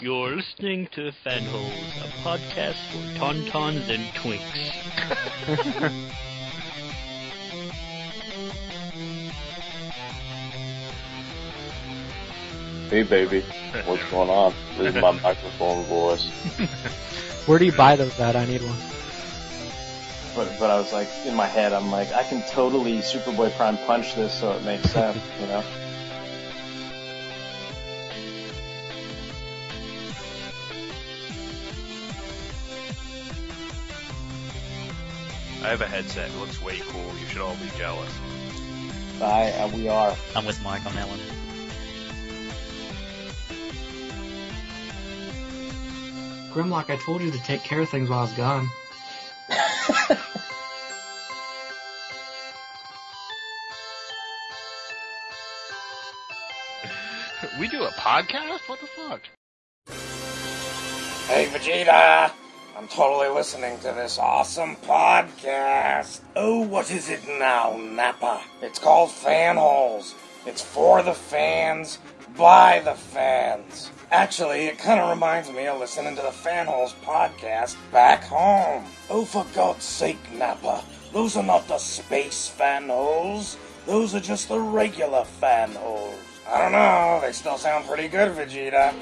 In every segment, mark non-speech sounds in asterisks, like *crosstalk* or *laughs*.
You're listening to Fanholes, a podcast for tauntauns and twinks. *laughs* Hey baby, what's going on? This is my microphone voice. *laughs* Where do you buy those at? I need one. But but I was like in my head, I'm like, I can totally Superboy Prime punch this, so it makes sense, you know. I have a headset. It looks way cool. You should all be jealous. I uh, we are. I'm with Mike on that one. Grimlock, I told you to take care of things while I was gone. *laughs* We do a podcast? What the fuck? Hey Vegeta! I'm totally listening to this awesome podcast. Oh, what is it now, Nappa? It's called Fanholes. It's for the fans, by the fans. Actually, it kind of reminds me of listening to the Fanholes podcast back home. Oh, for God's sake, Nappa. Those are not the space fanholes. Those are just the regular fanholes. I don't know, they still sound pretty good, Vegeta.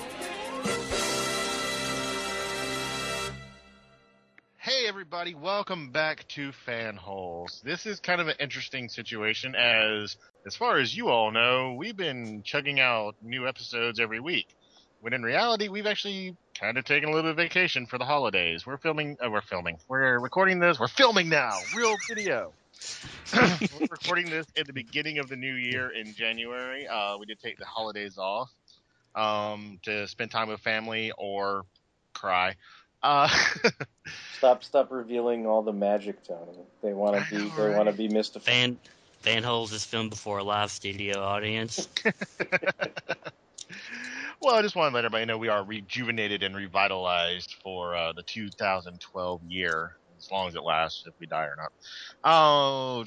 Everybody, welcome back to Fanholes. This is kind of an interesting situation as, as far as you all know, we've been chugging out new episodes every week. When in reality, we've actually kind of taken a little bit of vacation for the holidays. We're filming, uh, we're filming, we're recording this, we're filming now, real video. *clears throat* we're recording this at the beginning of the new year in January. Uh, we did take the holidays off um, to spend time with family or cry. Uh, *laughs* Stop stop revealing all the magic, Tony. They want to be know, they want to right? be mystified. Fan Fanholes is filmed before a live studio audience. *laughs* *laughs* well, I just want to let everybody know we are rejuvenated and revitalized for uh, the 2012 year, as long as it lasts, if we die or not.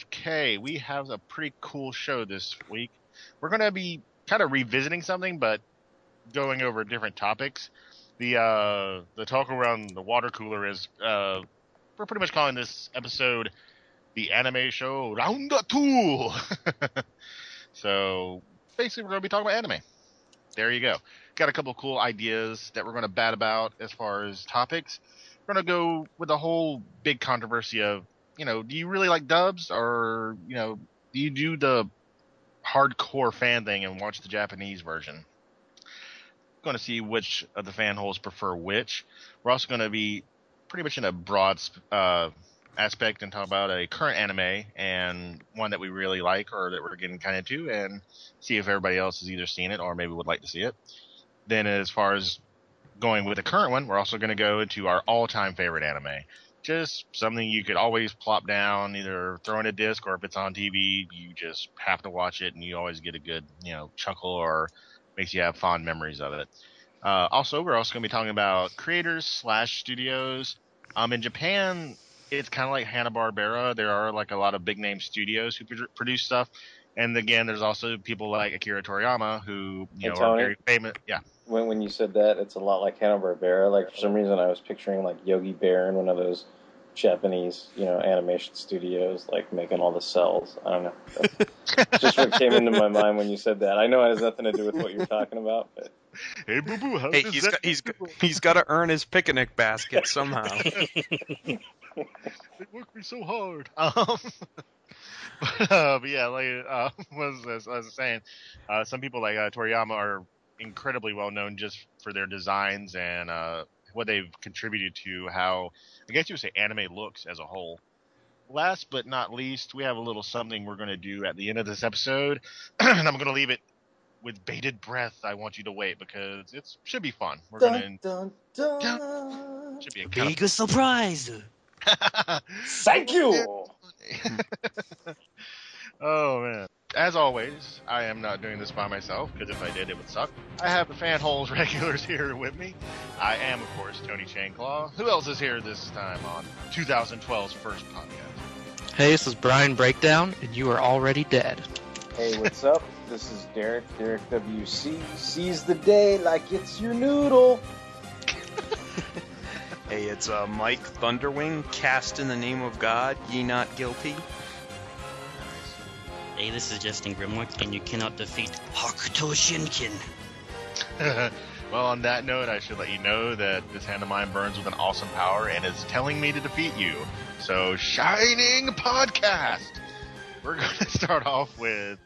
Okay, we have a pretty cool show this week. We're going to be kind of revisiting something, but going over different topics. The uh, the talk around the water cooler is uh, we're pretty much calling this episode the anime show Round Two. *laughs* so basically, we're going to be talking about anime. There you go. Got a couple cool ideas that we're going to bat about as far as topics. We're going to go with the whole big controversy of, you know, do you really like dubs or, you know, do you do the hardcore fan thing and watch the Japanese version? Going to see which of the fan holes prefer which. We're also going to be pretty much in a broad uh, aspect and talk about a current anime and one that we really like or that we're getting kind of into and see if everybody else has either seen it or maybe would like to see it. Then as far as going with the current one, we're also going to go into our all-time favorite anime. Just something you could always plop down, either throw in a disc or if it's on TV, you just have to watch it and you always get a good, you know, chuckle or makes you have fond memories of it. Uh, also, we're also going to be talking about creators slash studios. Um, in Japan, it's kind of like Hanna Barbera. There are like a lot of big name studios who produ- produce stuff, and again, there's also people like Akira Toriyama who you know are very famous. Yeah, When when you said that, it's a lot like Hanna Barbera. Like for some reason, I was picturing like Yogi Bear in one of those Japanese, you know, animation studios, like making all the cells. I don't know. That's just what came into my mind when you said that. I know it has nothing to do with what you're talking about, but hey boo boo, how Hey, does he's that got, he's he's got to earn his picnic basket somehow. *laughs* They work me so hard. *laughs* Um, but, *laughs* uh, but yeah, like uh, was as I was saying, uh, some people like uh, Toriyama are incredibly well known just for their designs and uh, what they've contributed to how I guess you would say anime looks as a whole. Last but not least, we have a little something we're going to do at the end of this episode, *clears throat* and I'm going to leave it with bated breath. I want you to wait because it should be fun. We're going dun, to dun, dun. should be a kind Big surprise! *laughs* Thank you. *laughs* oh man. As always, I am not doing this by myself because if I did, it would suck. I have the fan holes *laughs* regulars here with me. I am, of course, Tony Chainclaw. Who else is here this time on 2012's first podcast? Hey, this is Brian Breakdown, and you are already dead. Hey, what's up? This is Derek, Derek WC. sees the day like it's your noodle. *laughs* Hey, it's uh, Mike Thunderwing, cast in the name of God, ye not guilty. Hey, this is Justin Grimwick, and you cannot defeat Hokuto Shinken. *laughs* well, on that note, I should let you know that this hand of mine burns with an awesome power and is telling me to defeat you. So, Shining Podcast! We're *laughs* going to start off with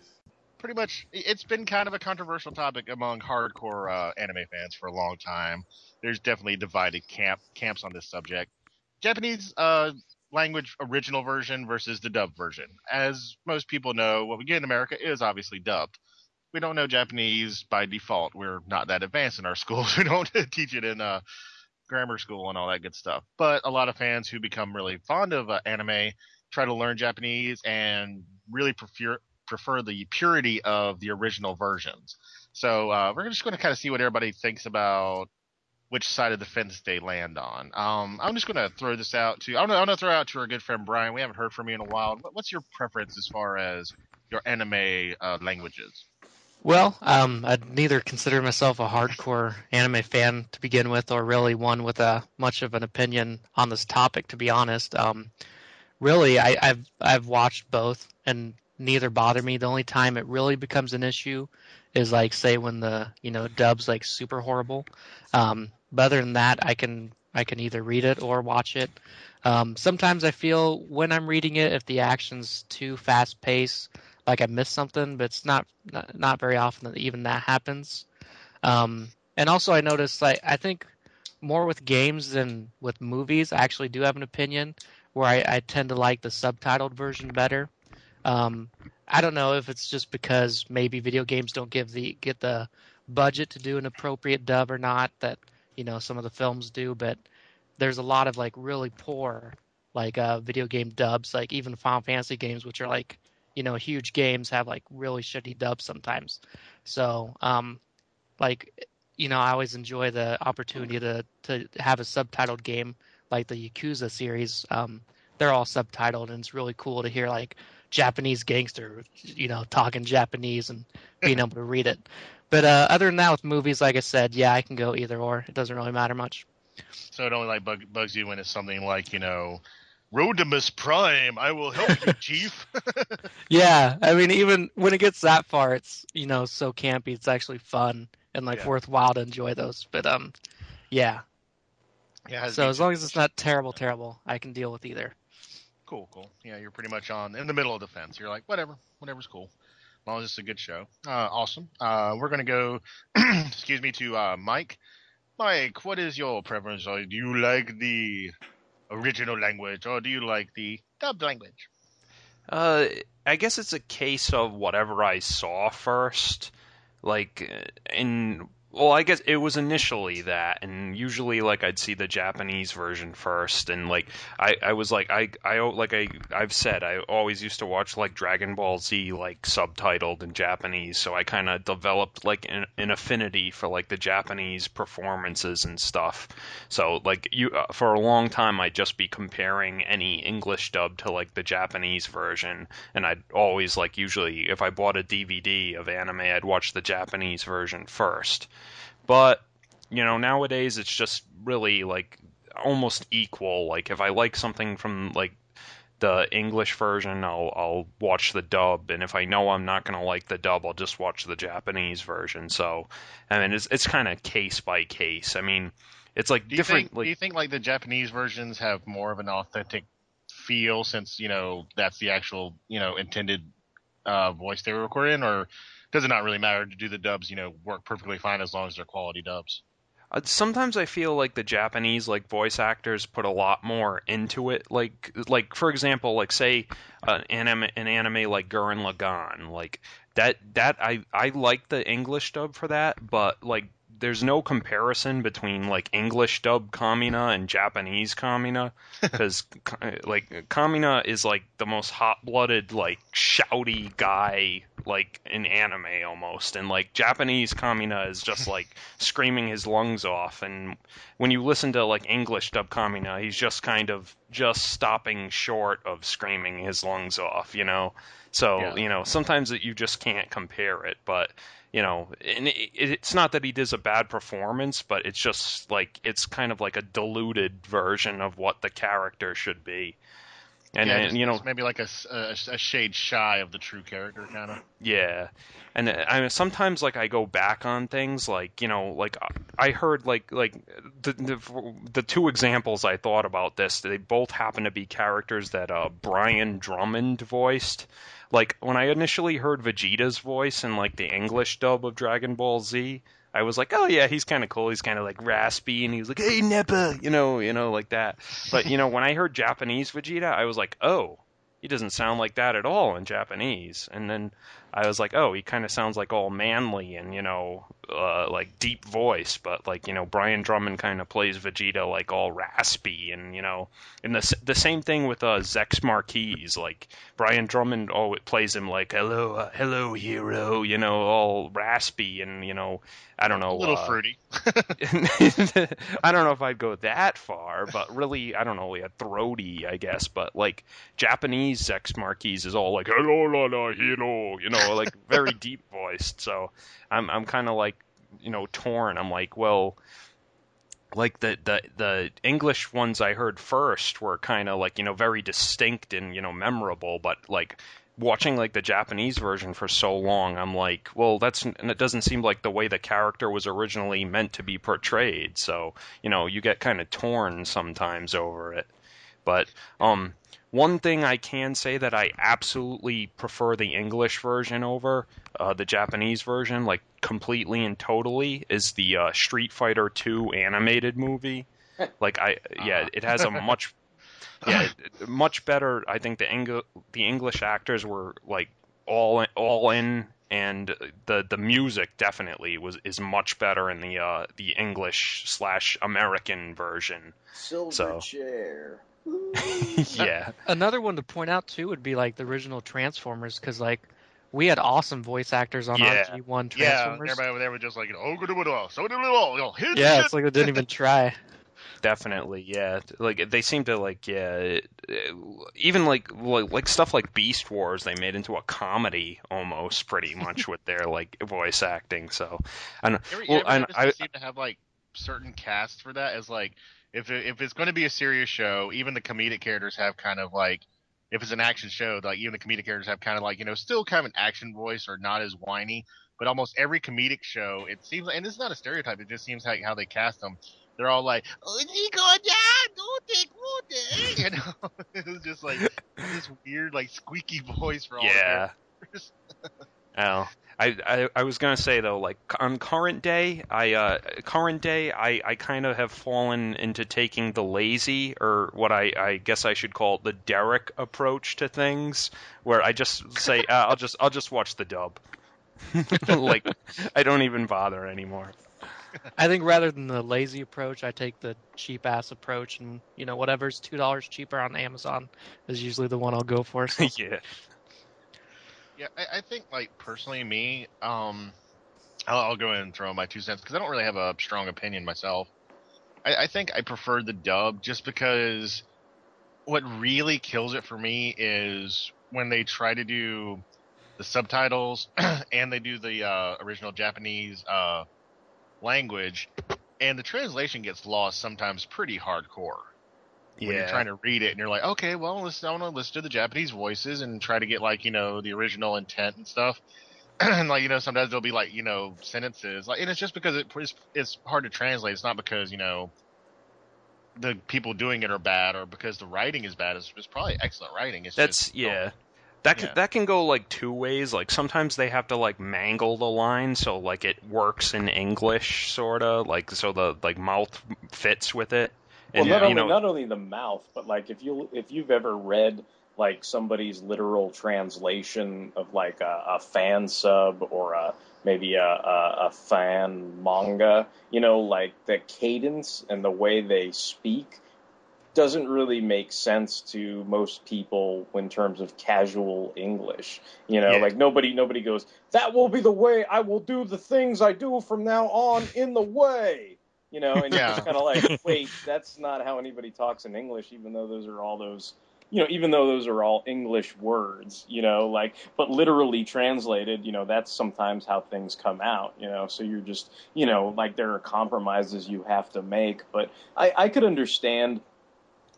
pretty much, it's been kind of a controversial topic among hardcore uh, anime fans for a long time. There's definitely divided camp camps on this subject. Japanese uh, language original version versus the dubbed version. As most people know, what we get in America is obviously dubbed we don't know Japanese by default. We're not that advanced in our *laughs* schools. We don't *laughs* teach it in uh, grammar school and all that good stuff. But a lot of fans who become really fond of uh, anime try to learn Japanese and really prefer prefer the purity of the original versions. So uh, we're just going to kind of see what everybody thinks about which side of the fence they land on. Um, I'm just going to throw this out to I'm going to throw out to our good friend Brian. We haven't heard from you in a while. What's your preference as far as your anime uh, languages? Well, um, I'd neither consider myself a hardcore anime fan to begin with, or really one with a much of an opinion on this topic. To be honest, um, really, I, I've I've watched both, and neither bother me. The only time it really becomes an issue is like, say, when the you know dub's like super horrible. Um, but other than that, I can I can either read it or watch it. Um, sometimes I feel when I'm reading it, if the action's too fast paced like I missed something, but it's not not, not very often that even that happens. Um, and also, I noticed like I think more with games than with movies. I actually do have an opinion where I, I tend to like the subtitled version better. Um, I don't know if it's just because maybe video games don't give the get the budget to do an appropriate dub or not that you know some of the films do, but there's a lot of like really poor like uh, video game dubs, like even Final Fantasy games, which are like you know, huge games have like really shitty dubs sometimes. So, um, like, you know, I always enjoy the opportunity to to have a subtitled game like the Yakuza series. Um, they're all subtitled, and it's really cool to hear like Japanese gangster, you know, talking Japanese and being able to read it. But uh, other than that, with movies, like I said, yeah, I can go either or. It doesn't really matter much. So it only like bug, bugs you when it's something like you know Rodimus Prime, I will help you, *laughs* Chief. *laughs* yeah, I mean, even when it gets that far, it's you know so campy. It's actually fun and like Yeah. worthwhile to enjoy those. But um, yeah. yeah, So as long as it's not terrible, terrible, I can deal with either. Cool, cool. Yeah, you're pretty much on in the middle of the fence. You're like, whatever, whatever's cool. As long as it's a good show. Uh, awesome. Uh, we're gonna go. *clears throat* excuse me to uh, Mike. Mike, what is your preference? Uh, Do you like the original language or do you like the dubbed language? Uh, I guess it's a case of whatever I saw first. Like, uh, in well, I guess it was initially that, and usually like I'd see the Japanese version first, and like I, I was like I, I like I I've said I always used to watch like Dragon Ball Z like subtitled in Japanese, so I kind of developed like an, an affinity for like the Japanese performances and stuff. So like you uh, for a long time I'd just be comparing any English dub to like the Japanese version, and I'd always like usually if I bought a DVD of anime, I'd watch the Japanese version first. But you know nowadays it's just really like almost equal. Like if I like something from like the English version, I'll I'll watch the dub, and if I know I'm not gonna like the dub, I'll just watch the Japanese version. So, I mean, it's it's kind of case by case. I mean, it's like Do different. think like, do you think like the Japanese versions have more of an authentic feel since you know that's the actual you know intended uh, voice they were recording, or does it not really matter to do the dubs? You know, work perfectly fine as long as they're quality dubs. Uh, sometimes I feel like the Japanese like voice actors put a lot more into it. Like like for example, like say uh, anime an anime like Gurren Lagann, like that that I I like the English dub for that, but like there's no comparison between like English dub Kamina and Japanese Kamina *laughs* because uh, like Kamina is like the most hot-blooded like shouty guy like in anime almost, and like Japanese Kamina is just like *laughs* screaming his lungs off, and when you listen to like English dub Kamina, he's just kind of just stopping short of screaming his lungs off, you know. So Yeah. you know sometimes you just can't compare it, but you know, and it, it's not that he does a bad performance, but it's just like it's kind of like a diluted version of what the character should be. And, yeah, and, you know, maybe like a a shade shy of the true character, kind of. yeah, and uh, I mean, sometimes like I go back on things like you know like I heard like like the the, the two examples I thought about this they both happen to be characters that uh, Brian Drummond voiced. Like when I initially heard Vegeta's voice in like the English dub of Dragon Ball Z, I was like, oh yeah, he's kind of cool. He's kind of like raspy, and he was like, hey Nappa, you know, you know, like that. But you know, when I heard Japanese Vegeta, I was like, oh, he doesn't sound like that at all in Japanese. And then I was like, oh, he kind of sounds like all manly and you know, uh, like deep voice. But like you know, Brian Drummond kind of plays Vegeta like all raspy and you know, and the the same thing with uh, Zechs Merquise. Like Brian Drummond, oh, it plays him like hello, uh, hello, hero, you know, all raspy and you know, I don't know, a little uh, fruity. *laughs* *laughs* I don't know if I'd go that far, but really, I don't know, yeah, throaty, I guess. But like Japanese Zechs Merquise is all like hello, la la, hello, you know, like very *laughs* deep voiced. So I'm I'm kind of like you know torn. I'm like, well, like the the the English ones I heard first were kind of like you know very distinct and you know memorable, but like watching like the Japanese version for so long, I'm like, well, that's and it doesn't seem like the way the character was originally meant to be portrayed. So you know, you get kind of torn sometimes over it. But um, one thing I can say that I absolutely prefer the English version over uh, the Japanese version, like completely and totally, is the uh, Street Fighter II animated movie. *laughs* Like I, yeah, it has a much, *laughs* yeah, much better. I think the Eng- the English actors were like all all in, and the the music definitely was is much better in the uh, the English slash American version. Silver So. chair. *laughs* yeah. Another one to point out too would be like the original Transformers, because like we had awesome voice actors on Yeah. our G1 Yeah, Transformers. everybody over there was just like, oh, good, good, good, oh, so good, good, good, oh, hit Yeah, it's like they didn't even try. Definitely, yeah. Like they seem to like, yeah. Even like, like like stuff like Beast Wars, they made into a comedy almost, pretty *laughs* much with their like voice acting. So, I don't. Every, Well, every and episode I- seem to have like certain casts for that. As like, if it, if it's going to be a serious show, even the comedic characters have kind of like, if it's an action show, like even the comedic characters have kind of like, you know, still kind of an action voice or not as whiny. But almost every comedic show, it seems, like, and this is not a stereotype. It just seems like how they cast them. They're all like, "Oh, Nico, yeah, don't take water," *laughs* you know. *laughs* it's just like this weird, like squeaky voice for all the Yeah. characters. *laughs* Oh, I, I I was gonna say though, like on current day, I uh current day, I I kind of have fallen into taking the lazy or what I I guess I should call the Derek approach to things, where I just say *laughs* uh, I'll just I'll just watch the dub. *laughs* like I don't even bother anymore. I think rather than the lazy approach, I take the cheap ass approach, and you know whatever's two dollars cheaper on Amazon is usually the one I'll go for. So. *laughs* yeah. Yeah, I, I think like personally, me, um, I'll, I'll go ahead and throw my two cents because I don't really have a strong opinion myself. I, I think I prefer the dub just because what really kills it for me is when they try to do the subtitles *clears throat* and they do the uh, original Japanese uh, language, and the translation gets lost sometimes pretty hardcore when you're trying to read it and you're like, okay, well, let's I want to listen to the Japanese voices and try to get like you know the original intent and stuff. *clears throat* and like you know, sometimes there'll be like you know sentences like, and it's just because it, it's it's hard to translate. It's not because you know the people doing it are bad or because the writing is bad. It's, it's probably excellent writing. It's That's just, yeah. Oh, that can, Yeah. that can go like two ways. Like sometimes they have to like mangle the line so like it works in English sort of like so the like mouth fits with it. Well, not only know not only the mouth, but like if you if you've ever read like somebody's literal translation of like a, a fan sub or a maybe a, a, a fan manga, you know, like the cadence and the way they speak doesn't really make sense to most people in terms of casual English. You know, Yeah. like nobody nobody goes, "That will be the way I will do the things I do from now on in the way." You know, and Yeah. you're just kind of like, *laughs* "Wait, that's not how anybody talks in English even though those are all those you know, even though those are all English words, you know, like, but literally translated, you know, that's sometimes how things come out, you know, so you're just, you know, like there are compromises you have to make, but I, I could understand,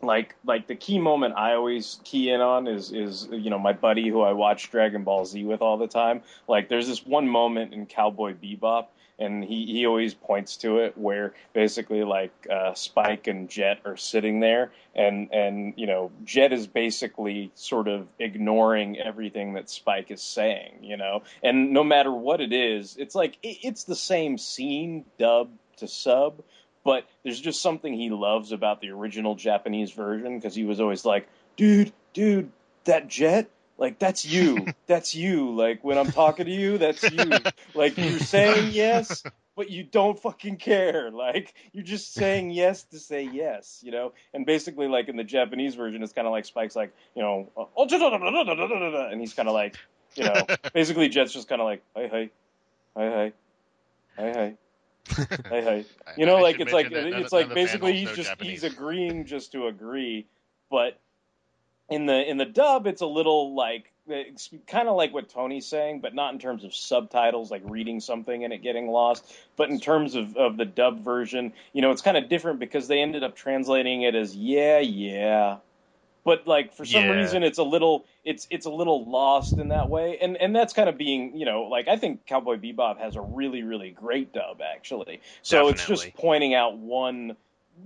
like, like the key moment I always key in on is, is, you know, my buddy who I watch Dragon Ball Z with all the time, like, there's this one moment in Cowboy Bebop and he, he always points to it where basically like uh, Spike and Jet are sitting there and and you know Jet is basically sort of ignoring everything that Spike is saying you know? And no matter what it is it's like it, it's the same scene dub to sub but there's just something he loves about the original Japanese version because he was always like dude dude that Jet like that's you. *laughs* That's you. Like when i'm talking to you that's you. Like you're saying yes but you don't fucking care. Like you're just saying yes to say yes you know? And basically like in the japanese version it's kind of like spike's like you know oh, and he's kind of like you know *laughs* basically jet's just kind of like hey hey. Hey hey. Hey hey. Hey *laughs* you know I, I like it's like it's like basically he's just Japanese. he's agreeing just to agree but in the in the dub it's a little like it's kind of like what Tony's saying but not in terms of subtitles like reading something and it getting lost but in terms of of the dub version you know it's kind of different because they ended up translating it as yeah yeah. But like for some Yeah. reason it's a little it's it's a little lost in that way and and that's kind of being you know like I think Cowboy Bebop has a really really great dub actually. So it's just pointing out one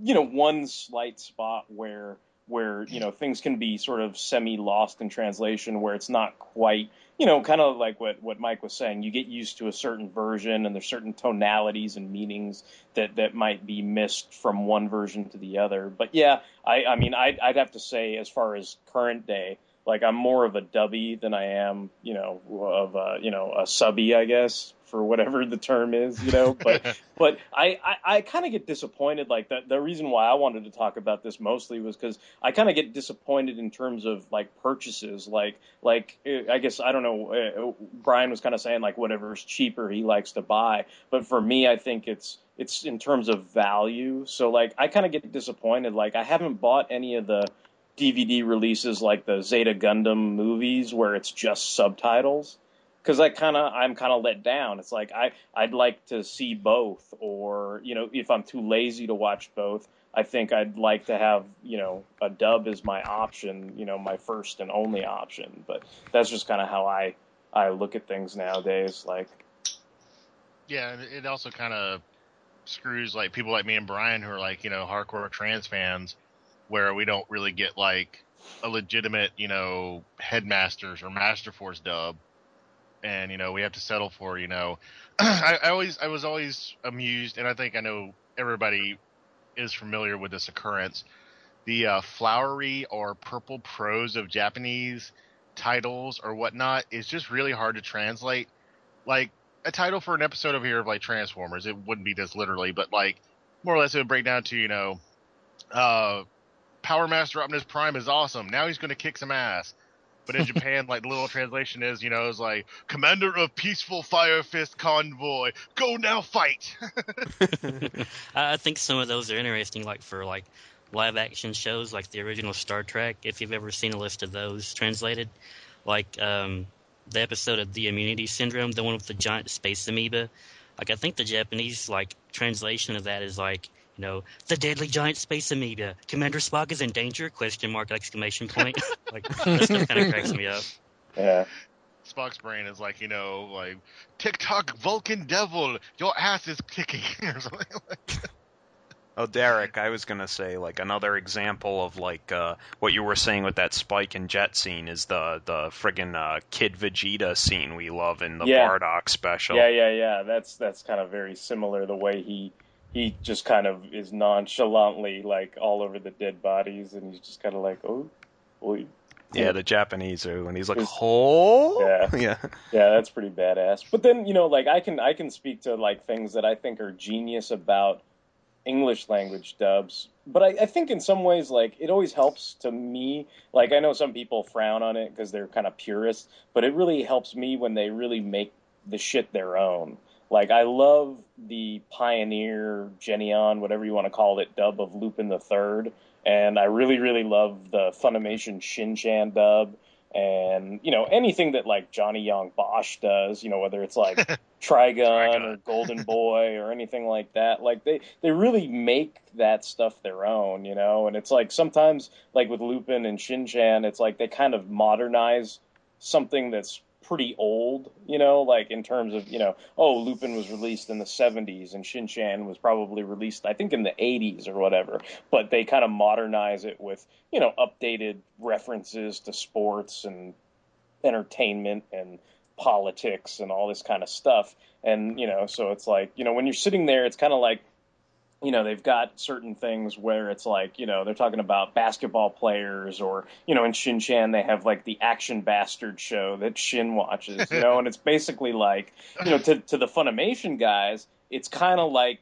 you know one slight spot where where you know things can be sort of semi lost in translation where it's not quite you know kind of like what what Mike was saying. You get used to a certain version and there's certain tonalities and meanings that that might be missed from one version to the other. But yeah I I mean I'd, I'd have to say as far as current day like I'm more of a dubby than I am you know of a you know a subby I guess for whatever the term is you know but *laughs* but I, I, I kind of get disappointed. Like the the reason why I wanted to talk about this mostly was because I kind of get disappointed in terms of like purchases. Like like eh, I guess I don't know. Uh, Brian was kind of saying like whatever's cheaper he likes to buy, but for me I think it's it's in terms of value. So like I kind of get disappointed. Like I haven't bought any of the DVD releases like the Zeta Gundam movies where it's just subtitles because I kind of I'm kind of let down. It's like I I'd like to see both, or you know, if I'm too lazy to watch both, I think I'd like to have you know a dub as my option, you know, my first and only option. But that's just kind of how I I look at things nowadays. Like Yeah, it also kind of screws like people like me and Brian who are like you know hardcore trans fans, where we don't really get like a legitimate you know headmasters or master force dub, and you know we have to settle for you know *clears throat* I, I always I was always amused, and I think I know everybody is familiar with this occurrence. The uh, flowery or purple prose of Japanese titles or whatnot is just really hard to translate. Like a title for an episode over here of like Transformers, it wouldn't be this literally, but like more or less it would break down to, you know, uh Power Master Optimus Prime is awesome. Now he's gonna kick some ass. But in *laughs* Japan, like the little translation is, you know, is like Commander of Peaceful Fire Fist Convoy, go now fight. *laughs* *laughs* I I think some of those are interesting, like for like live action shows, like the original Star Trek. If you've ever seen a list of those translated, like um, the episode of the Immunity Syndrome, the one with the giant space amoeba. Like I think the Japanese like translation of that is like you know the deadly giant space amoeba. Commander Spock is in danger? Question mark exclamation point. *laughs* like that stuff kind of cracks me up. yeah, Spock's brain is like, you know, like TikTok Vulcan Devil, your ass is kicking *laughs* or something like Oh, Derek, I was gonna say like another example of like uh, what you were saying with that Spike and Jet scene is the the friggin' uh, Kid Vegeta scene we love in the Yeah. Bardock special. yeah, yeah, yeah. That's that's kind of very similar. The way he he just kind of is nonchalantly like all over the dead bodies, and he's just kind of like, oh, Yeah, the Japanese are when he's like, "Oh, Yeah. *laughs* yeah." Yeah, that's pretty badass. But then, you know, like I can I can speak to like things that I think are genius about English language dubs. But I, I think in some ways, like it always helps to me. Like I know some people frown on it because they're kind of purists, but it really helps me when they really make the shit their own. Like I love the Pioneer, Geneon, whatever you want to call it, dub of Lupin the Third, and I really, really love the Funimation Shin Chan dub and you know anything that like Johnny Young Bosch does, you know whether it's like *laughs* Trigun, Trigun. or Golden Boy or anything like that, like they they really make that stuff their own, you know. And it's like sometimes like with Lupin and Shin-Chan, it's like they kind of modernize something that's pretty old, you know, like in terms of, you know, oh, Lupin was released in the 70s and Shin-Chan was probably released, I think, in the 80s or whatever. But they kind of modernize it with, you know, updated references to sports and entertainment and politics and all this kind of stuff. And, you know, so it's like, you know, when you're sitting there, it's kind of like, you know, they've got certain things where it's like, you know, they're talking about basketball players or, you know, in Shin Chan, they have like the Action Bastard show that Shin watches, you know, and it's *laughs* basically like, you know, to, to the Funimation guys, it's kind of like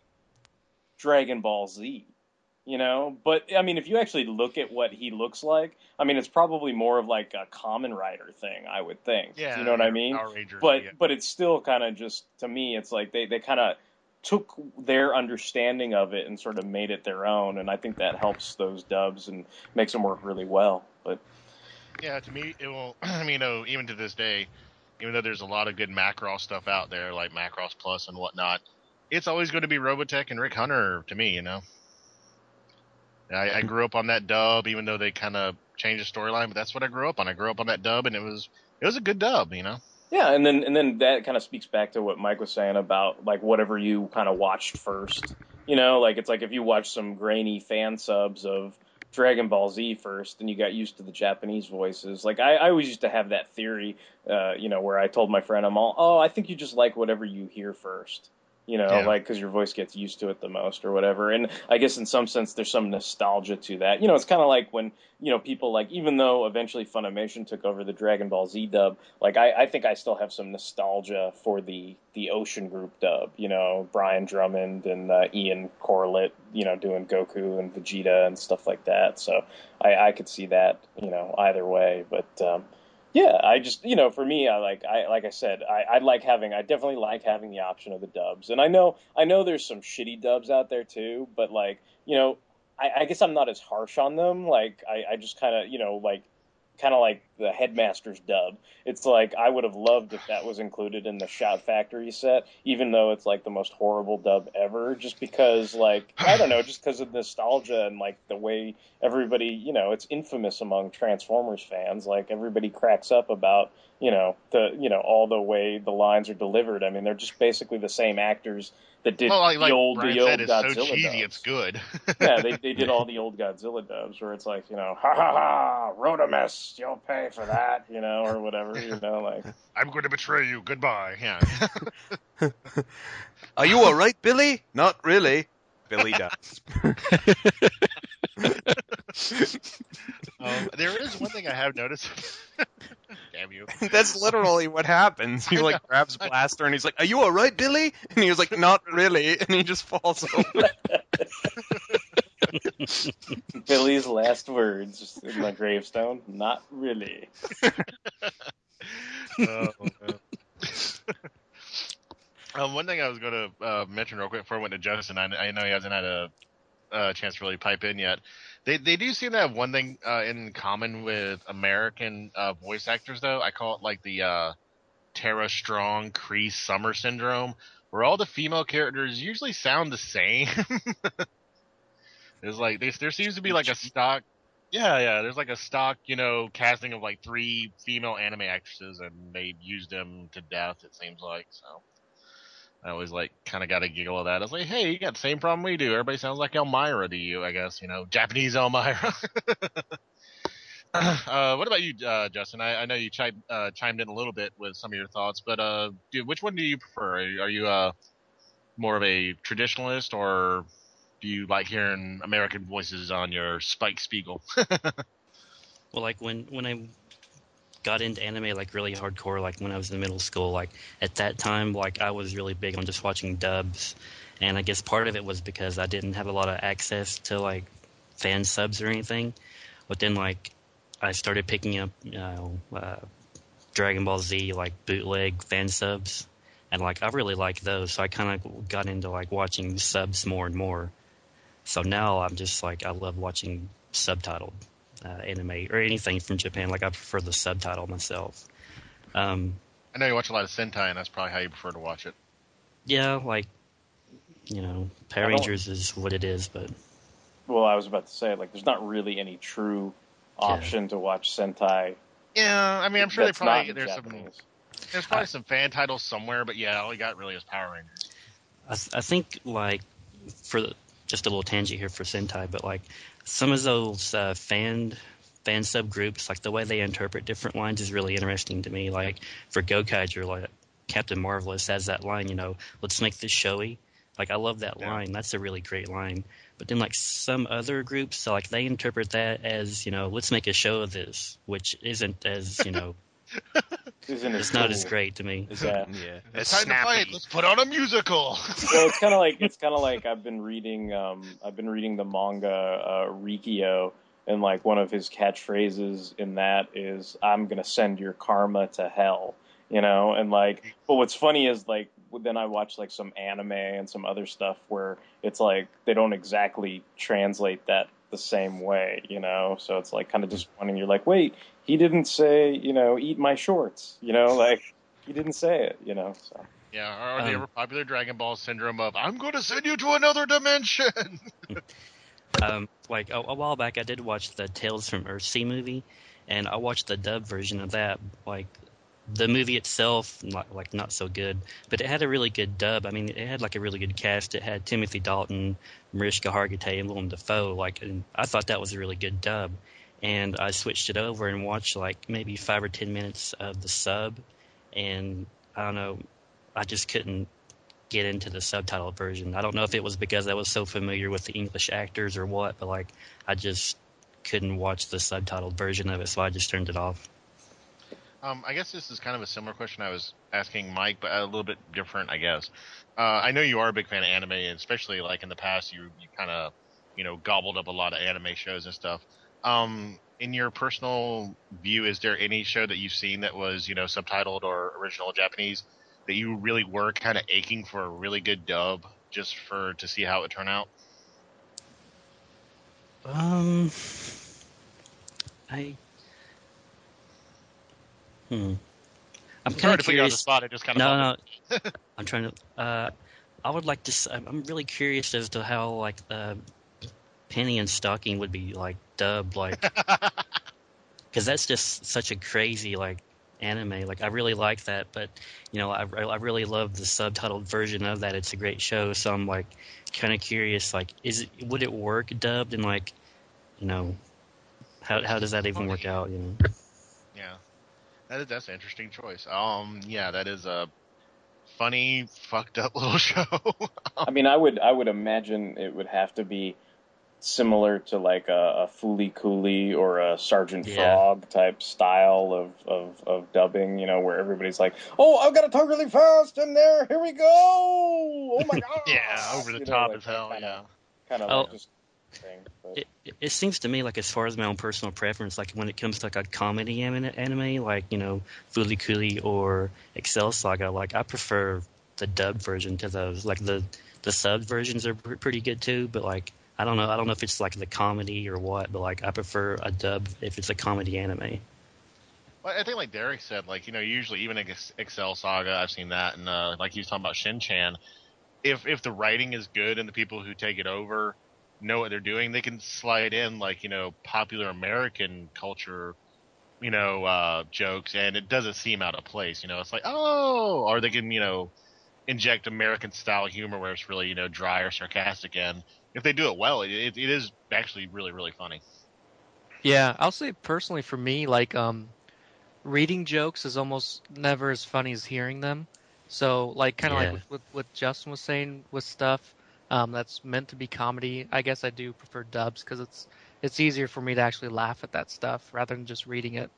Dragon Ball Z, you know, but I mean, if you actually look at what he looks like, I mean, it's probably more of like a Kamen Rider thing, I would think. Yeah, you know what I mean? But yeah. but it's still kind of just to me it's like they they kind of took their understanding of it and sort of made it their own and i think that helps those dubs and makes them work really well but Yeah, to me, it will. *clears throat* I mean, you know, even to this day, even though there's a lot of good Macross stuff out there, like Macross Plus and whatnot, it's always going to be Robotech and Rick Hunter to me. You know, I, I grew up on that dub, even though they kind of changed the storyline, but that's what I grew up on. I grew up on that dub, and it was it was a good dub. You know. Yeah and then and then that kind of speaks back to what mike was saying about like whatever you kind of watched first you know like it's like if you watch some grainy fan subs of Dragon Ball Z first, and you got used to the Japanese voices. Like I, I always used to have that theory, uh, you know, where I told my friend, "I'm all, oh, I think you just like whatever you hear first, you know, Yeah. like because your voice gets used to it the most or whatever." And I guess in some sense, there's some nostalgia to that. You know, it's kind of like when you know people like, even though eventually Funimation took over the Dragon Ball Z dub, like I, I think I still have some nostalgia for the the Ocean Group dub. You know, Brian Drummond and uh, Ian Corlett, you know, doing Goku and Vegeta and stuff like that. So I, I could see that, you know, either way. But um, yeah, I just you know, for me, I like I like I said, I, I like having I definitely like having the option of the dubs. And I know I know there's some shitty dubs out there too, but like you know, I, I guess I'm not as harsh on them. Like I, I just kind of you know like kind of like the headmaster's dub. It's like I would have loved if that was included in the Shout Factory set, even though it's like the most horrible dub ever. Just because, like, I don't know, just because of nostalgia and like the way everybody, you know, it's infamous among Transformers fans. Like everybody cracks up about, you know, the you know all the way the lines are delivered. I mean, they're just basically the same actors that did well, like, the old Brian the old Godzilla so cheesy, dubs it's good. yeah, they they did *laughs* all the old Godzilla dubs where it's like, you know, ha ha ha, Rodimus, you'll pay for that, you know, or whatever, you know, like *laughs* I'm going to betray you. Goodbye. Yeah. *laughs* Are you all right, Billy? Not really. Billy does. *laughs* um, there is one thing I have noticed. Damn you. That's literally what happens. He like grabs Blaster and he's like, "Are you all right, Billy?" And he was like, "Not really," and he just falls over. *laughs* Billy's last words in my gravestone, not really. *laughs* Oh, um, one thing I was going to uh, mention real quick before I went to Justin, I, I know he hasn't had a, chance to really pipe in yet. They they do seem to have one thing uh, in common with American uh, voice actors, though. I call it like the uh, Tara Strong, Cree Summer syndrome, where all the female characters usually sound the same. *laughs* There's like they, there seems to be like a stock yeah, yeah. There's like a stock, you know, casting of like three female anime actresses, and they used them to death. It seems like so. I always like kind of got a giggle of that. I was like, hey, you got the same problem we do. Everybody sounds like Elmyra to you, I guess. You know, Japanese Elmyra. *laughs* uh, what about you, uh, Justin? I, I know you chimed uh, chimed in a little bit with some of your thoughts, but uh, do, which one do you prefer? Are you, are you uh, more of a traditionalist, or do you like hearing American voices on your Spike Spiegel? *laughs* Well, like when when I got into anime like really hardcore, like when I was in middle school, like at that time, like I was really big on just watching dubs, and I guess part of it was because I didn't have a lot of access to like fan subs or anything. But then like I started picking up you know uh, Dragon Ball Z like bootleg fan subs, and like I really like those. So I kind of got into like watching subs more and more. So now I'm just like I love watching subtitled uh, anime or anything from Japan. Like I prefer the subtitle myself. Um, I know you watch a lot of Sentai, and that's probably how you prefer to watch it. yeah, like you know, Power Rangers is what it is, but Well, I was about to say, like, there's not really any true option to watch Sentai. Yeah, I mean, I'm sure they probably not in there's some there's probably some fan titles somewhere, but yeah, all you got really is Power Rangers. I, th- I think like for the, just a little tangent here for Sentai, but like some of those uh, fan fan subgroups, like the way they interpret different lines is really interesting to me. Like for Gokaiger, like Captain Marvelous has that line, you know, let's make this showy. Like I love that Yeah. line. That's a really great line. But then like some other groups, so like they interpret that as you know, let's make a show of this, which isn't as you know, *laughs* Isn't it it's not as great to me. Yeah. yeah. It's It's time to fight. snappy. Let's put on a musical. well, it's kind of like *laughs* it's kind of like I've been reading um I've been reading the manga uh, Rikio and like one of his catchphrases in that is I'm gonna send your karma to hell, you know, and like but what's funny is like then I watch like some anime and some other stuff where it's like they don't exactly translate that the same way, you know, so it's like kind of disappointing. You're like, wait, he didn't say, you know, eat my shorts, you know, *laughs* like he didn't say it, you know, so. yeah, or the Um, ever popular Dragon Ball syndrome of I'm going to send you to another dimension. *laughs* um, like a, a while back, I did watch the Tales from Earthsea movie, and I watched the dub version of that. Like the movie itself, not, like not so good, but it had a really good dub. I mean, it had like a really good cast. It had Timothy Dalton, Mariska Hargitay, and Willem Dafoe. Like, and I thought that was a really good dub. And I switched it over and watched like maybe five or ten minutes of the sub, and I don't know, I just couldn't get into the subtitle version. I don't know if it was because I was so familiar with the English actors or what, but like I just couldn't watch the subtitled version of it, so I just turned it off. Um, I guess this is kind of a similar question I was asking Mike, but a little bit different, I guess. Uh, I know you are a big fan of anime, and especially like in the past, you you kind of you know gobbled up a lot of anime shows and stuff. Um, in your personal view, is there any show that you've seen that was you know subtitled or original Japanese that you really were kind of aching for a really good dub just for to see how it would turn out? Um, I hmm. I'm kind to of put you on the curious. spot. It just kind of No, no. *laughs* I'm trying to. Uh, I would like to. I'm really curious as to how like uh, Panty and Stocking would be like dubbed, like *laughs* because that's just such a crazy like anime. Like I really like that, but you know I I really love the subtitled version of that. It's a great show, so I'm like kind of curious. Like, is it would it work dubbed and like you know how how does that even work out? You know. Yeah, that is that's an interesting choice. Um, yeah, that is a funny, fucked up *laughs* little show. I mean, I would I would imagine it would have to be similar to like a, a Fooly Cooly or a Sergeant Yeah. Frog type style of, of, of dubbing, you know, where everybody's like, "Oh, I've got to talk really fast in there. Here we go! Oh my *laughs* god!" yeah, over the You know, top like as hell. that Yeah. Kind of Oh. like just thing. But, It, it- it seems to me like as far as my own personal preference, like when it comes to like a comedy anime, anime like you know Fooly Cooly or Excel Saga, like I prefer the dubbed version to those. Like the the sub versions are pr- pretty good too, but like I don't know, I don't know if it's like the comedy or what, but like I prefer a dub if it's a comedy anime. Well, I think like Derek said, like you know, usually even Ex- Excel Saga, I've seen that, and uh, like he was talking about Shin Chan. If if the writing is good and the people who take it over know what they're doing, they can slide in like you know popular American culture, you know, uh, jokes, and it doesn't seem out of place. You know, it's like oh, or they can you know inject American style humor where it's really you know dry or sarcastic, and if they do it well, it, it, is actually really really funny. Yeah, I'll say personally for me, like um, reading jokes is almost never as funny as hearing them. So like kind of Yeah. like with, with what Justin was saying with stuff um, that's meant to be comedy. I guess I do prefer dubs because it's it's easier for me to actually laugh at that stuff rather than just reading it.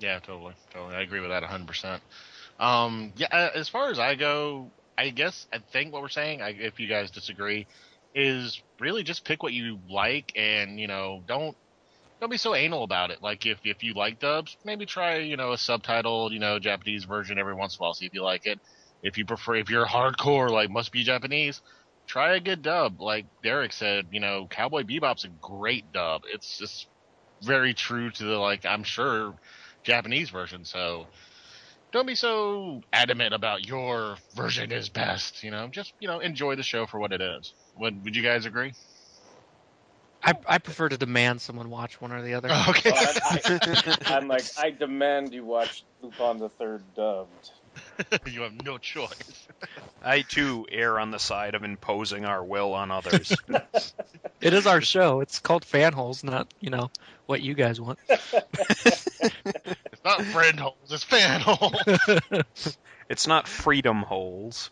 Yeah, totally, totally. I agree with that 100%. Um, yeah, uh, as far as I go, I guess I think what we're saying, I, if you guys disagree, is really just pick what you like and you know don't don't be so anal about it. Like if if you like dubs, maybe try you know a subtitled you know Japanese version every once in a while, see if you like it. If you prefer, if you're hardcore like must be Japanese, try a good dub. Like Derek said, you know Cowboy Bebop's a great dub. It's just very true to the like I'm sure Japanese version. So don't be so adamant about your version is best. You know, just you know enjoy the show for what it is. Would would you guys agree? I, I prefer to demand someone watch one or the other. *laughs* Okay. Well, I, I, I'm like, I demand you watch Lupin the Third dubbed. *laughs* you have no choice. *laughs* I too err on the side of imposing our will on others. *laughs* It is our show. It's called Fanholes, not you know what you guys want. It's not friend holes, it's fan holes. it's not freedom holes.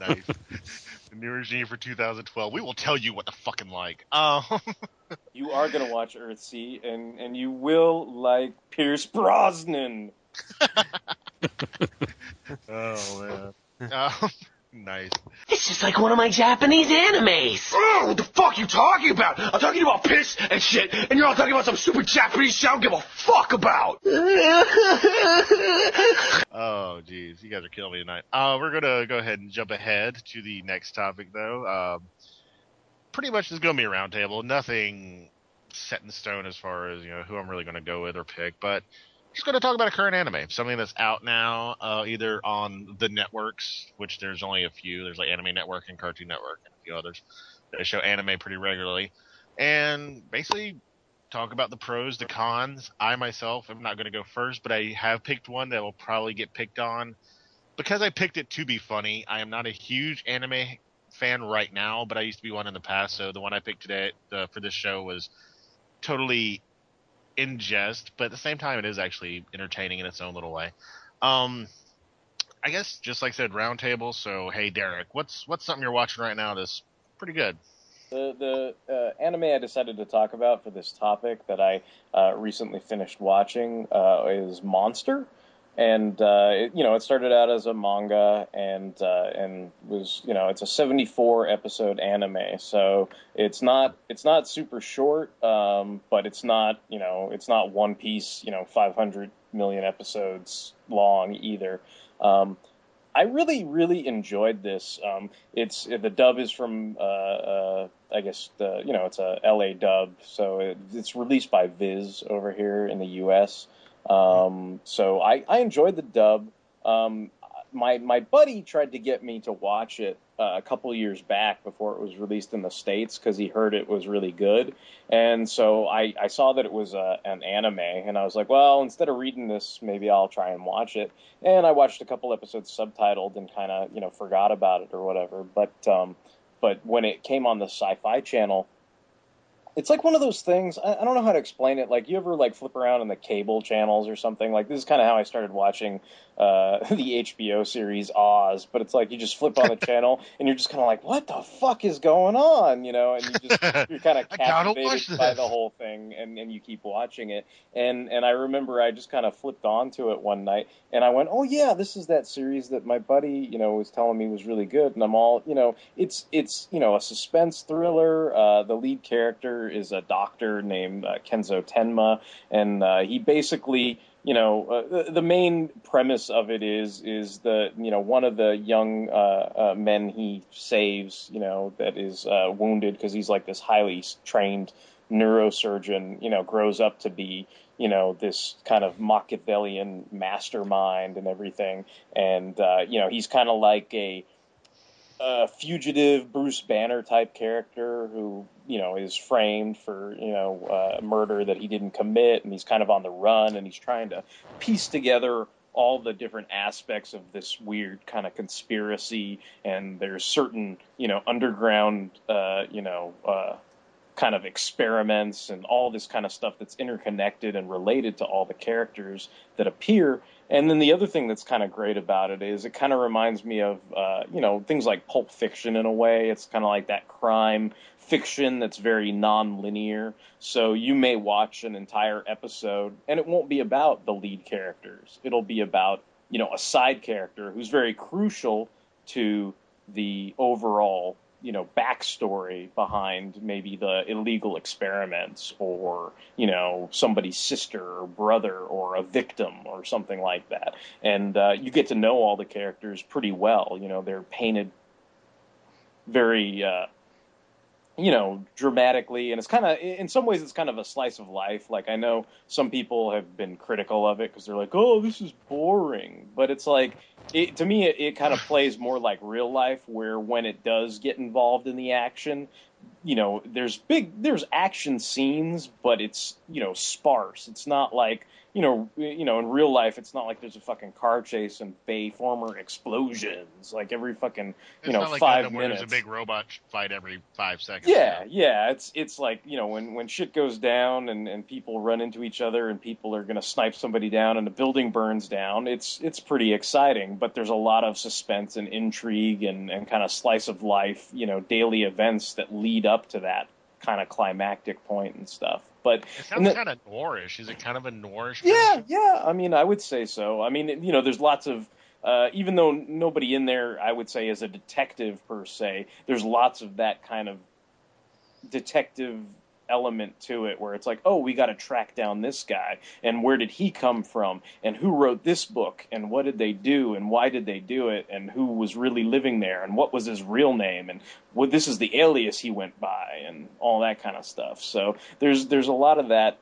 nice. The new regime for 2012. We will tell you what to fucking like. Um, You are gonna watch Earthsea, and and you will like Pierce Brosnan. Oh man. *laughs* Um, nice. This is like one of my Japanese animes. Oh, what the fuck you talking about? I'm talking about piss and shit, and you're all talking about some stupid Japanese shit I don't give a fuck about. *laughs* Oh, jeez, you guys are killing me tonight. Uh, we're gonna go ahead and jump ahead to the next topic, though. Um, pretty much is gonna be a roundtable. Nothing set in stone as far as you know who I'm really gonna go with or pick, but just gonna talk about a current anime, something that's out now, uh, either on the networks, which there's only a few. There's like Anime Network and Cartoon Network and a few others that show anime pretty regularly, and basically talk about the pros, the cons. I myself am not going to go first, but I have picked one that will probably get picked on because I picked it to be funny. I am not a huge anime fan right now, but I used to be one in the past. So the one I picked today uh, for this show was totally in jest, but at the same time, it is actually entertaining in its own little way. Um, I guess just like I said, roundtable. So hey, Derek, what's what's something you're watching right now that's pretty good? The the uh, anime I decided to talk about for this topic that I uh, recently finished watching uh, is Monster, and uh, it, you know it started out as a manga and uh, and was you know it's a 74 episode anime, so it's not it's not super short, um, but it's not you know it's not One Piece you know 500 million episodes long either. Um, I really, really enjoyed this. Um, it's the dub is from, uh, uh, I guess the you know it's a LA dub, so it, it's released by Viz over here in the U.S. Um, so I, I enjoyed the dub. Um, my my buddy tried to get me to watch it uh, a couple years back before it was released in the states because he heard it was really good, and so I, I saw that it was a, an anime, and I was like, well, instead of reading this, maybe I'll try and watch it. And I watched a couple episodes subtitled and kind of you know forgot about it or whatever. But um, but when it came on the Sci-Fi Channel, it's like one of those things. I, I don't know how to explain it. Like you ever like flip around in the cable channels or something. Like this is kind of how I started watching uh, *laughs* the HBO series Oz. But it's like you just flip on the *laughs* channel and you're just kind of like, what the fuck is going on? You know, and you just *laughs* you're kind of I gotta watch captivated by the whole thing, and and you keep watching it. And and I remember I just kind of flipped onto it one night, and I went, oh yeah, this is that series that my buddy you know was telling me was really good, and I'm all you know, it's it's you know a suspense thriller. Uh, the lead character is a doctor named uh, Kenzo Tenma, and uh, he basically you know, uh, the, the main premise of it is is the you know one of the young uh, uh, men he saves, you know, that is uh, wounded because he's like this highly trained neurosurgeon, you know, grows up to be you know this kind of Machiavellian mastermind and everything, and uh, you know he's kind of like a a fugitive Bruce Banner type character who you know is framed for you know uh, murder that he didn't commit, and he's kind of on the run, and he's trying to piece together all the different aspects of this weird kind of conspiracy, and there's certain you know underground uh, you know uh, kind of experiments and all this kind of stuff that's interconnected and related to all the characters that appear. And then the other thing that's kind of great about it is it kind of reminds me of, uh, you know, things like Pulp Fiction in a way. It's kind of like that crime fiction that's very non-linear. So you may watch an entire episode and it won't be about the lead characters. It'll be about, you know, a side character who's very crucial to the overall you know backstory behind maybe the illegal experiments or you know somebody's sister or brother or a victim or something like that. And uh, you get to know all the characters pretty well. You know they're painted very uh, you know dramatically and it's kind of in some ways it's kind of a slice of life. Like i know some people have been critical of it because they're like oh this is boring. But it's like it, to me it, it kind of plays more like real life where when it does get involved in the action you know there's big there's action scenes but it's you know sparse. It's not like you know, you know, in real life, it's not like there's a fucking car chase and Bay Former explosions like every fucking, you It's know, like five minutes. there's a big robot fight every five seconds. Yeah, yeah, it's it's like you know when when shit goes down and and people run into each other and people are gonna snipe somebody down and the building burns down. It's it's pretty exciting, but there's a lot of suspense and intrigue and and kind of slice of life, you know, daily events that lead up to that kind of climactic point and stuff. But It sounds kind of noirish. Is it kind of a noirish? yeah, yeah. I mean, I would say so. I mean, you know, there's lots of, uh, even though nobody in there, I would say, is a detective per se. There's lots of that kind of detective element to it, where it's like, oh, we got to track down this guy, and where did he come from, and who wrote this book, and what did they do, and why did they do it, and who was really living there, and what was his real name, and what this is the alias he went by, and all that kind of stuff. So there's there's a lot of that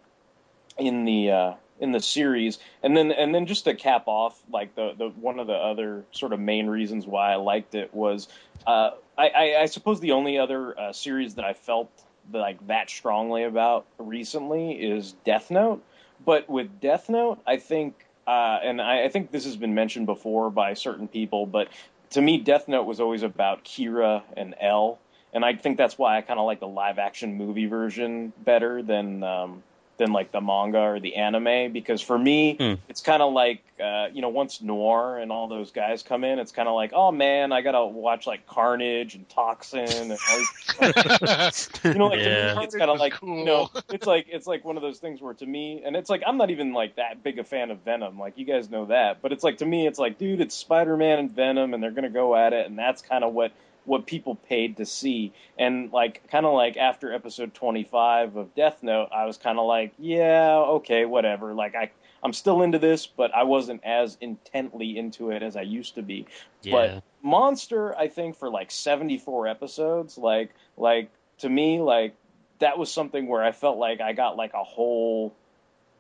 in the uh, in the series, and then and then just to cap off, like the the one of the other sort of main reasons why I liked it was, uh, I, I, I suppose the only other uh, series that I felt like that strongly about recently is Death Note, but with Death Note, I think, uh, and I, I think this has been mentioned before by certain people, but to me, Death Note was always about Kira and L, and I think that's why I kind of like the live action movie version better than um, than like the manga or the anime because for me Hmm. it's kind of like uh, you know once Near and all those guys come in it's kind of like oh man I gotta watch like Carnage and Toxin and all these *laughs* you know, like to Yeah. me, it's kind of like cool. you know, it's like it's like one of those things where to me, and it's like I'm not even like that big a fan of Venom, like you guys know that, but it's like to me, it's like, dude, it's Spider-Man and Venom, and they're gonna go at it, and that's kind of what what people paid to see, and like kind of like after episode 25 of Death Note, I was kind of like, yeah, okay, whatever, like I. I'm still into this, but I wasn't as intently into it as I used to be. Yeah. But Monster, I think for like 74 episodes, like like to me, like that was something where I felt like I got like a whole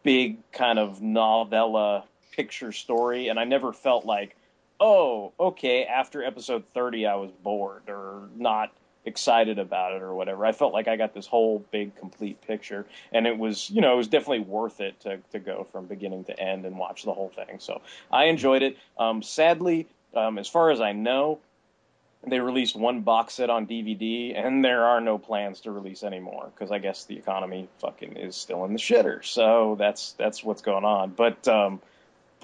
big kind of novella picture story, and I never felt like, oh, okay, after episode 30, I was bored or not excited about it or whatever. I felt like I got this whole big complete picture, and it was, you know, it was definitely worth it to to go from beginning to end and watch the whole thing. So I enjoyed it. Um, sadly, um, as far as I know, they released one box set on DVD, and there are no plans to release anymore because I guess the economy fucking is still in the shitter. So that's that's what's going on. But um,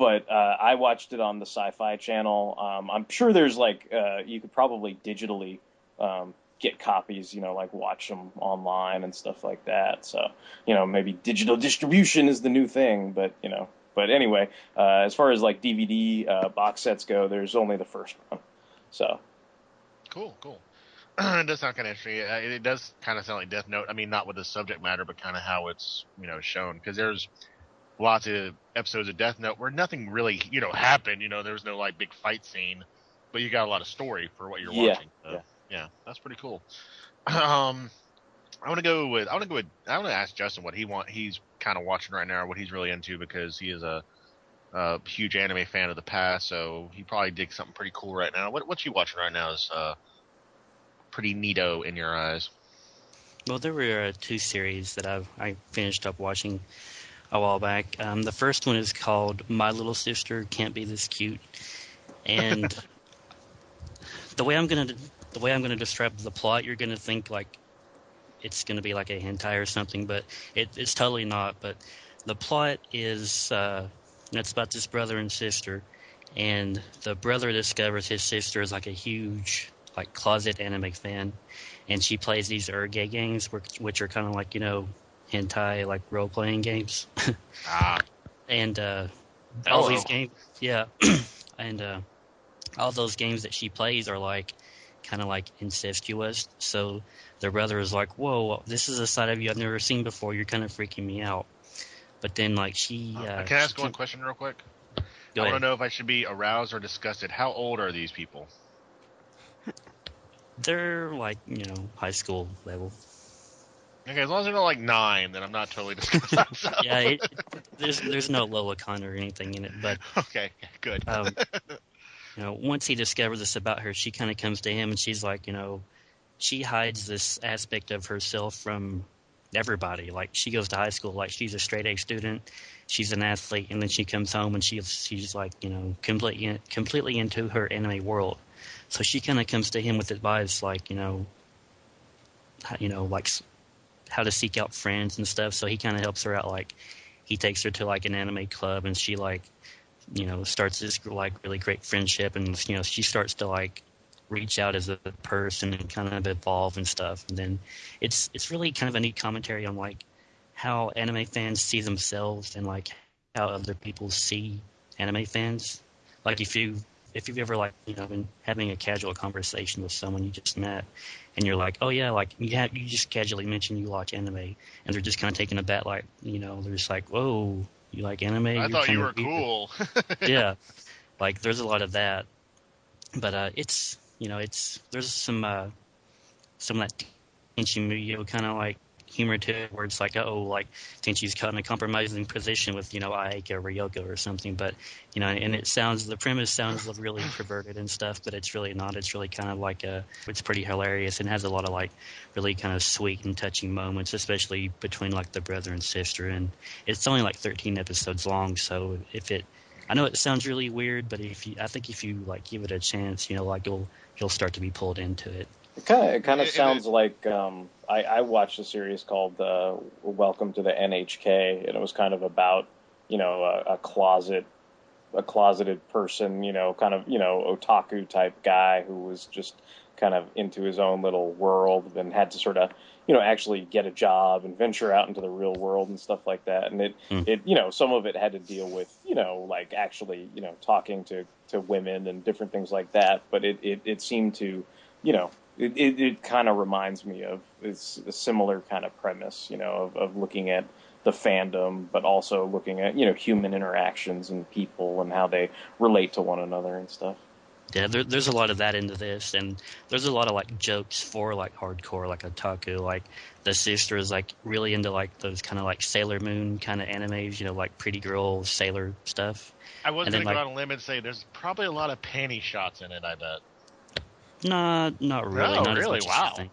but uh, I watched it on the Sci-Fi Channel. Um, I'm sure there's like uh, you could probably digitally um, get copies, you know, like watch them online and stuff like that. So you know, maybe digital distribution is the new thing. But you know, but anyway, uh, as far as like DVD uh, box sets go, there's only the first one. So Cool, cool. *clears throat* it does sound kind of interesting. Uh, It, it does kind of sound like Death Note. I mean, not with the subject matter, but kind of how it's you know shown. Because there's lots of episodes of Death Note where nothing really you know happened. You know, there was no like big fight scene, but you got a lot of story for what you're Yeah, watching. So, yeah. that's pretty cool. *clears throat* Um, I want to go with I want to go with I want to ask Justin what he want he's kind of watching right now, what he's really into because he is a, a huge anime fan of the past, so he probably digs something pretty cool right now. What what you watching right now is uh pretty neato in your eyes. Well, there were uh, two series that I I finished up watching a while back. Um, the first one is called My Little Sister Can't Be This Cute, and *laughs* the way I'm gonna the way I'm gonna describe the plot, you're gonna think like it's gonna be like a hentai or something, but it, it's totally not. But the plot is uh, it's about this brother and sister, and the brother discovers his sister is like a huge like closet anime fan, and she plays these eroge games, which, which are kind of like you know hentai like role playing games, *laughs* Ah, and uh, all these games, yeah, *clears throat* and uh, all those games that she plays are like kind of like incestuous. So their brother is like, "Whoa, this is a side of you I've never seen before. You're kind of freaking me out." But then like she, uh, Can I ask one question real quick? I want to know if I should be aroused or disgusted. How old are these people? They're like you know high school level. Okay, as long as they're not like nine, then I'm not totally disgusted. *laughs* So- Yeah, it, there's there's no Lolicon or anything in it, but *laughs* okay, good. um, *laughs* you know, once he discovers this about her, she kind of comes to him and she's like, you know, she hides this aspect of herself from everybody. Like she goes to high school, like she's a straight A student, she's an athlete, and then she comes home and she's she's like, you know, completely completely into her anime world. So she kind of comes to him with advice, like you know, you know, like how to seek out friends and stuff. So he kind of helps her out. Like he takes her to like an anime club, and she like you know starts this like really great friendship and you know she starts to like reach out as a person and kind of evolve and stuff and then it's it's really kind of a neat commentary on like how anime fans see themselves and like how other people see anime fans like if you if you've ever like you know been having a casual conversation with someone you just met and you're like oh yeah like you have you just casually mention you watch anime and they're just kind of taking taken aback like you know they're just like whoa you like anime I You're thought you were weird." cool. *laughs* yeah, *laughs* like there's a lot of that, but uh, it's you know it's there's some uh, some of that Tenchi Muyo kind of like humor to where it's like oh like Tenchi's caught in a compromising position with you know Ayeka or Ryoko or something, but you know and it sounds the premise sounds really perverted and stuff, but it's really not. It's really kind of like a it's pretty hilarious and has a lot of like really kind of sweet and touching moments, especially between like the brother and sister, and it's only like 13 episodes long, so if it I know it sounds really weird, but if you, I think if you like give it a chance, you know, like you'll you'll start to be pulled into it. It kind of it kind of it- sounds like um, I, I watched a series called uh, Welcome to the NHK, and it was kind of about you know a, a closet a closeted person, you know, kind of you know otaku type guy who was just kind of into his own little world and had to sort of you know actually get a job and venture out into the real world and stuff like that. And it Hmm. it you know some of it had to deal with you know like actually you know talking to to women and different things like that. But it it, it seemed to you know it, it, it kind of reminds me of it's a similar kind of premise, you know, of, of looking at the fandom, but also looking at you know human interactions and people and how they relate to one another and stuff. Yeah, there, there's a lot of that into this, and there's a lot of like jokes for like hardcore, like otaku. Like the sister is like really into like those kind of like Sailor Moon kind of animes, you know, like pretty girl sailor stuff. I was And going then, to go like- out on a limb and say there's probably a lot of panty shots in it. I bet. Nah, not really. No, not really? As much Wow. As think.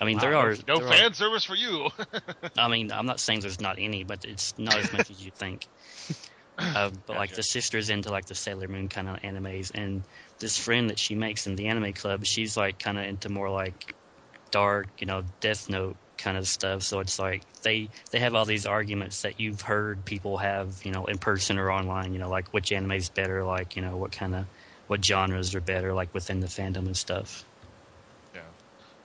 I mean, Wow, there are no there fan are- service for you. *laughs* I mean, I'm not saying there's not any, but it's not as much as you think. Uh, *laughs* but like Gotcha. the sister's into like the Sailor Moon kind of animes, and this friend that she makes in the anime club, she's like kind of into more like dark, you know, Death Note kind of stuff. So it's like they they have all these arguments that you've heard people have, you know, in person or online. You know, like which anime is better, like you know what kind of what genres are better, like within the fandom and stuff. yeah,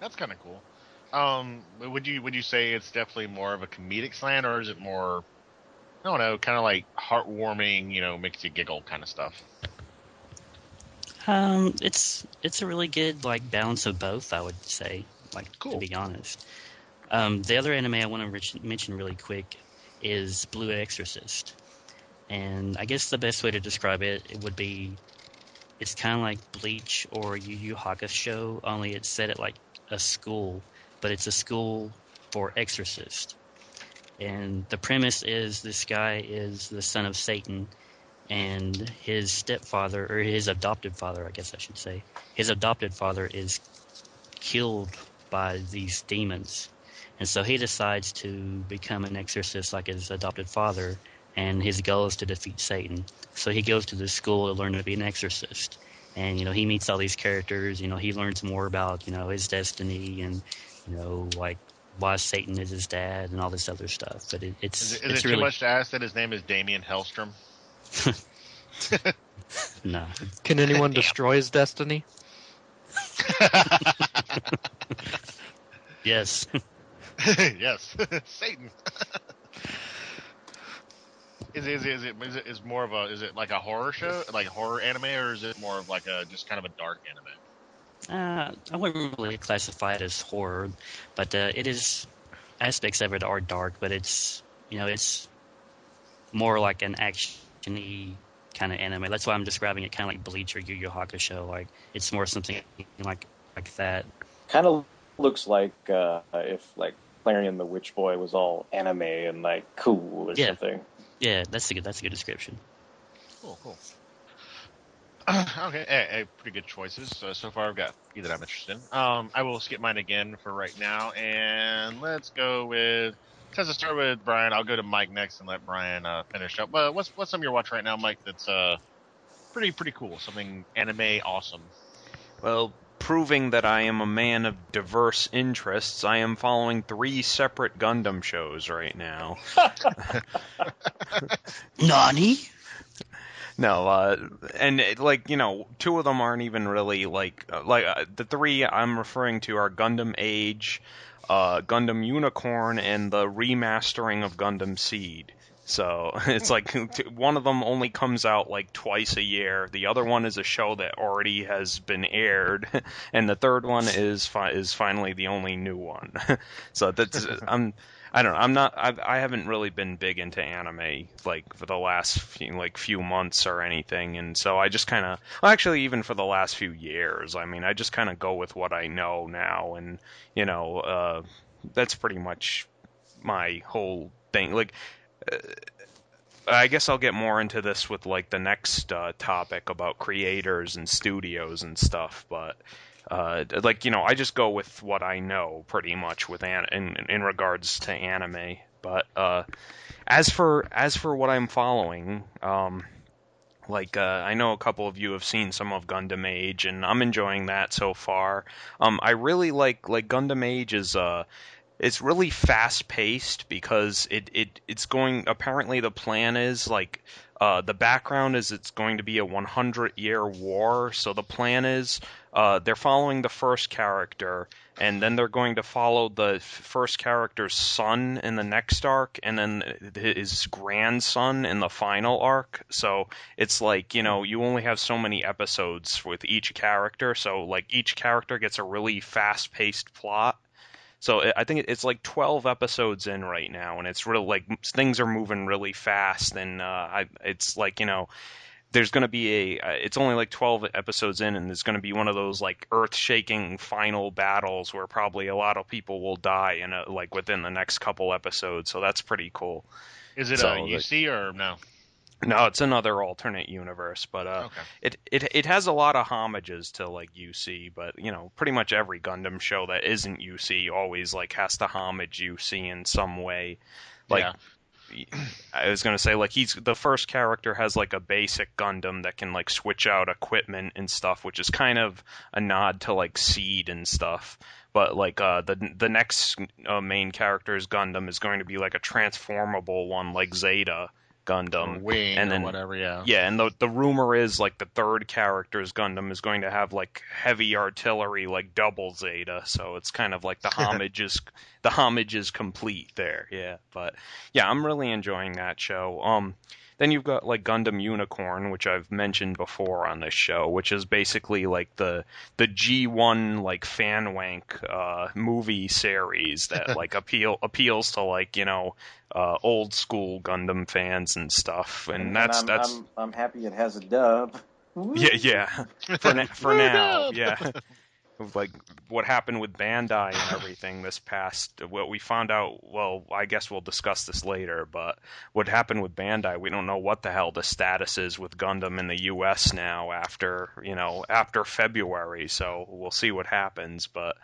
that's kind of cool. Um, would you would you say it's definitely more of a comedic slant, or is it more, I don't know, kind of like heartwarming, you know, makes you giggle kind of stuff? Um, it's it's a really good like balance of both, I would say. Like Cool. to be honest. Um, the other anime I want to mention really quick is Blue Exorcist, and I guess the best way to describe it, it would be it's kind of like Bleach or Yu Yu Hakusho, only it's set at like a school, but it's a school for exorcists. And the premise is this guy is the son of Satan, and his stepfather or his adopted father, I guess I should say, his adopted father is killed by these demons, and so he decides to become an exorcist like his adopted father, and his goal is to defeat Satan. So he goes to this school to learn to be an exorcist, and you know he meets all these characters. You know he learns more about you know his destiny and you know like why Satan is his dad and all this other stuff. But it, it's Is it, is it's it too much to ask that his name is Damien Hellstrom? *laughs* *laughs* no. Can anyone destroy his destiny? *laughs* Yes. yes, Satan. Is, is, is it is it is more of a is it like a horror show like horror anime or is it more of like a just kind of a dark anime? Uh, I wouldn't really classify it as horror, but uh, it is aspects of it are dark, but it's you know it's more like an actiony kind of anime. That's why I'm describing it kind of like Bleach or Yu Yu Hakusho. Like it's more something like like that. Kind of looks like uh, if like Klarion the Witch Boy was all anime and like cool or Yeah. something. Yeah, that's a good that's a good description. Cool, cool. *clears throat* okay, hey, hey, pretty good choices. So, so far, I've got a few that I'm interested in. Um, I will skip mine again for right now, and let's go with. Since I start with Brian, I'll go to Mike next and let Brian uh, finish up. Well, what's what's something you're watching right now, Mike? That's uh, pretty pretty cool. Something anime awesome. Well, proving that I am a man of diverse interests, I am following three separate Gundam shows right now. *laughs* Nani? No, uh, and it, like you know, two of them aren't even really like uh, like uh, the three I'm referring to are Gundam Age, uh, Gundam Unicorn, and the remastering of Gundam Seed. So *laughs* it's like one of them only comes out like twice a year. The other one is a show that already has been aired, *laughs* and the third one is fi- is finally the only new one. *laughs* so that's I'm I don't know. I'm not. I've, I haven't really been big into anime like for the last few, like few months or anything, and so I just kind of. Well, actually, even for the last few years, I mean, I just kind of go with what I know now, and you know, uh, that's pretty much my whole thing. Like, I guess I'll get more into this with like the next uh, topic about creators and studios and stuff, but uh, like you know, I just go with what I know pretty much with an- in in regards to anime. But uh, as for as for what I'm following, um, like uh, I know a couple of you have seen some of Gundam Age, and I'm enjoying that so far. Um, I really like like Gundam Age is uh, it's really fast paced because it, it it's going apparently the plan is like uh, the background is it's going to be a 100 year war. So the plan is uh, they're following the first character and then they're going to follow the first character's son in the next arc and then his grandson in the final arc. So it's like you know you only have so many episodes with each character. So like each character gets a really fast paced plot so I- I think it's like 12 episodes in right now, and it's real like things are moving really fast, and uh, I, it's like you know, there's going to be a. Uh, it's only like 12 episodes in, and there's going to be one of those like earth-shaking final battles where probably a lot of people will die in a, like within the next couple episodes. So that's pretty cool. Is it So, a like- UC or no? No, it's another alternate universe, but uh, Okay. it it it has a lot of homages to like UC, but you know, pretty much every Gundam show that isn't UC always like has to homage UC in some way. Like I was gonna say, like he's the first character has like a basic Gundam that can like switch out equipment and stuff, which is kind of a nod to like Seed and stuff. But like uh, the the next uh, main character's Gundam is going to be like a transformable one, like Zeta Gundam, Or wing and then whatever, yeah. yeah, and the the rumor is like the third character's Gundam is going to have like heavy artillery, like double Zeta. So it's kind of like the *laughs* homage is the homage is complete there. Yeah, but yeah, I'm really enjoying that show. Um, then you've got like Gundam Unicorn, which I've mentioned before on this show, which is basically like the the G1 like fan wank uh, movie series that *laughs* like appeal appeals to like you know uh, old school Gundam fans and stuff, and, that's I'm, that's I'm, I'm happy it has a dub. yeah yeah. *laughs* For na- for now yeah. *laughs* Like what happened with Bandai and everything this past, what we found out. Well, I guess we'll discuss this later. But what happened with Bandai, we don't know what the hell the status is with Gundam in the U.S. now after you know after February. So we'll see what happens. But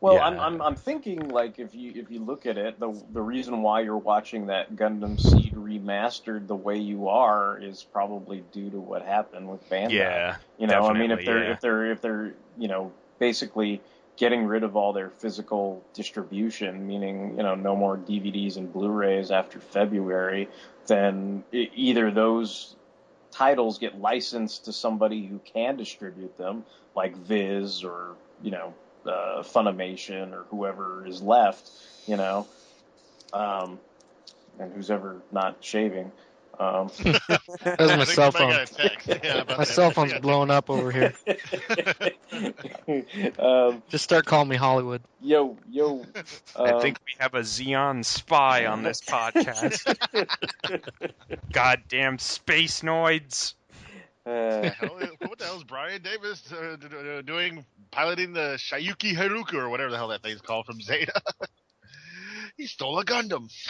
Well, yeah. I'm, I'm I'm thinking like if you if you look at it, the the reason why you're watching that Gundam Seed remastered the way you are is probably due to what happened with Bandai. Yeah, you know, I mean, if they're yeah. if they're if they're you know basically getting rid of all their physical distribution, meaning you know no more DVDs and Blu-rays after February, then either those titles get licensed to somebody who can distribute them, like Viz or you know uh, Funimation or whoever is left, you know, um, and who's ever not shaving, Um, *laughs* That was my cell phone. got a text. Yeah, My that. cell phone's blowing up over here. *laughs* um, Just start calling me Hollywood. yo, yo. *laughs* I um, think we have a Zeon spy on this podcast. Goddamn space noids. uh, what the hell is Brian Davis uh, d- d- doing piloting the Shayuki Haruka or whatever the hell that thing's called from Zeta? He stole a Gundam. *laughs*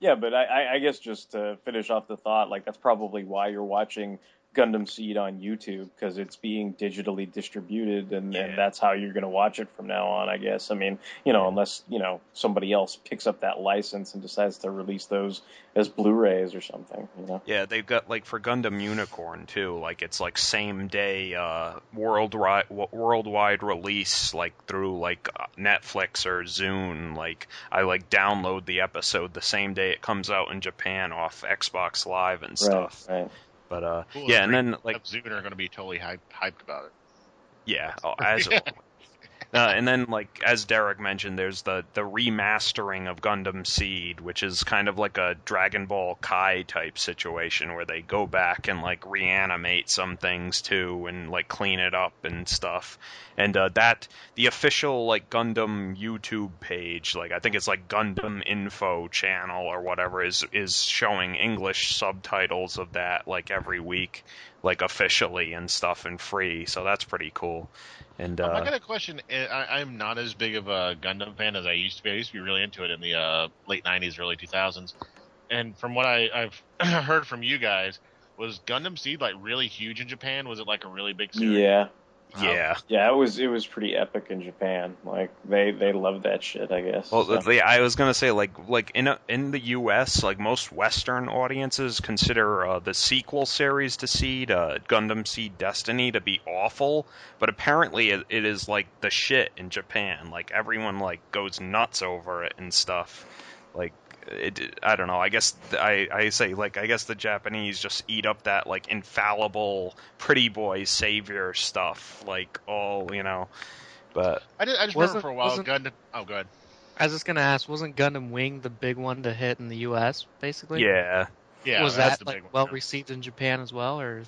Yeah, but I, I, guess just to finish off the thought, like that's probably why you're watching Gundam Seed on YouTube because it's being digitally distributed, and, Yeah. and that's how you're going to watch it from now on. I guess. I mean, you know, unless you know somebody else picks up that license and decides to release those as Blu-rays or something. You know. Yeah, they've got like for Gundam Unicorn too. Like it's like same day uh, worldwide worldwide release like through like uh, Netflix or Zune. Like I like download the episode the same day it comes out in Japan off Xbox Live and stuff. Right. Right. But uh, Cool, yeah, and then like Zune are going to be totally hyped, hyped about it. Yeah, oh, as *laughs* uh, and then like as Derek mentioned, there's the the remastering of Gundam Seed, which is kind of like a Dragon Ball Kai type situation where they go back and like reanimate some things too and like clean it up and stuff. And uh, that the official like Gundam YouTube page, like I think it's like Gundam Info channel or whatever, is is showing English subtitles of that like every week, like officially and stuff and free. So that's pretty cool. And Um, I uh, got a question. I, I- I'm not as big of a Gundam fan as I used to be. I used to be really into it in the uh, late '90s, early 2000s. And from what I, I've *clears throat* heard from you guys, was Gundam Seed like really huge in Japan? Was it like a really big series? Yeah. Yeah. Yeah, it was it was pretty epic in Japan. Like they they loved that shit. I guess. Well, So- the, I was gonna say like like in a, in the U.S. like most Western audiences consider uh, the sequel series to Seed, uh, Gundam Seed Destiny, to be awful, but apparently it, it is like the shit in Japan. Like everyone like goes nuts over it and stuff. Like it, I don't know. I guess th- I I say like I guess the Japanese just eat up that like infallible pretty boy savior stuff like all you know. But I, did, I just Wasn't- remember for a while wasn't- Gundam. Oh, go ahead. I was just gonna ask, wasn't Gundam Wing the big one to hit in the U.S. Basically, yeah. Yeah, was that the big like one. well received in Japan as well, or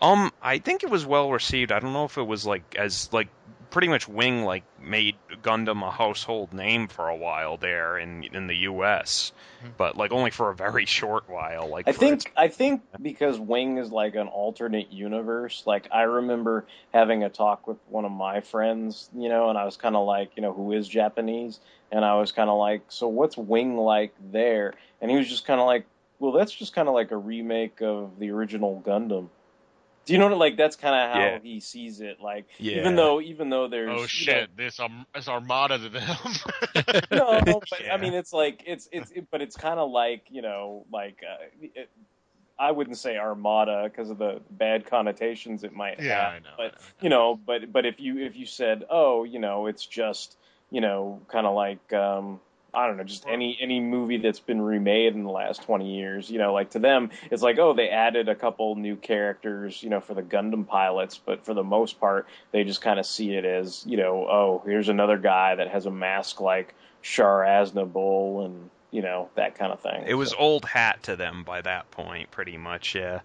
Um, I think it was well received. I don't know if it was like as like pretty much Wing like made Gundam a household name for a while there in in the U.S., Mhm. but like only for a very *laughs* short while. Like I think its- I think because Wing is like an alternate universe. Like I remember having a talk with one of my friends, you know, and I was kind of like, you know, who is Japanese, and I was kind of like, so what's Wing like there? And he was just kind of like, well, that's just kind of like a remake of the original Gundam. Do you know what? Like that's kind of how Yeah. he sees it. Like Yeah. even though even though there's Oh you shit! This um, this Armada to them. know, *laughs* *laughs* no, but Yeah. I mean, it's like it's it's, it, but it's kind of like you know, like uh, it, I wouldn't say Armada because of the bad connotations it might Yeah, have. I know, But I know. you know, but but if you if you said, oh, you know, it's just you know, kind of like um, I don't know, just any any movie that's been remade in the last twenty years. You know, like to them, it's like, oh, they added a couple new characters, you know, for the Gundam pilots, but for the most part, they just kind of see it as, you know, oh, here's another guy that has a mask like Char Aznable and you know that kind of thing. it was So- old hat to them by that point, pretty much. Yeah.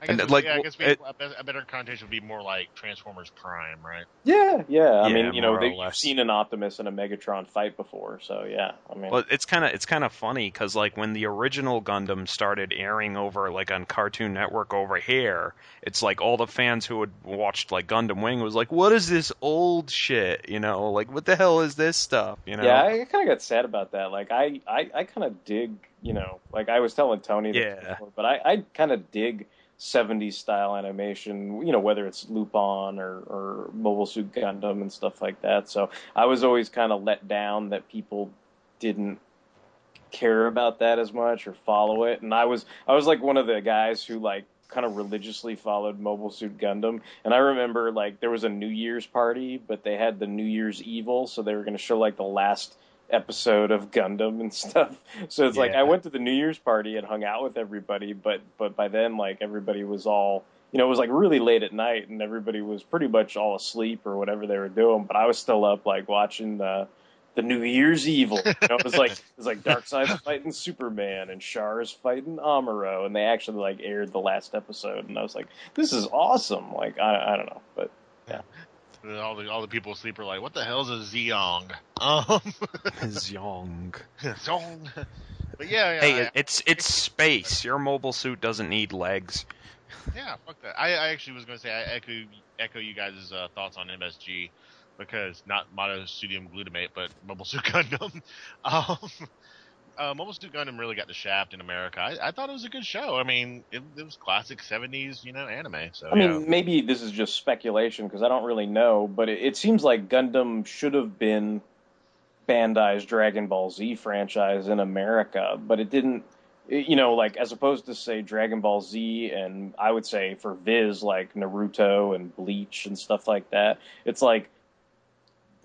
I guess, And, like, yeah, I guess we, it- a better connotation would be more like Transformers Prime, right? yeah, yeah. I Yeah, mean, you know, they, you've seen an Optimus and a Megatron fight before, so yeah. I mean, Well, it's kind of it's kind of funny because like when the original Gundam started airing over like on Cartoon Network over here, it's like all the fans who had watched like Gundam Wing was like, "What is this old shit?" You know, like what the hell is this stuff? You know? Yeah, I kind of got sad about that. Like, I, I, I kind of dig, you know, like I was telling Tony, this Yeah. before, but I, I kind of dig 70s style animation, you know, whether it's Lupin or, or Mobile Suit Gundam and stuff like that. So I was always kind of let down that people didn't care about that as much or follow it. And I was, I was like one of the guys who like kind of religiously followed Mobile Suit Gundam. And I remember like there was a New Year's party, but they had the New Year's Evil, so they were going to show like the last episode of Gundam and *laughs* stuff. So it's like I went to the New Year's party and hung out with everybody, but but by then like everybody was all you know, it was like really late at night and everybody was pretty much all asleep or whatever they were doing, but I was still up like watching the the New Year's Evil. You know, it was like it was like Darkseid's *laughs* fighting Superman and Char's fighting Amuro, and they actually like aired the last episode, and I was like, this is awesome. Like I I don't know, but All the all the people asleep are like, "What the hell's a Zeong?" Um, *laughs* Young. Zeong. But yeah, yeah, Hey, I- it's it's space. Your mobile suit doesn't need legs. Yeah, fuck that. I, I actually was going to say I echo echo you guys' uh, thoughts on MSG because not monosodium glutamate, but Mobile Suit *laughs* Gundam. Um, uh, Mobile Suit Gundam really got the shaft in America. I, I thought it was a good show. I mean, it, it was classic '70s, you know, anime. So I mean, yeah. maybe this is just speculation because I don't really know, but it, it seems like Gundam should have been Bandai's Dragon Ball Z franchise in America, but it didn't. you know, like as opposed to say Dragon Ball Z and I would say for Viz like Naruto and Bleach and stuff like that, it's like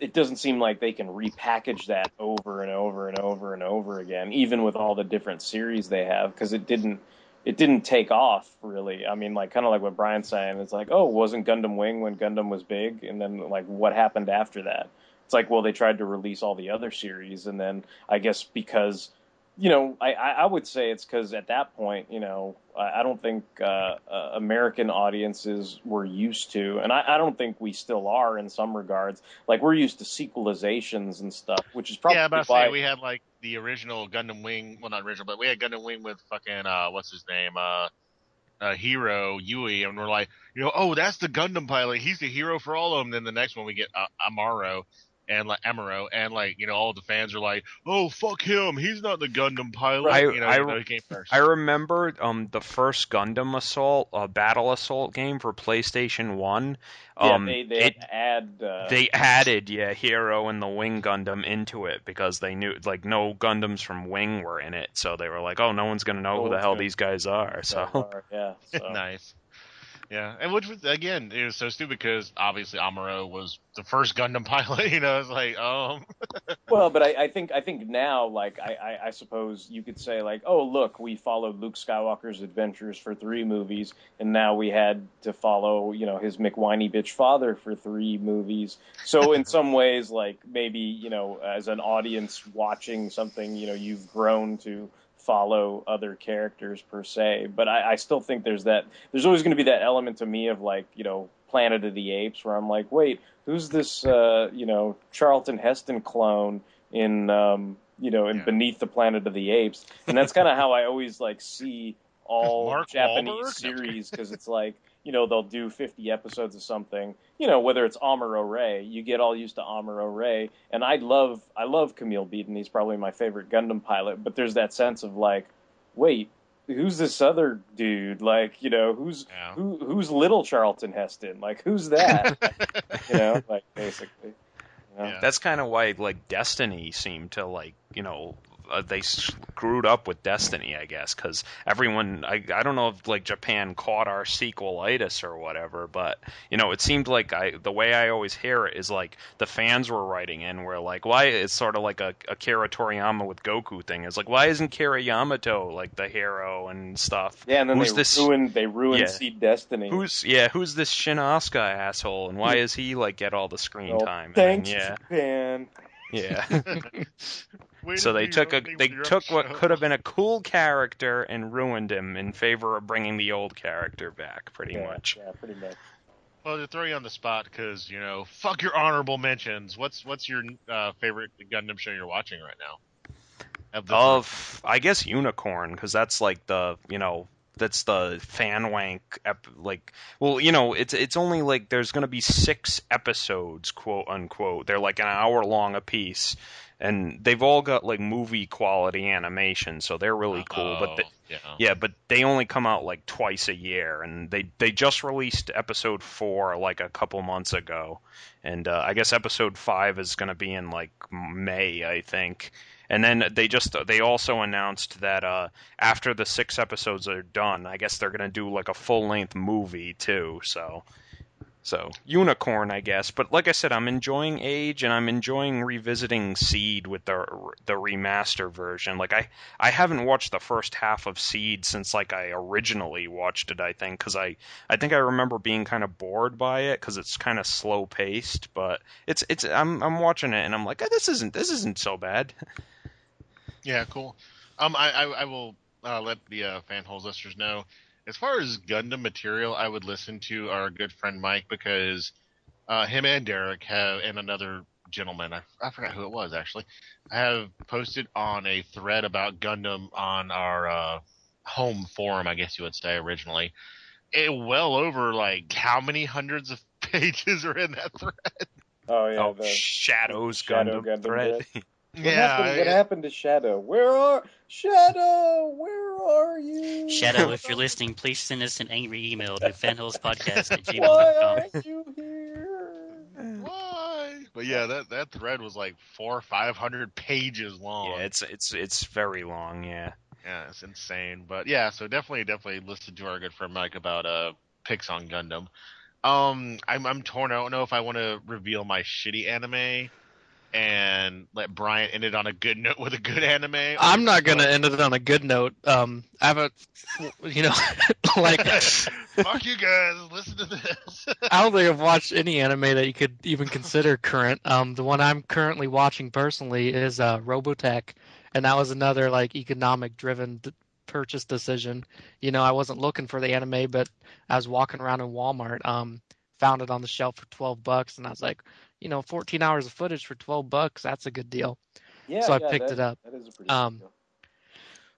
it doesn't seem like they can repackage that over and over and over and over again, even with all the different series they have, because it didn't it didn't take off really. I mean, like kind of like what Brian's saying. It's like, oh, wasn't Gundam Wing when Gundam was big, and then like what happened after that? It's like, well, they tried to release all the other series, and then I guess because you know, I, I would say it's because at that point, you know, I, I don't think uh, uh, American audiences were used to, and I, I don't think we still are in some regards. Like we're used to sequelizations and stuff, which is probably yeah, but why say we had like the original Gundam Wing. Well, not original, but we had Gundam Wing with fucking uh, what's his name, uh, uh, Heero Yuy, and we're like, you know, oh, that's the Gundam pilot. He's the hero for all of them. Then the next one we get uh, Amuro. And like Amuro, and like you know, all the fans are like, "Oh fuck him! He's not the Gundam pilot." I- you know, I- even though he came first. I remember um the first Gundam Assault, uh, Battle Assault game for PlayStation One. yeah, Um, they they it, add uh, they added yeah Heero and the Wing Gundam into it because they knew like no Gundams from Wing were in it, so they were like, oh, no one's gonna know No who the one's hell gonna- these guys are. So yeah, *laughs* so. nice. Yeah, and which was again it was so stupid because obviously Amuro was the first Gundam *laughs* pilot. You know, it's like um, *laughs* Well, but I, I think I think now, like I, I, I suppose you could say, like, oh look, we followed Luke Skywalker's adventures for three movies, and now we had to follow, you know, his McWhiney bitch father for three movies. So in *laughs* some ways, like maybe you know, as an audience watching something, you know, you've grown to follow other characters per se. But I, I still think there's that. There's always going to be that element to me of like, you know, Planet of the Apes, where I'm like, wait, who's this, uh, you know, Charlton Heston clone in, um, you know, in Yeah. Beneath the Planet of the Apes? And that's kind of how I always like see all Mark Japanese Wahlberg? Series because it's like, you know, they'll do 50 episodes of something, you know, whether it's Amuro Ray, you get all used to Amuro Ray. And I love, I love Kamille Bidan. He's probably my favorite Gundam pilot, but there's that sense of like, wait, who's this other dude? Like, you know, who's, Yeah. who, who's little Charlton Heston? Like, who's that? *laughs* you know, like basically. You know? Yeah. that's kind of why like Destiny seemed to like you know uh, they screwed up with Destiny, I guess, because everyone I I don't know if like Japan caught our sequelitis or whatever, but you know it seemed like I the way I always hear it is like the fans were writing in were like why it's sort of like a Akira Toriyama with Goku thing. It's like why isn't Kira Yamato like the hero and stuff? Yeah, and then Who's they this- ruined they ruined Yeah. Seed Destiny. Who's yeah? Who's this Shinn Asuka asshole, and why is he like get all the screen Oh, time? And then, Thanks, yeah, Japan. yeah. *laughs* *laughs* Way so to they took a they took what show. could have been a cool character and ruined him in favor of bringing the old character back, pretty yeah, much. Yeah, pretty much. Well, to throw you on the spot, because you know, fuck your honorable mentions. What's what's your uh, favorite Gundam show you're watching right now? Of Of I guess Unicorn because that's like the you know that's the fan wank ep- like well you know it's it's only like there's gonna be six episodes quote unquote they're like an hour long a piece and they've all got like movie quality animation so they're really cool but the, Oh, yeah. Yeah, but they only come out like twice a year, and they they just released episode four like a couple months ago, and uh, I guess episode five is going to be in like May, I think. And then they just they also announced that uh, after the six episodes are done, I guess they're going to do like a full length movie too. So So unicorn, I guess. But like I said, I'm enjoying Age, and I'm enjoying revisiting Seed with the the remaster version. Like I I haven't watched the first half of Seed since like I originally watched it. I think because I I think I remember being kind of bored by it because it's kind of slow paced. But it's it's I'm I'm watching it and I'm like oh, this isn't this isn't so bad. *laughs* Yeah, cool. Um, I I, I will uh, let the uh, fanholes listeners know. As far as Gundam material, I would listen to our good friend Mike because uh, him and Derek have and another gentleman I, I forgot who it was actually have posted on a thread about Gundam on our uh, home forum, I guess you would say originally. It well over like how many hundreds of *laughs* pages are in that thread? Oh yeah, oh, the Shadows Shadow Gundam, Gundam thread. bit. *laughs* What Yeah, happened? What I- happened to Shadow? Where are Shadow? Where are you? Shadow, if you're listening, please send us an angry email to fanholespodcast at Why aren't you here? Why? But yeah, that that thread was like four or five hundred pages long. Yeah, it's it's it's very long. Yeah. Yeah, it's insane. But yeah, so definitely, definitely listen to our good friend Mike about uh picks on Gundam. Um, I'm I'm torn. I don't know if I want to reveal my shitty anime and let Brian end it on a good note with a good anime. I'm not gonna end it on a good note. Um, I have a, you know, *laughs* like *laughs* Fuck you guys. Listen to this. *laughs* I don't think I've watched any anime that you could even consider current. Um, the one I'm currently watching personally is uh, Robotech, and that was another like economic driven d- purchase decision. You know, I wasn't looking for the anime, but I was walking around in Walmart, um, found it on the shelf for 12 bucks, and I was like, you know, 14 hours of footage for 12 bucks, that's a good deal. Yeah, So I yeah, picked that- it up. That is a pretty Um, good deal.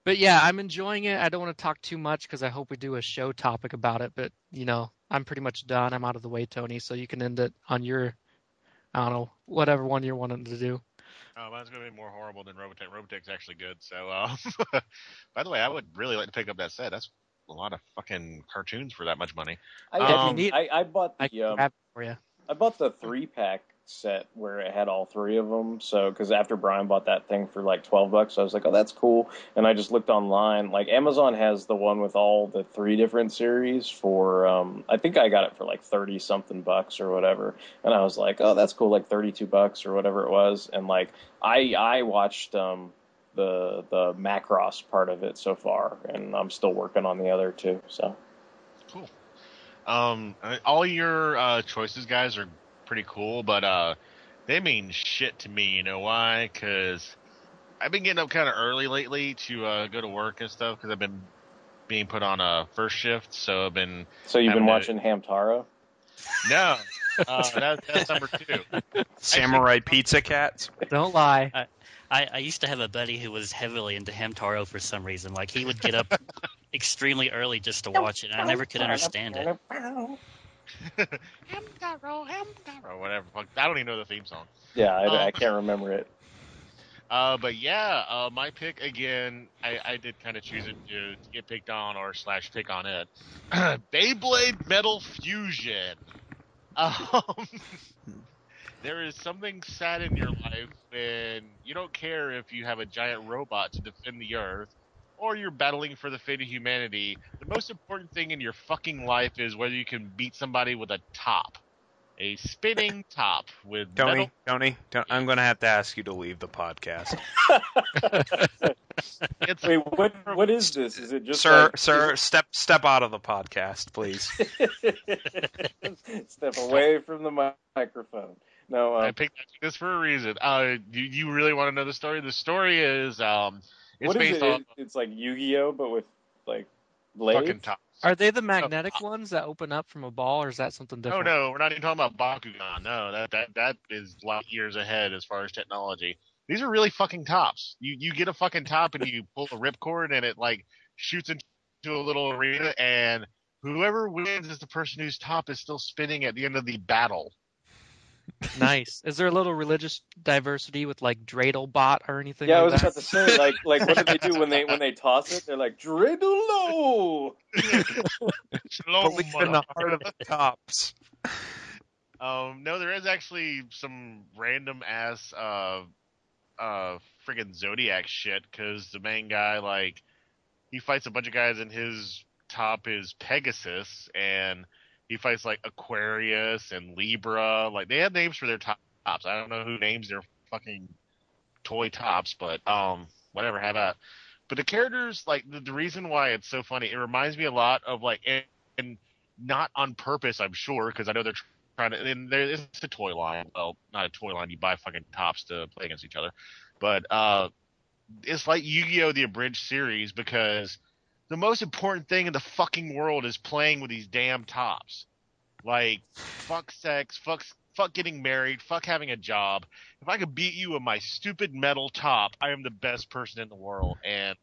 But yeah, I'm enjoying it. I don't want to talk too much because I hope we do a show topic about it. But you know, I'm pretty much done. I'm out of the way, Tony. So you can end it on your, I don't know, whatever one you're wanting to do. Oh, mine's gonna be more horrible than Robotech. Robotech's actually good. So, uh, *laughs* by the way, I would really like to pick up that set. That's a lot of fucking cartoons for that much money. I, um, need- I, I bought the can um, for you. I bought the three pack set where it had all three of them. So because after Brian bought that thing for like twelve bucks, I was like, oh, that's cool. And I just looked online. Like Amazon has the one with all the three different series for. Um, I think I got it for like thirty something bucks or whatever. And I was like, oh, that's cool, like thirty two bucks or whatever it was. And like I I watched um the the Macross part of it so far, and I'm still working on the other two. So. Cool. Um, all your uh, choices, guys, are pretty cool, but uh, they mean shit to me. You know why? Because I've been getting up kind of early lately to uh, go to work and stuff. Because I've been being put on a first shift, so I've been So you've been Haven't watching Hamtaro? no. Uh, that, that's number two. Samurai Pizza Cats. Don't lie. I, I used to have a buddy who was heavily into Hamtaro for some reason. Like he would get up *laughs* extremely early just to watch it, and I never could understand it. *laughs* Hamtaro, Hamtaro, whatever. Fuck, I don't even know the theme song. Yeah, I, I Um, can't remember it. Uh, but yeah, uh, my pick again. I, I did kind of choose it to, to get picked on or slash pick on it. *clears throat* Beyblade Metal Fusion. *laughs* Um, there is something sad in your life when you don't care if you have a giant robot to defend the Earth, or you're battling for the fate of humanity. The most important thing in your fucking life is whether you can beat somebody with a top, a spinning *laughs* top with Tony, metal. Tony, Tony, I'm going to have to ask you to leave the podcast. *laughs* It's Wait, what? What is this? Is it just sir, like, sir, step step out of the podcast, please. *laughs* step away from the microphone? No, I um, picked this for a reason. Uh, you, you really want to know the story? The story is um, it's what is based it? on It's like Yu-Gi-Oh, but with like fucking blades. Are they the magnetic ones that open up from a ball, or is that something different? no, no, we're not even talking about Bakugan. No, that that that is light years ahead as far as technology. These are really fucking tops. You you get a fucking top and you pull a ripcord and it like shoots into a little arena and whoever wins is the person whose top is still spinning at the end of the battle. Nice. Is there a little religious diversity with like Dreidel bot or anything? Yeah, I was that? about to say, like, like what do they do when they when they toss it? They're like Dreidel *laughs* Shalom, Believe in the heart of the tops. Um, no, there is actually some random ass uh uh friggin' Zodiac shit because the main guy like he fights a bunch of guys and his top is Pegasus and He fights like Aquarius and Libra. Like they have names for their tops. I don't know who names their fucking toy tops, but um, whatever. Have at. But the characters, like the, the reason why it's so funny, it reminds me a lot of like, and, and not on purpose, I'm sure, because I know they're trying to. And there is a toy line. Well, not a toy line. You buy fucking tops to play against each other, but uh, it's like Yu-Gi-Oh! the abridged series because the most important thing in the fucking world is playing with these damn tops. Like, fuck sex, fuck, fuck getting married, fuck having a job. If I could beat you with my stupid metal top, I am the best person in the world. And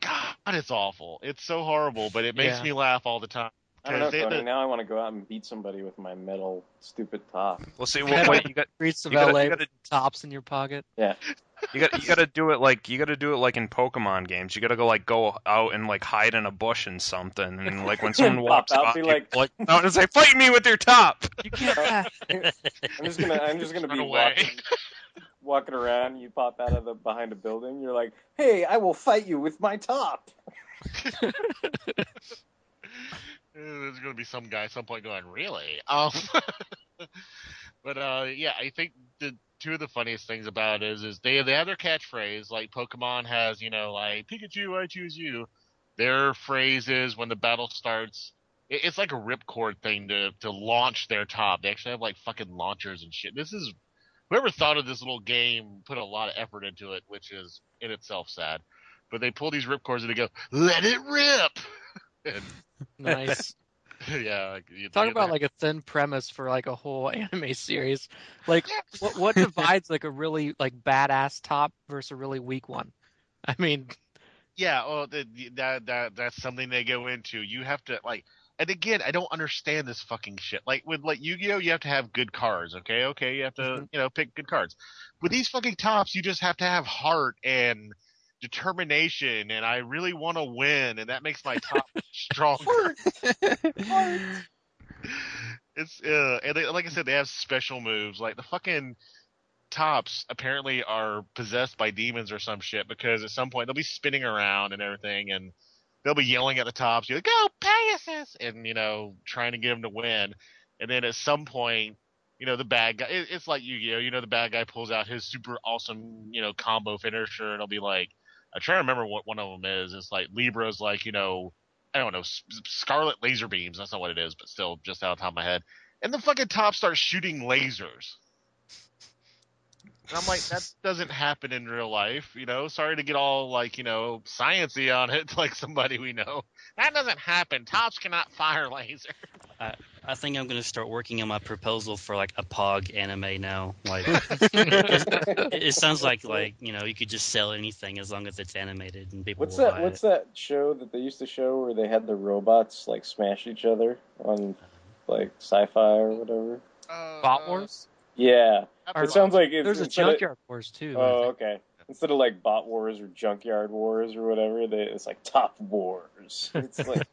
God, it's awful. It's so horrible, but it makes Yeah. me laugh all the time. I don't know, 'Cause they- Tony. they- Now I want to go out and beat somebody with my metal stupid top. Well, see, well, wait, you got Streets of You gotta- LA you gotta- with tops in your pocket. Yeah. You got you got to do it like you got to do it like in Pokemon games. You got to go like go out and like hide in a bush and something, and like when *laughs* someone walks out, by, be like- like out and say, "Fight me with your top." You can't. *laughs* I'm just gonna I'm just gonna Run be away. walking, walking around. You pop out of the behind a building. You're like, hey, I will fight you with my top. *laughs* There's going to be some guy at some point going, really? Um, but uh, yeah, I think the two of the funniest things about it is is they they have their catchphrase like Pokemon has, you know, like Pikachu, I choose you. Their phrase is when the battle starts. it- It's like a ripcord thing to to launch their top. They actually have like fucking launchers and shit. This is whoever thought of this little game put a lot of effort into it, which is in itself sad. But they pull these ripcords and they go, "Let it rip." *laughs* and nice. *laughs* yeah, like, you- Talk about like a thin premise for like a whole *laughs* anime series. Like, what what *laughs* divides like a really like badass top versus a really weak one? I mean, yeah. Well, the- that that that's something they go into. You have to like, and again, I don't understand this fucking shit. Like with like Yu-Gi-Oh, you have to have good cards. Okay, okay, you have to Mhm. you know pick good cards. With these fucking tops, you just have to have heart and determination, and I really want to win, and that makes my top *laughs* stronger. It's uh, and they, like I said, they have special moves. Like the fucking tops apparently are possessed by demons or some shit because at some point they'll be spinning around and everything, and they'll be yelling at the tops, "You go Pegasus!" and you know trying to get them to win. And then at some point, you know the bad guy. it's like Yu-Gi-Oh. You know the bad guy pulls out his super awesome you know combo finisher, and it'll be like, I'm trying to remember what one of them is. It's like Libra's like you know I don't know, Scarlet laser beams. That's not what it is, but still, just out of the top of my head. And the fucking top starts shooting lasers. And I'm like, that doesn't happen in real life, you know. Sorry to get all like, you know, sciency on it, *laughs* like somebody we know. That doesn't happen. Tops cannot fire laser. Uh, I think I'm gonna start working on my proposal for like a Pog anime now. Like, *laughs* it, it sounds like like you know you could just sell anything as long as it's animated and people What's will that? buy What's it. that show that they used to show where they had the robots like smash each other on like sci-fi or whatever? Uh, Bot Wars. Yeah, Or- it sounds like it's There's a instead of- Junkyard Wars too. Oh, okay. Instead of like bot wars or junkyard wars or whatever, they, it's like top wars. *laughs* It's like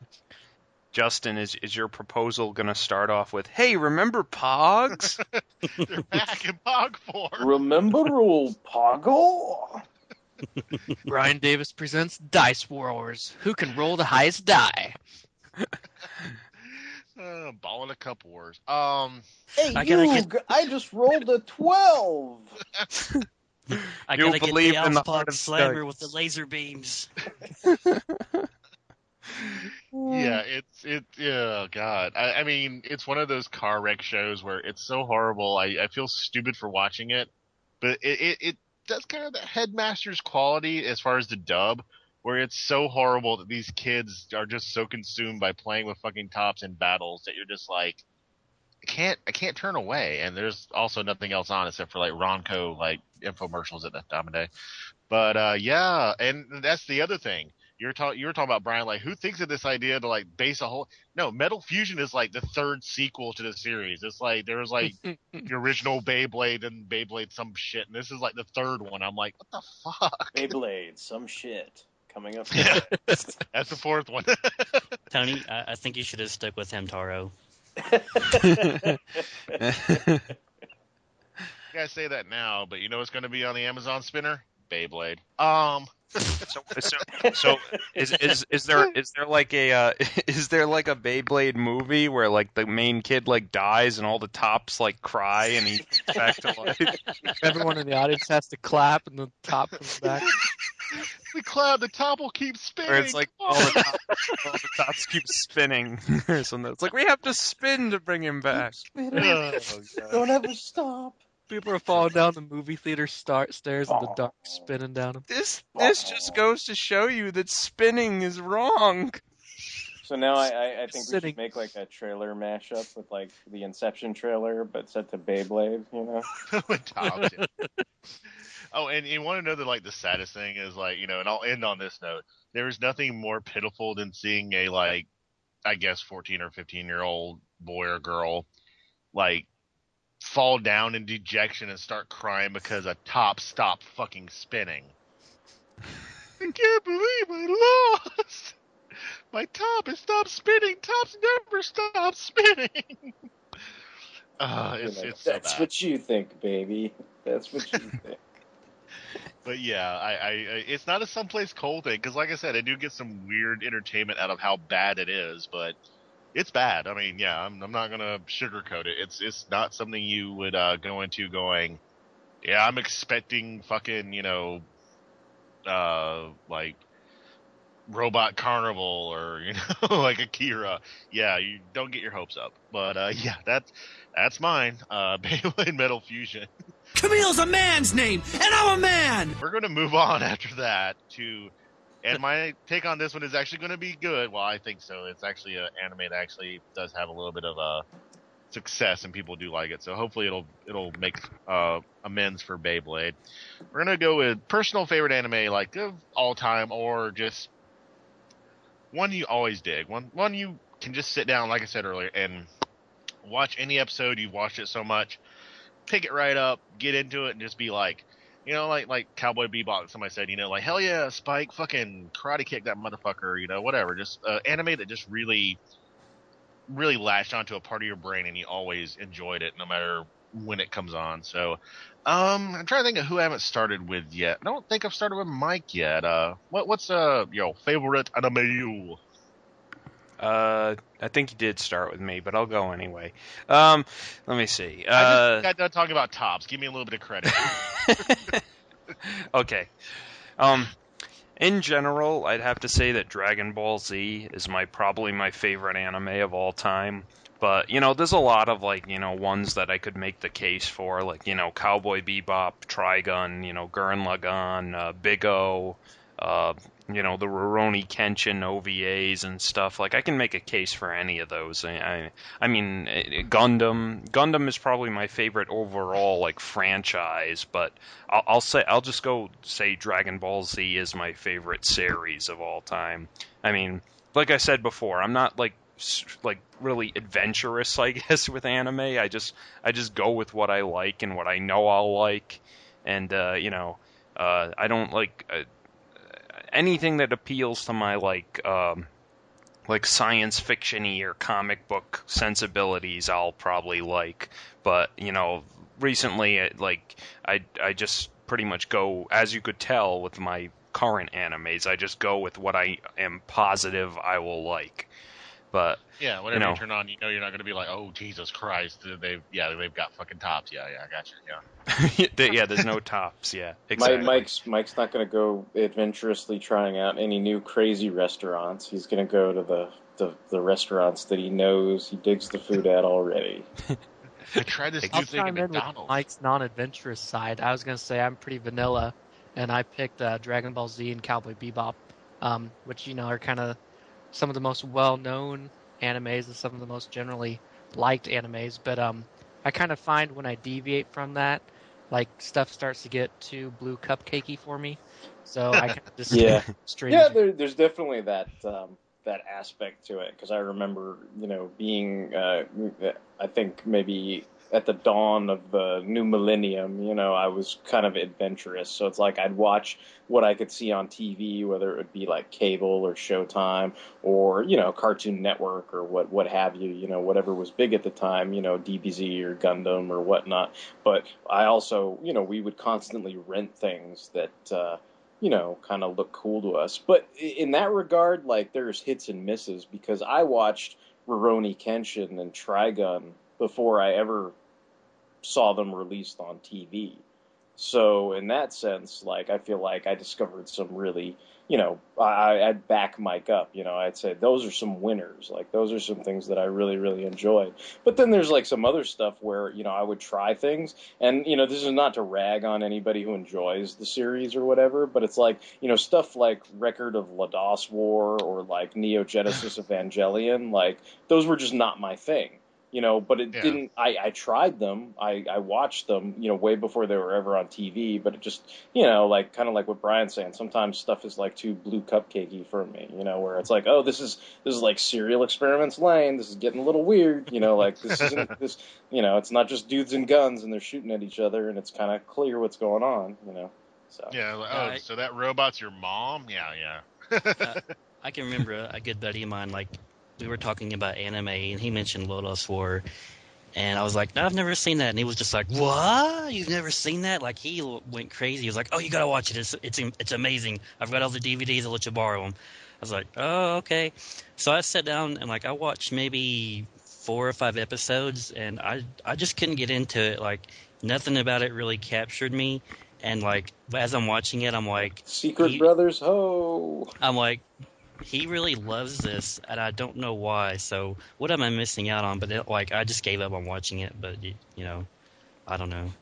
Justin, is is your proposal going to start off with, "Hey, remember Pogs"? *laughs* They're back in Pog form. remember old Poggle? Brian Davis presents Dice Wars. Who can roll the highest die? *laughs* Uh, ball in a cup wars. Um, Hey, I you! get- g- I just rolled a twelve. *laughs* I You gotta get believe the in the heart Pog of Slammer with the laser beams. Yeah, it's it. Yeah, God. I, I mean, it's one of those car wreck shows where it's so horrible. I, I feel stupid for watching it, but it, it it does kind of the headmaster's quality as far as the dub, where it's so horrible that these kids are just so consumed by playing with fucking tops in battles that you're just like, I can't I can't turn away. And there's also nothing else on except for like Ronco like infomercials at that time of day. But uh yeah, and that's the other thing you're talking you were talking about Brian like who thinks of this idea to like base a whole no Metal Fusion is like the third sequel to the series it's like there was like *laughs* the original Beyblade and Beyblade some shit and this is like the third one I'm like what the fuck Beyblade, some shit coming up. Yeah. *laughs* that's the fourth one *laughs* Tony, I, I think you should have stuck with Hamtaro. you guys say that now but you know what's going to be on the Amazon spinner Beyblade um So, so, so is, is is there is there like a uh, *laughs* is there like a Beyblade movie where like the main kid like dies and all the tops like cry and he comes back to life? *laughs* Everyone in the audience has to clap, and the top comes back. *laughs* the cloud, the top will keep spinning. Or it's like all the, tops, all the tops keep spinning or something. It's like we have to spin to bring him back. Oh, Don't ever stop. People are falling down the movie theater start stairs in the Oh. dark, spinning down them. This this just goes to show you that spinning is wrong. So now I, I, I think we Sitting. should make like a trailer mashup with like the Inception trailer, but set to Beyblade. You know? *laughs* Oh, with tops. *laughs* Oh, and you want to know that like the saddest thing is like you know, and I'll end on this note. There is nothing more pitiful than seeing a like, I guess, fourteen or fifteen year old boy or girl, like, fall down in dejection and start crying because a top stopped fucking spinning. I can't believe I lost. My top has stopped spinning. Tops never stop spinning. *laughs* Uh, it's, like, it's That's bad. what you think, baby. That's what you *laughs* think. But yeah, I, I, I it's not a someplace cold thing because, like I said, I do get some weird entertainment out of how bad it is, but it's bad. I mean, yeah, I'm, I'm not gonna sugarcoat it. It's it's not something you would uh, go into going, yeah, I'm expecting fucking you know, uh, like robot carnival or *laughs* you know like Akira. Yeah, you don't get your hopes up. But uh, yeah, that's that's mine. Uh, *laughs* Beyblade Metal Fusion. Kamille's a man's name, and I'm a man! We're going to move on after that to, and my take on this one is actually going to be good. Well, I think so. It's actually an anime that actually does have a little bit of a success, and people do like it. So hopefully it'll it'll make uh, amends for Beyblade. We're going to go with personal favorite anime, like of all time, or just one you always dig, one one you can just sit down, like I said earlier, and watch any episode. You've watched it so much pick it right up, get into it, and just be like, you know, like like Cowboy Bebop. Somebody said, you know, like hell yeah, Spike, fucking karate kick that motherfucker, you know, whatever. Just uh, anime that just really, really latched onto a part of your brain, and you always enjoyed it, no matter when it comes on. So, um, I'm trying to think of who I haven't started with yet. I don't think I've started with Mike yet. Uh, what what's uh your favorite anime? Uh, I think you did start with me, but I'll go anyway. Um, let me see. I Uh, just got done talking about tops. Give me a little bit of credit. *laughs* *laughs* okay. Um, in general, I'd have to say that Dragon Ball Z is my probably my favorite anime of all time. But you know, there's a lot of like you know ones that I could make the case for, like you know Cowboy Bebop, Trigun, you know Gurren Lagann, uh, Big O, uh, you know the Rurouni Kenshin OVAs and stuff. Like I can make a case for any of those. I, I, I mean eh, Gundam. Gundam is probably my favorite overall like franchise, but I'll, I'll say I'll just go say Dragon Ball Z is my favorite series of all time. I mean, like I said before, I'm not like like really adventurous, I *laughs* guess, with anime. I just I just go with what I like and what I know I'll like, and uh, you know, uh, I don't like uh, anything that appeals to my like um, like science fictiony or comic book sensibilities. I'll probably like, but you know, recently, it, like I I just pretty much go as you could tell with my current animes. I just go with what I am positive I will like. But Yeah, whenever you, know. turn on, you know you're not going to be like, "Oh Jesus Christ!" They've yeah, they've got fucking tops. Yeah, yeah, I got you. Yeah, *laughs* yeah, there's no tops. Yeah, Mike, exactly. Mike's Mike's not going to go adventurously trying out any new crazy restaurants. He's going to go to the, the the restaurants that he knows he digs the food at already. I tried this I'll new thing at in McDonald's. Mike's non-adventurous side. I was going to say I'm pretty vanilla, and I picked uh, Dragon Ball Z and Cowboy Bebop, um, which you know are kind of some of the most well-known animes and some of the most generally liked animes. But um, I kind of find when I deviate from that, like stuff starts to get too blue cupcakey for me. So I kind of *laughs* just Yeah. *laughs* straight. Yeah, there, there's definitely that um, that aspect to it because I remember, you know, being uh, I think maybe at the dawn of the new millennium, you know, I was kind of adventurous. So it's like I'd watch what I could see on TV, whether it would be like cable or Showtime or you know Cartoon Network or what what have you, you know, whatever was big at the time, you know, DBZ or Gundam or whatnot. But I also, you know, we would constantly rent things that. Uh, you know, kind of look cool to us. But in that regard, like there's hits and misses because I watched Rurouni Kenshin and Trigun before I ever saw them released on TV. So in that sense, like I feel like I discovered some really, you know, I, I'd back Mike up. You know, I'd say those are some winners. Like those are some things that I really, really enjoyed. But then there's like some other stuff where you know I would try things, and you know this is not to rag on anybody who enjoys the series or whatever, but it's like you know stuff like Record of Lodoss War or like Neo Genesis *laughs* Evangelion, like those were just not my thing you know but it Yeah. didn't I, I tried them I, I watched them you know way before they were ever on tv but it just you know like kind of like what brian's saying sometimes stuff is like too blue cupcakey for me you know where it's like oh this is this is like serial experiments lain this is getting a little weird you know like this isn't *laughs* this you know it's not just dudes and guns and they're shooting at each other and it's kind of clear what's going on you know so Yeah. like, oh, I- so that robot's your mom? Yeah, yeah. Uh, *laughs* I can remember a, a good buddy of mine, like, we were talking about anime, and he mentioned Lodoss War, and I was like, no, I've never seen that. And he was just like, what? You've never seen that? Like, he went crazy. He was like, oh, you gotta watch it. It's, it's, it's amazing. I've got all the DVDs. I'll let you borrow them. I was like, oh, okay. So I sat down and, like, I watched maybe four or five episodes, and I, I just couldn't get into it. Like, nothing about it really captured me. And, like, as I'm watching it, I'm like, secret He- brothers ho I'm like, he really loves this, and I don't know why. So, what am I missing out on? But it, like, I just gave up on watching it. But you, you know, I don't know.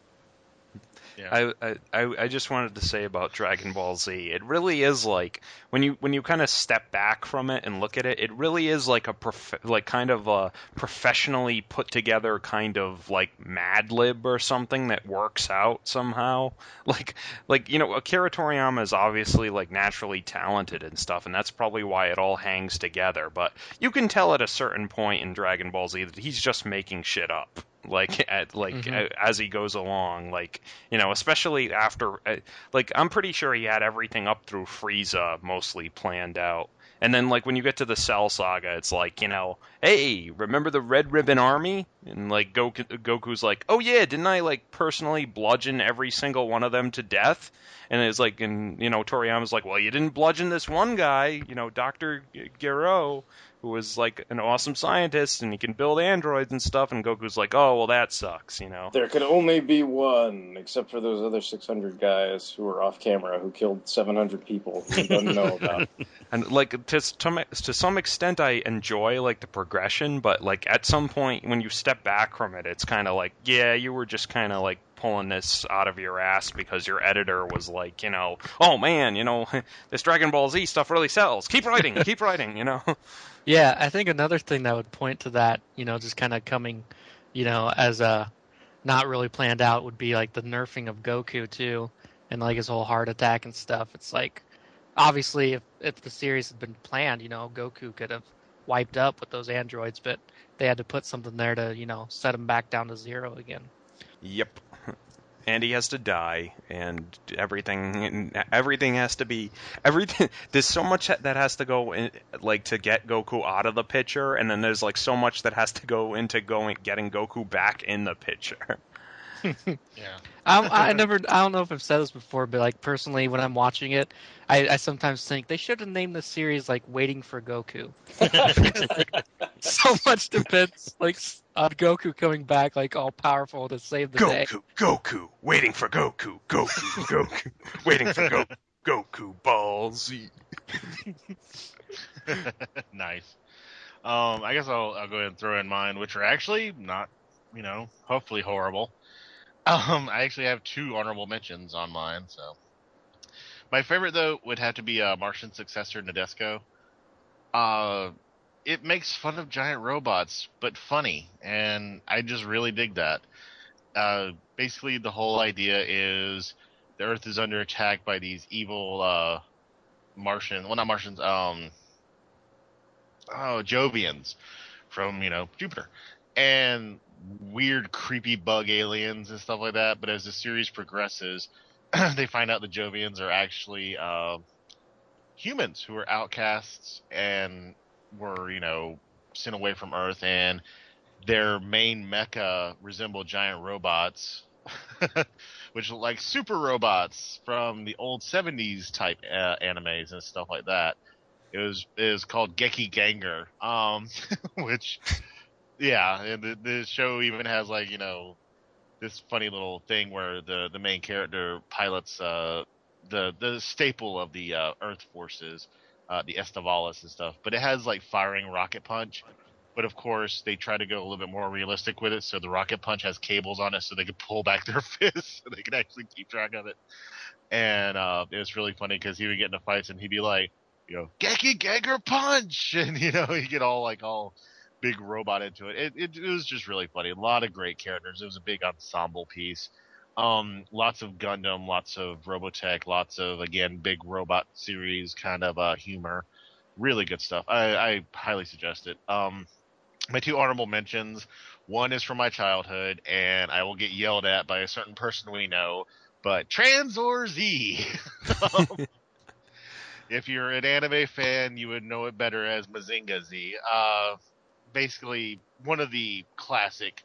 I, I I I just wanted to say about Dragon Ball Z. It really is like when you when you kind of step back from it and look at it. It really is like a prof- like kind of a professionally put together kind of like Mad Lib or something that works out somehow. *laughs* Like like you know Akira Toriyama is obviously like naturally talented and stuff, and that's probably why it all hangs together. But you can tell at a certain point in Dragon Ball Z that he's just making shit up like *laughs* at like Mhm. as he goes along like you know especially after uh, like i'm pretty sure he had everything up through frieza mostly planned out. And then like when you get to the cell saga it's like you know hey remember the red ribbon army? And like goku goku's like oh yeah didn't i like personally bludgeon every single one of them to death? And it's like and you know toriyama's like well you didn't bludgeon this one guy you know dr gero who was like an awesome scientist and he can build androids and stuff and Goku's like, "Oh, well that sucks," you know. There can only be one, except for those other 600 guys who were off camera who killed 700 people who he doesn't know *laughs* about. And like to to some extent I enjoy like the progression, but like at some point when you step back from it, it's kind of like, yeah, you were just kind of like pulling this out of your ass because your editor was like, you know, oh man, you know, *laughs* this Dragon Ball Z stuff really sells. Keep writing, *laughs* keep writing, you know. Yeah, I think another thing that would point to that, you know, just kind of coming, you know, as a not really planned out would be like the nerfing of Goku too, and like his whole heart attack and stuff. It's like, obviously, if if the series had been planned, you know, Goku could have wiped up with those androids, but they had to put something there to, you know, set him back down to zero again. Yep. And he has to die, and everything, everything has to be everything. *laughs* There's so much that has to go in, like to get Goku out of the picture, and then there's like so much that has to go into going getting Goku back in the picture. *laughs* Yeah. I, I never, I don't know if I've said this before, but like personally, when I'm watching it, I, I sometimes think they should have named the series like "Waiting for Goku." *laughs* so much depends like on Goku coming back, like all powerful to save the day. Goku, Goku, waiting for Goku, Goku, Goku, waiting for Goku, Goku Ball Z. *laughs* nice. Um, I guess I'll, I'll go ahead and throw in mine, which are actually not, you know, hopefully horrible. Um, I actually have two honorable mentions on mine. So, my favorite though would have to be uh, Martian successor Nadesico. Uh, it makes fun of giant robots, but funny, and I just really dig that. Uh, basically, the whole idea is the Earth is under attack by these evil uh, Martian, well, not Martians, um, oh, Jovians from, you know, Jupiter. And weird, creepy bug aliens and stuff like that. But as the series progresses, *clears throat* they find out the Jovians are actually uh, humans who are outcasts and were, you know, sent away from Earth. And their main mecha resemble giant robots *laughs* which look like super robots from the old 70s type uh, animes and stuff like that. It was it was called Geki Ganger, um, *laughs* which yeah, and the, the show even has like you know this funny little thing where the the main character pilots uh, the the staple of the uh, Earth forces, uh, the Aestivalis and stuff. But it has like firing rocket punch. But of course, they try to go a little bit more realistic with it. So the rocket punch has cables on it, so they could *laughs* pull back their fists, so they could actually keep track of it. And uh, it was really funny because he would get into fights and he'd be like, you know, Geki Ganger punch, *laughs* and you know, he'd get all like all big robot into it. It, it. it was just really funny. A lot of great characters. It was a big ensemble piece. Um, lots of Gundam, lots of Robotech, lots of again big robot series kind of uh, humor. Really good stuff. I, I highly suggest it. Um, my two honorable mentions. One is from my childhood, and I will get yelled at by a certain person we know. But Tranzor Z. um, *laughs* if you're an anime fan, you would know it better as Mazinger Z. Uh, basically, one of the classic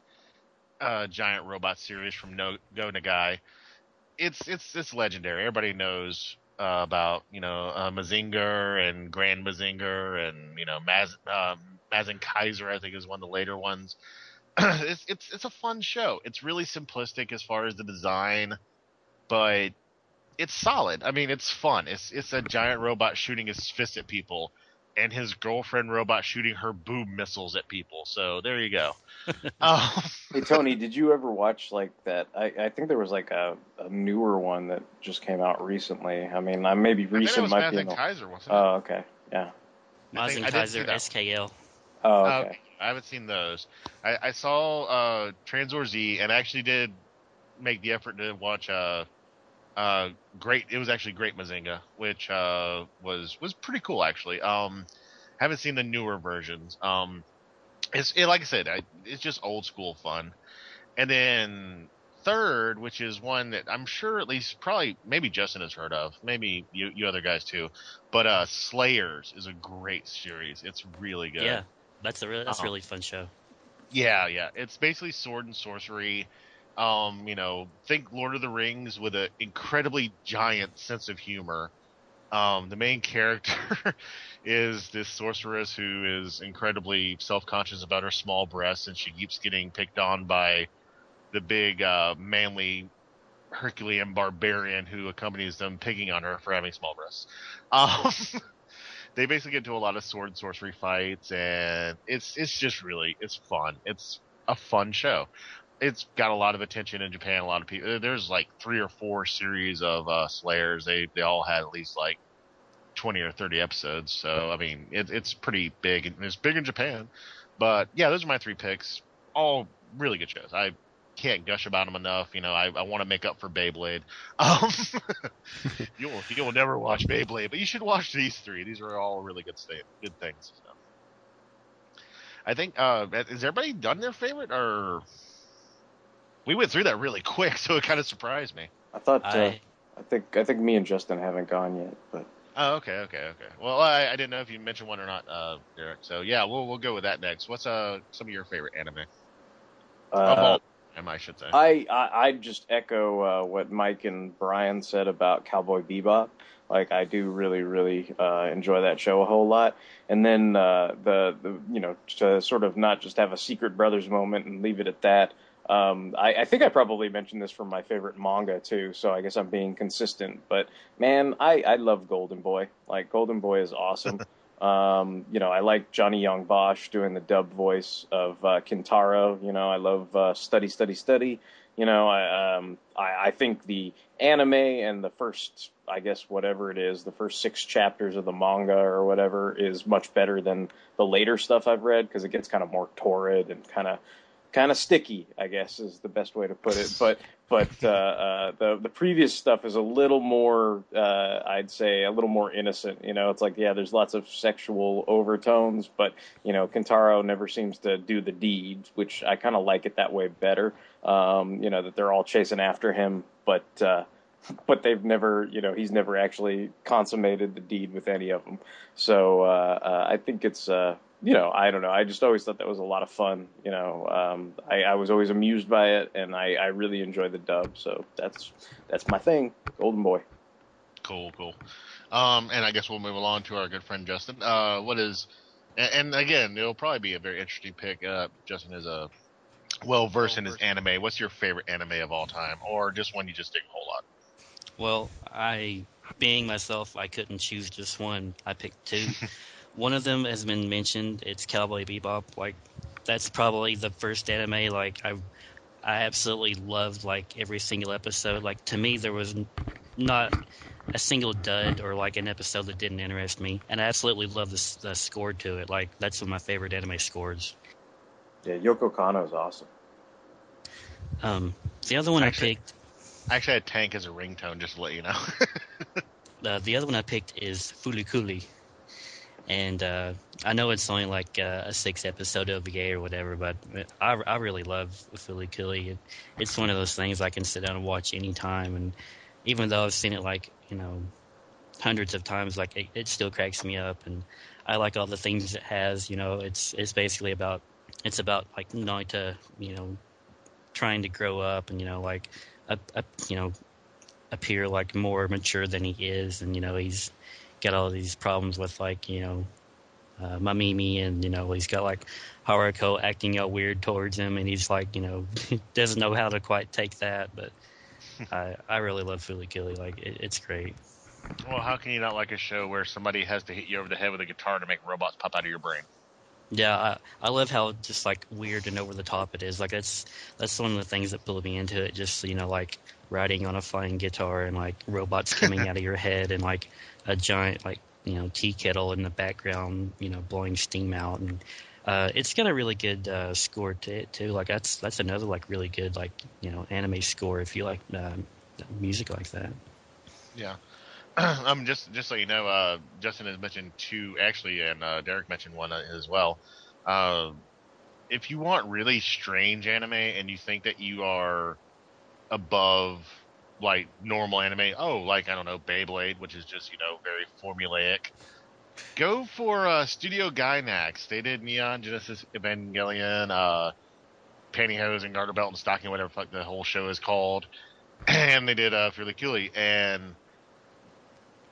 uh, giant robot series from no- Go Nagai. It's it's it's legendary. Everybody knows uh, about you know uh, Mazinger and Grand Mazinger and you know Maz um, Mazinkaiser. I think is one of the later ones. *clears throat* it's it's it's a fun show. It's really simplistic as far as the design, but it's solid. I mean, it's fun. It's it's a giant robot shooting his fist at people, and his girlfriend robot shooting her boob missiles at people. So there you go. *laughs* um, Hey Tony, did you ever watch like that? I, I think there was like a, a newer one that just came out recently. I mean, I maybe I recent was might be. Mazinkaiser, wasn't it? Oh, okay, yeah. I think- Mazen I see Kaiser that. SKL. Oh, Uh, okay. I haven't seen those. I, I saw uh, Tranzor Z, and I actually did make the effort to watch. Uh, uh, great. It was actually Great Mazinger, which uh, was was pretty cool actually. Um, haven't seen the newer versions. Um, it's it, like I said, I, it's just old school fun. And then third, which is one that I'm sure at least probably maybe Justin has heard of, maybe you, you other guys too. But uh, Slayers is a great series. It's really good. Yeah, that's a really, that's Uh-huh. really fun show. Yeah, yeah. It's basically sword and sorcery. Um, you know, think Lord of the Rings with an incredibly giant sense of humor. Um, the main *laughs* character is this sorceress who is incredibly self-conscious about her small breasts, and she keeps getting picked on by the big, uh, manly Herculean barbarian who accompanies them, picking on her for having small breasts. *laughs* Um, they basically get into a lot of sword and sorcery fights, and it's it's just really it's fun. It's a fun show. It's got a lot of attention in Japan. A lot of people. There's like three or four series of uh, Slayers. They they all had at least like twenty or thirty episodes. So I mean, it, it's pretty big. and It's big in Japan. But yeah, those are my three picks. All really good shows. I can't gush about them enough. You know, I, I want to make up for Beyblade. *laughs* Um, *laughs* you will you will never watch Beyblade, but you should watch these three. These are all really good sta- good things. So. I think uh, has everybody done their favorite, or we went through that really quick, *laughs* so it kind of surprised me. I thought. Uh, I I think I think me and Justin haven't gone yet, but Oh, okay, okay, okay. Well, I, I didn't know if you mentioned one or not, uh, Derek. So yeah, we'll we'll go with that next. What's uh some of your favorite anime of uh, all time, I should say. I, I I just echo uh, what Mike and Brian said about Cowboy Bebop. Like I do really really uh, enjoy that show a whole lot. And then uh, the the you know to sort of not just have a Secret Brothers moment and leave it at that. Um, I, I think I probably mentioned this from my favorite manga too, so I guess I'm being consistent. But man, I, I love Golden Boy. Like Golden Boy is awesome. *laughs* Um, you know, I like Johnny Young Bosch doing the dub voice of uh, Kintaro. You know, I love uh, Study, Study, Study. You know, I, um, I, I think the anime and the first, I guess, whatever it is, the first six chapters of the manga or whatever is much better than the later stuff I've read because it gets kind of more torrid and kind of kind of sticky, I guess is the best way to put it. But but uh, uh, the the previous stuff is a little more, uh, I'd say, a little more innocent. You know, it's like yeah, there's lots of sexual overtones, but you know, Kintaro never seems to do the deeds, which I kind of like it that way better. Um, you know, that they're all chasing after him, but. Uh, but they've never, you know, he's never actually consummated the deed with any of them. So uh, uh, I think it's uh, you know, I don't know. I just always thought that was a lot of fun. You know, um, I, I was always amused by it, and I, I really enjoy the dub. So that's that's my thing, Golden Boy. Cool, cool. Um, and I guess we'll move along to our good friend Justin. Uh, what is, and, and again, it'll probably be a very interesting pick. Uh, Justin is a well versed in his anime. What's your favorite anime of all time, or just one you just dig a whole lot? Well, I, being myself, I couldn't choose just one. I picked two. *laughs* one of them has been mentioned. It's Cowboy Bebop. Like, that's probably the first anime. Like, I, I absolutely loved like every single episode. Like, to me, there was not a single dud or like an episode that didn't interest me, and I absolutely love the, the score to it. Like, that's one of my favorite anime scores. Yeah, Yoko Kanno is awesome. Um, the other one Actually- I picked. I actually had Tank as a ringtone, just to let you know. *laughs* Uh, the other one I picked is Fooly Cooly. And uh, I know it's only like uh, a six episode OVA or whatever, but I, I really love Fooly Cooly. It, it's one of those things I can sit down and watch anytime. And even though I've seen it like, you know, hundreds of times, like it, it still cracks me up. And I like all the things it has. You know, it's it's basically about it's about like Naota, you know, trying to grow up and you know like, a, a, you know, appear like more mature than he is, and you know he's got all these problems with like you know uh, Mamimi, and you know he's got like Haruko acting all weird towards him, and he's like you know *laughs* doesn't know how to quite take that. But *laughs* I I really love Fooly Cooly, like it, it's great. well, how can you not like a show where somebody has to hit you over the head with a guitar to make robots pop out of your brain? Yeah, I, I love how just like weird and over the top it is. Like that's that's one of the things that pulled me into it. Just you know, like riding on a flying guitar and like robots coming *laughs* out of your head and like a giant like you know tea kettle in the background, you know, blowing steam out and. Uh, it's got a really good uh, score to it too. Like that's that's another like really good like you know anime score if you like um, music like that. Yeah. *clears throat* um, just just so you know, uh, Justin has mentioned two actually, and uh, Derek mentioned one uh, as well. Uh, if you want really strange anime and you think that you are above like normal anime, oh, like I don't know, Beyblade, which is just you know very formulaic. Go for uh, Studio Gainax. They did Neon Genesis Evangelion, uh, Pantyhose and Garter Belt and Stocking, whatever fuck the whole show is called, *clears throat* and they did uh, Fooly Cooly, and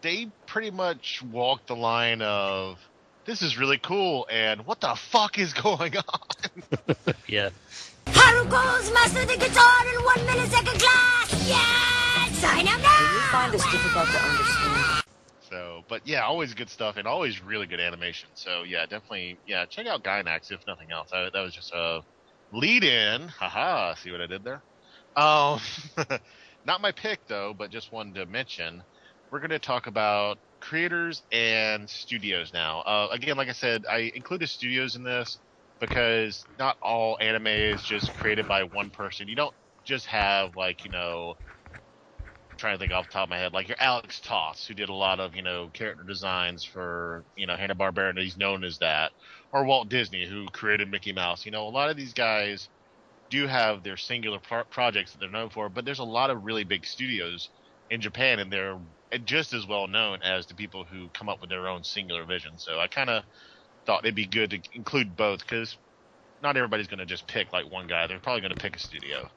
they pretty much walked the line of this is really cool and what the fuck is *laughs* going on? Yeah. Haruko's master the guitar in one millisecond class! Yes! Sign up now! Do you find this difficult to understand? So, but yeah, always good stuff and always really good animation. So yeah, definitely, yeah, check out Gainax if nothing else. I, that was just a lead in. Haha, see what I did there? Um, *laughs* not my pick though, but just wanted to mention. We're going to talk about creators and studios now. Uh, again, like I said, I included studios in this because not all anime is just created by one person. You don't just have like you know I'm trying to think off the top of my head, like your Alex Toth, who did a lot of, you know, character designs for, you know, Hanna-Barbera, and he's known as that. Or Walt Disney, who created Mickey Mouse. You know, a lot of these guys do have their singular pro- projects that they're known for, but there's a lot of really big studios in Japan, and they're just as well known as the people who come up with their own singular vision. So I kind of thought it'd be good to include both, because not everybody's going to just pick like one guy. They're probably going to pick a studio.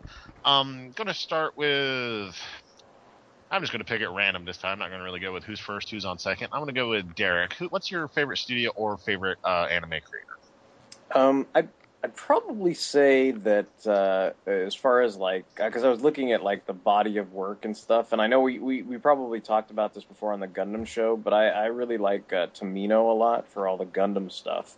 I'm going to start with I'm just going to pick at random this time. I'm not going to really go with who's first, who's on second. I'm going to go with Derek. Who, what's your favorite studio or favorite uh, anime creator? Um, I'd, I'd probably say that uh, as far as like, because I was looking at like the body of work and stuff, and I know we, we, we probably talked about this before on the Gundam show, but I, I really like uh, Tomino a lot for all the Gundam stuff.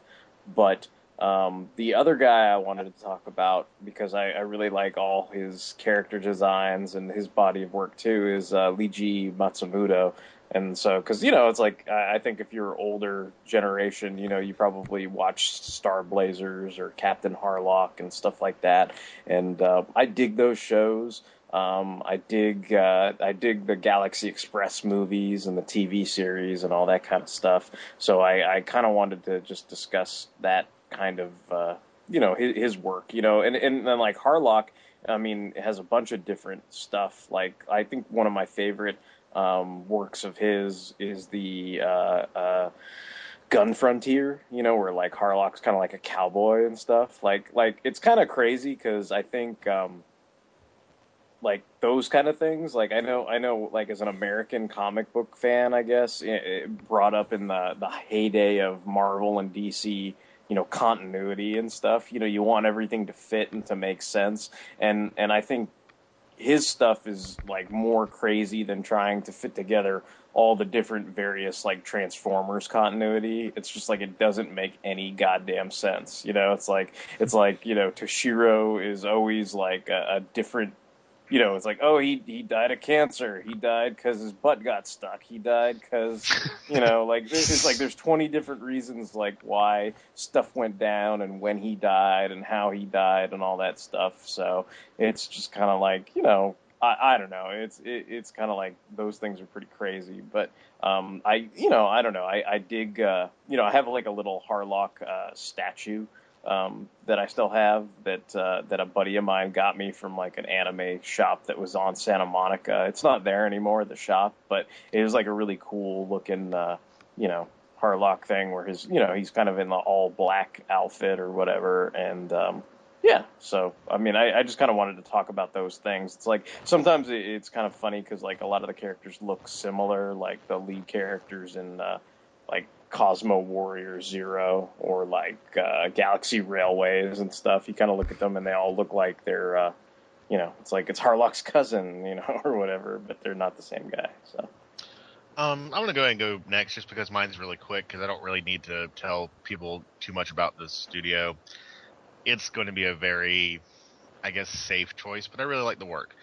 But um, the other guy I wanted to talk about because I, I really like all his character designs and his body of work too is uh, Matsumoto. And so, because you know, it's like I think if you're older generation, you know, you probably watched Star Blazers or Captain Harlock and stuff like that. And uh, I dig those shows. Um, I dig uh, I dig the Galaxy Express movies and the TV series and all that kind of stuff. So I, I kind of wanted to just discuss that kind of uh, you know his, his work. You know, and and then like Harlock, I mean, has a bunch of different stuff. Like I think one of my favorite um, works of his is the uh, uh, Gun Frontier, you know, where like Harlock's kind of like a cowboy and stuff. Like like it's kind of crazy because I think um, like those kind of things. Like I know I know like as an American comic book fan, I guess it, it brought up in the the heyday of Marvel and DC. You know continuity and stuff. You know you want everything to fit and to make sense, and and I think his stuff is like more crazy than trying to fit together all the different various like Transformers continuity. It's just like it doesn't make any goddamn sense. You know, it's like it's like you know Tochiro is always like a, a different. You know, it's like, oh, he he died of cancer. He died because his butt got stuck. He died because, *laughs* you know, like it's like there's 20 different reasons like why stuff went down and when he died and how he died and all that stuff. So it's just kind of like, you know, I, I don't know. It's it, it's kind of like those things are pretty crazy, but um, I you know I don't know. I, I dig uh, you know I have like a little Harlock uh, statue um, that I still have that uh, that a buddy of mine got me from like an anime shop that was on Santa Monica. It's not there anymore, the shop, but it was like a really cool looking uh, you know Harlock thing where his you know he's kind of in the all black outfit or whatever, and um, yeah. So, I mean, I, I just kind of wanted to talk about those things. It's like sometimes it, it's kind of funny because like a lot of the characters look similar, like the lead characters in uh, like Cosmo Warrior Zero or like uh, Galaxy Railways and stuff. You kind of look at them and they all look like they're, uh, you know, it's like it's Harlock's cousin, you know, *laughs* or whatever, but they're not the same guy. So. Um, I'm gonna go ahead and go next, just because mine's really quick, because I don't really need to tell people too much about this studio it's going to be a very, I guess, safe choice. But I really like the work.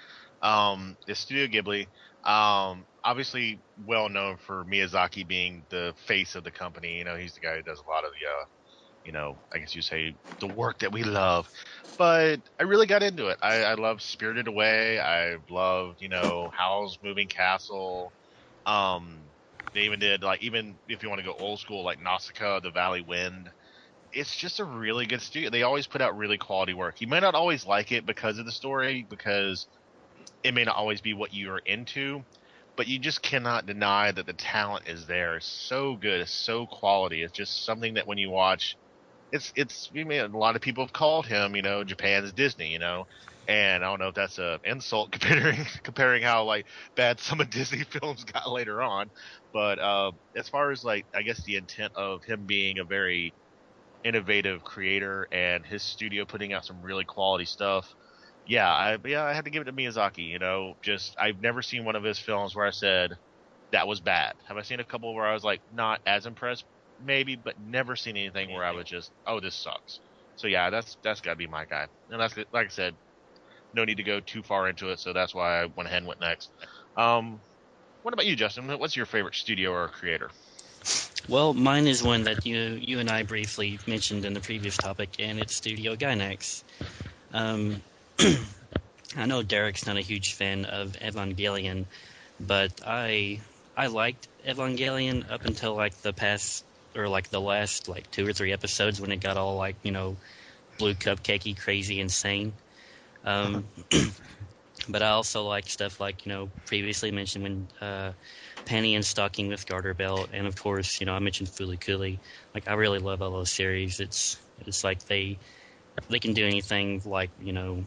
Um, it's Studio Ghibli. Um, obviously well known for Miyazaki being the face of the company. You know, he's the guy who does a lot of the, uh, you know, I guess you say the work that we love. But I really got into it. I, I love Spirited Away. I loved, you know, Howl's Moving Castle. Um, they even did like even if you want to go old school, like Nausicaa, The Valley Wind it's just a really good studio. They always put out really quality work. You may not always like it because of the story, because it may not always be what you're into, but you just cannot deny that the talent is there. It's so good. It's so quality. It's just something that when you watch, it's it's. I mean, a lot of people have called him, you know, Japan's Disney, you know, and I don't know if that's an insult *laughs* comparing comparing how like bad some of Disney *laughs* films got later on, but uh, as far as like I guess the intent of him being a very innovative creator and his studio putting out some really quality stuff. Yeah, I yeah, I had to give it to Miyazaki, you know, just I've never seen one of his films where I said that was bad. Have I seen a couple where I was like not as impressed? Maybe, but never seen anything where I was just, oh, this sucks. So yeah, that's that's got to be my guy. And that's like I said, no need to go too far into it, so that's why I went ahead and went next. Um, what about you, Justin? What's your favorite studio or creator? Well, mine is one that you you and I briefly mentioned in the previous topic, and it's Studio Gainax. Um, *clears throat* I know Derek's not a huge fan of Evangelion, but I I liked Evangelion up until like the past or like the last like two or three episodes when it got all like you know blue cupcakey crazy insane. Um, *clears throat* but I also like stuff like you know previously mentioned when uh, Panty and Stocking with Garter Belt, and of course, you know, I mentioned Fooly Cooly. Like, I really love all those series. It's it's like they they can do anything like you know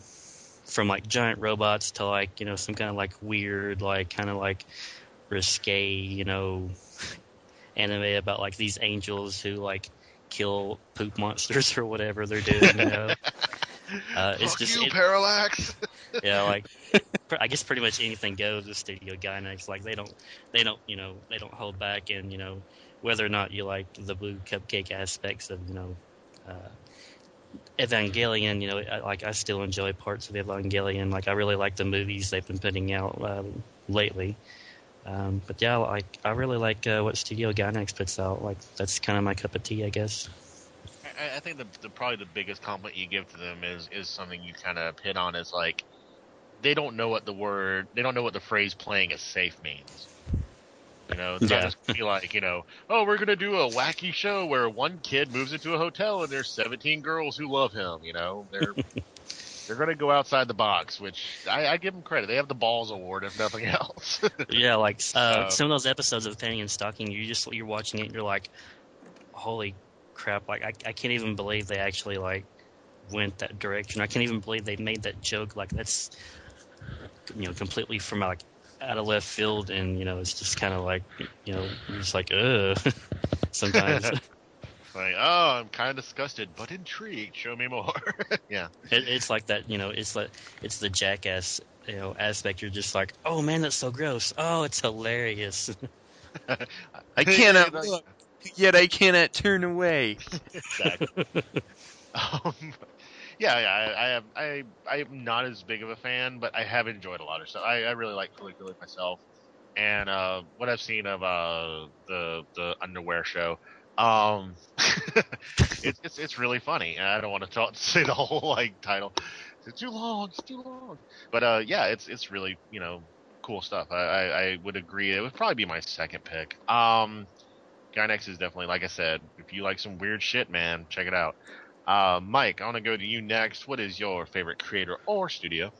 from like giant robots to like you know some kind of like weird like kind of like risque you know *laughs* anime about like these angels who like kill poop monsters *laughs* or whatever they're doing. You know. *laughs* Uh, it's Fuck just you, it, Parallax. yeah, like I guess pretty much anything goes with Studio Gainax. Like they don't, they don't, you know, they don't hold back, and you know, whether or not you like the blue cupcake aspects of you know, uh, Evangelion, you know, like I still enjoy parts of Evangelion. Like I really like the movies they've been putting out uh, lately. Um, but yeah, like I really like uh, what Studio Gainax puts out. Like that's kind of my cup of tea, I guess. I, I think the, the, probably the biggest compliment you give to them is is something you kind of hit on is like they don't know what the word they don't know what the phrase playing it safe means. You know, it's yeah. not just be like, you know, oh, we're gonna do a wacky show where one kid moves into a hotel and there's 17 girls who love him. You know, they're *laughs* they're gonna go outside the box, which I, I give them credit. They have the balls award, if nothing *laughs* else. yeah, like uh, some of those episodes of Panty and Stocking, you just you're watching it, and you're like, holy crap! Like I, I can't even believe they actually like went that direction. I can't even believe they made that joke. Like that's you know completely from like out of left field, and you know it's just kind of like you know you're just like ugh *laughs* sometimes. *laughs* Like, oh, I'm kind of disgusted, but intrigued. Show me more. *laughs* yeah. It, it's like that, you know. It's like it's the jackass, you know, aspect. You're just like, oh man, that's so gross. Oh, it's hilarious. I cannot look, yet I cannot turn away. exactly. um, yeah, yeah. I, I have. I I'm not as big of a fan, but I have enjoyed a lot of stuff. I, I really like Caligula myself, and uh, what I've seen of uh, the the underwear show. Um, *laughs* it's, it's it's really funny. I don't want to talk, *laughs* say the whole like title. It's too long. It's too long. But uh, yeah, it's it's really you know cool stuff. I, I, I would agree. It would probably be my second pick. Um, Gainax is definitely like I said. If you like some weird shit, man, check it out. Uh, Mike, I want to go to you next. What is your favorite creator or studio?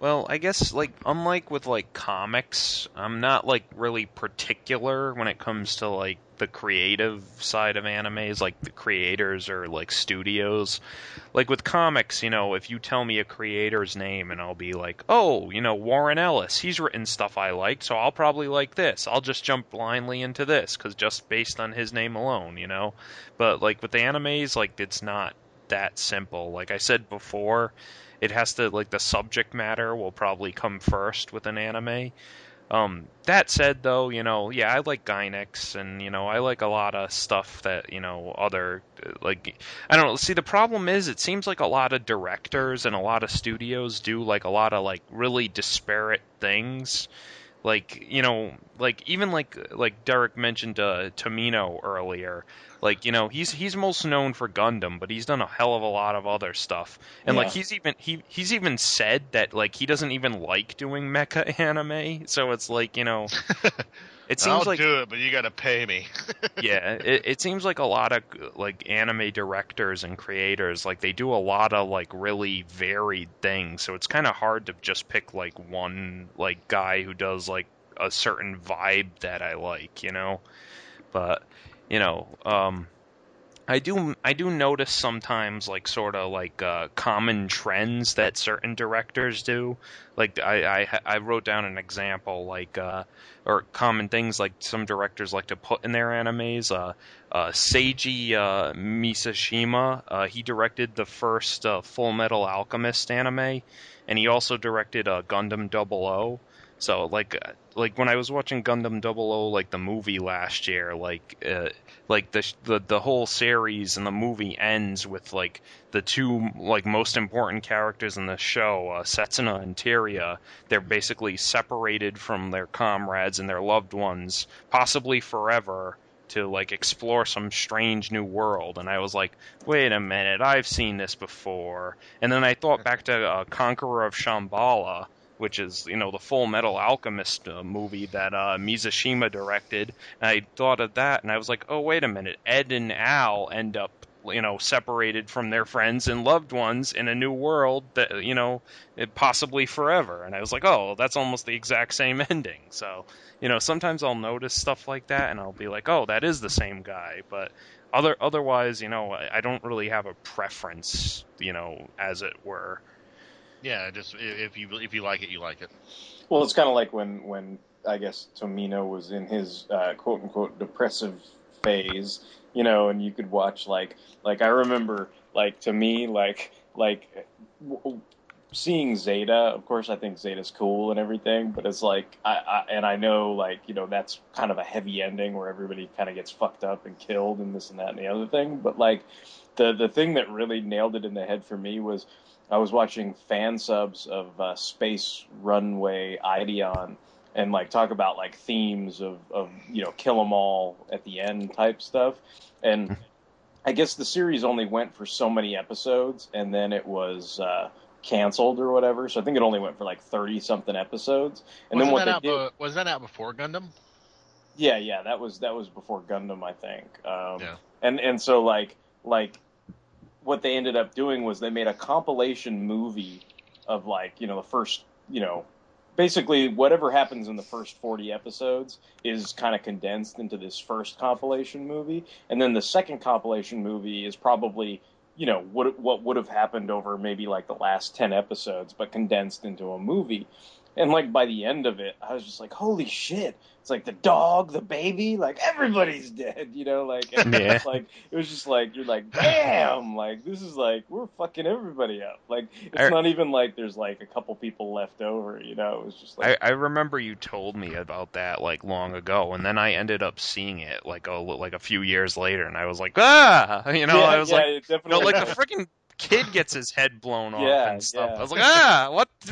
Well, I guess like unlike with like comics, I'm not like really particular when it comes to like the creative side of animes, like the creators or like studios. Like with comics, you know, if you tell me a creator's name and I'll be like, "Oh, you know, Warren Ellis, he's written stuff I like, so I'll probably like this. I'll just jump blindly into this cuz just based on his name alone, you know." But like with the animes, like it's not that simple. Like I said before, it has to like the subject matter will probably come first with an anime. Um, that said, though, you know, yeah, I like Gainax, and you know, I like a lot of stuff that you know other like I don't know. See, the problem is, it seems like a lot of directors and a lot of studios do like a lot of like really disparate things. Like you know, like even like like Derek mentioned uh, Tomino earlier. Like you know, he's he's most known for Gundam, but he's done a hell of a lot of other stuff. And Yeah. like he's even he he's even said that like he doesn't even like doing mecha *laughs* anime. So it's like you know, *laughs* it seems I'll like do it, but you got to pay me. *laughs* yeah, it, it seems like a lot of like anime directors and creators like they do a lot of like really varied things. So it's kind of hard to just pick like one like guy who does like a certain vibe that I like, you know. But you know, um, I do I do notice sometimes like sort of like uh, common trends that certain directors do. Like I, I I wrote down an example like uh, or common things like some directors like to put in their animes. Uh, uh, Seiji uh, Mizushima uh, he directed the first Full Metal Alchemist anime, and he also directed Gundam Double O. So like uh, like when I was watching Gundam Double O like the movie last year, like uh, like the the the whole series and the movie ends with like the two like most important characters in the show, uh, Setsuna and Tieria. They're basically separated from their comrades and their loved ones, possibly forever. To like explore some strange new world, and I was like, "Wait a minute, I've seen this before." And then I thought back to uh, Conqueror of Shambhala, which is you know the Full Metal Alchemist uh, movie that uh, Mizushima directed. And I thought of that, and I was like, oh wait a minute, Ed and Al end up you know separated from their friends and loved ones in a new world that you know possibly forever. And I was like, oh, that's almost the exact same *laughs* ending. So you know sometimes I'll notice stuff like that, and I'll be like, oh, that is the same guy, but. Other, otherwise, you know, I don't really have a preference, you know, as it were. Yeah, just if you if you like it, you like it. Well, it's kind of like when when I guess Tomino was in his uh, quote unquote depressive phase, you know, and you could watch like like I remember like to me like like w- seeing Zeta. Of course, I think Zeta's cool and everything, but it's like I, I and I know like you know that's kind of a heavy ending where everybody kind of gets fucked up and killed and this and that and the other thing, but like the the thing that really nailed it in the head for me was I was watching fan subs of uh, Space Runaway Ideon and like talk about like themes of, of you know kill 'em all at the end type stuff and I guess the series only went for so many episodes and then it was uh, canceled or whatever so I think it only went for like 30 something episodes and Wasn't then what that out, they did uh, was that out before Gundam? yeah, yeah, that was that was before Gundam, I think. Um, Yeah. And and so like like what they ended up doing was they made a compilation movie of like you know the first you know basically whatever happens in the first 40 episodes is kind of condensed into this first compilation movie. And then the second compilation movie is probably you know what what would have happened over maybe like the last 10 episodes but condensed into a movie. And like by the end of it i was just like holy shit it's like the dog the baby like everybody's dead you know like Yeah. it's like it was just like you're like damn like this is like we're fucking everybody up like it's I- not even like there's like a couple people left over you know it was just like I, I remember you told me about that like long ago, and then I ended up seeing it like a like a few years later, and I was like, ah, *laughs* you know, Yeah, I was yeah, like, you know, like the freaking kid gets his head blown off Yeah, and stuff. yeah. I was like, ah, what? *laughs*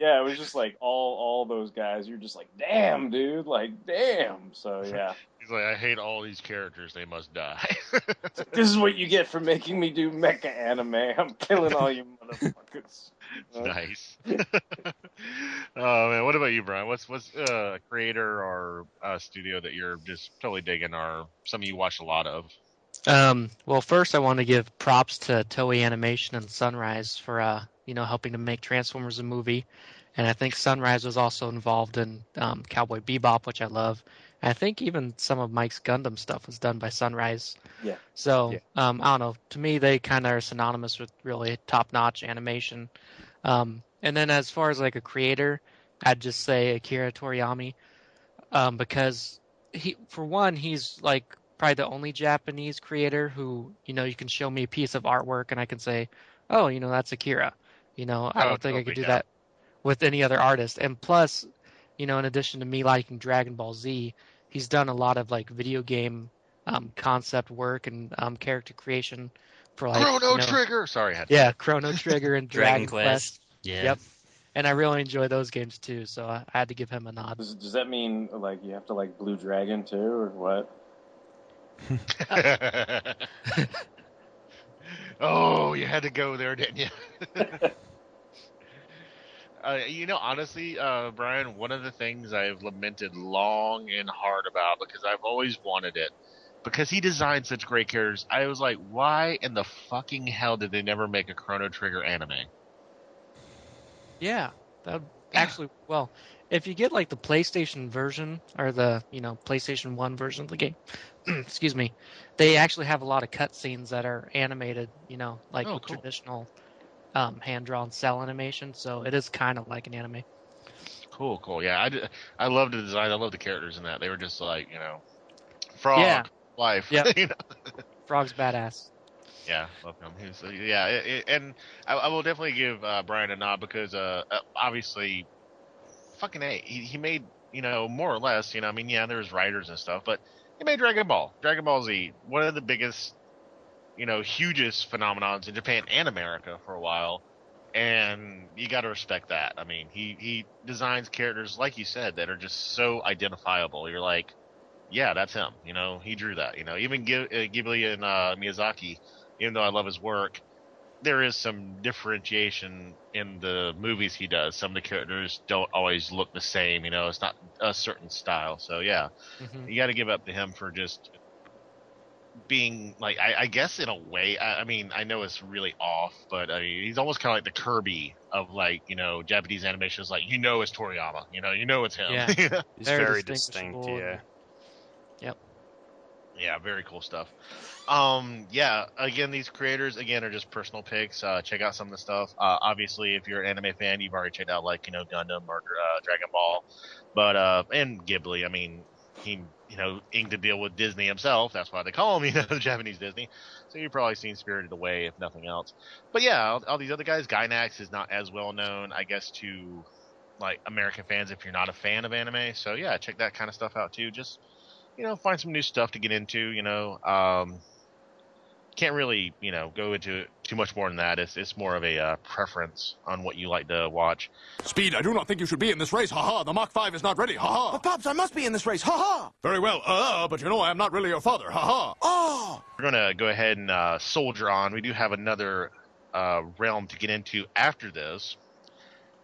yeah, it was just like all all those guys. You're just like, damn, dude, like damn. So *laughs* yeah, He's like, I hate all these characters. They must die. *laughs* this is what you get for making me do mecha anime. I'm killing all you motherfuckers. Uh, nice. oh man, what about you, Brian? What's what's uh, a creator or a studio that you're just totally digging, or some you watch a lot of? Um, well, first I want to give props to Toei Animation and Sunrise for uh, you know helping to make Transformers a movie, and I think Sunrise was also involved in um, Cowboy Bebop, which I love. And I think even some of Mike's Gundam stuff was done by Sunrise. Yeah. So Yeah. um, I don't know. To me, they kind of are synonymous with really top-notch animation. Um, and then as far as like a creator, I'd just say Akira Toriyama, um, because he, for one, he's like probably the only Japanese creator who, you know, you can show me a piece of artwork and I can say, oh, you know, that's Akira. You know, I Oh, don't think I could do yeah. that with any other artist. And plus, you know, in addition to me liking Dragon Ball Z, he's done a lot of like video game um, concept work and um, character creation for like Chrono you know- Trigger. Sorry, I had Yeah, Chrono Trigger and *laughs* Dragon Dragon, Quest. Yeah. Yep. And I really enjoy those games too, so I, I had to give him a nod. Does, does that mean like you have to like Blue Dragon too, or what? *laughs* oh, you had to go there, didn't you? *laughs* uh, you know, honestly, uh, Brian, one of the things I've lamented long and hard about because I've always wanted it. Because he designed such great characters, I was like, why in the fucking hell did they never make a Chrono Trigger anime? Yeah, that actually well, if you get like the PlayStation version or the you know PlayStation One version of the game, *clears throat* excuse me, they actually have a lot of cutscenes that are animated. You know, like Oh, cool. traditional um, hand drawn cel animation. So it is kind of like an anime. Cool, cool. Yeah, I, did- I love the design. I love the characters in that. They were just like, you know, frog Yeah. life. *laughs* Yep. you know? Frog's badass. Yeah, love him. He's, uh, yeah, it, it, and I, I will definitely give uh, Brian a nod because uh, uh, obviously, fucking a, he, he made you know more or less. You know, I mean, yeah, there's writers and stuff, but he made Dragon Ball, Dragon Ball Z, one of the biggest, you know, hugest phenomenons in Japan and America for a while. And you got to respect that. I mean, he he designs characters like you said that are just so identifiable. You're like, yeah, that's him. You know, he drew that. You know, even uh, Ghibli and uh, Miyazaki, even though I love his work, there is some differentiation in the movies he does. Some of the characters don't always look the same. You know, it's not a certain style. So yeah, Mhm. you got to give up to him for just being like, I, I guess in a way. I, I mean, I know it's really off, but I mean, he's almost kind of like the Kirby of like you know Japanese animation. Is like you know it's Toriyama. You know, you know it's him. Yeah. *laughs* He's Very very distinct. distinguishable Yeah. Yeah, very cool stuff. Um, yeah, again, these creators again are just personal picks. Uh, check out some of the stuff. Uh, obviously, if you're an anime fan, you've already checked out like you know Gundam or uh, Dragon Ball, but uh, and Ghibli. I mean, he you know inked a deal with Disney himself. That's why they call him *laughs* you know the Japanese Disney. So you've probably seen Spirited Away if nothing else. But yeah, all, all these other guys, Gainax is not as well known, I guess, to like American fans if you're not a fan of anime. So yeah, check that kind of stuff out too. Just you know, find some new stuff to get into. You know, um, can't really you know go into too much more than that. It's it's more of a uh, preference on what you like to watch. Speed, I do not think you should be in this race. Ha ha, the Mach 5 is not ready. Ha ha. But Pops, I must be in this race. Ha ha. Very well. Uh, but you know I am not really your father. Ha ha. Oh. We're gonna go ahead and uh, soldier on. We do have another uh, realm to get into after this,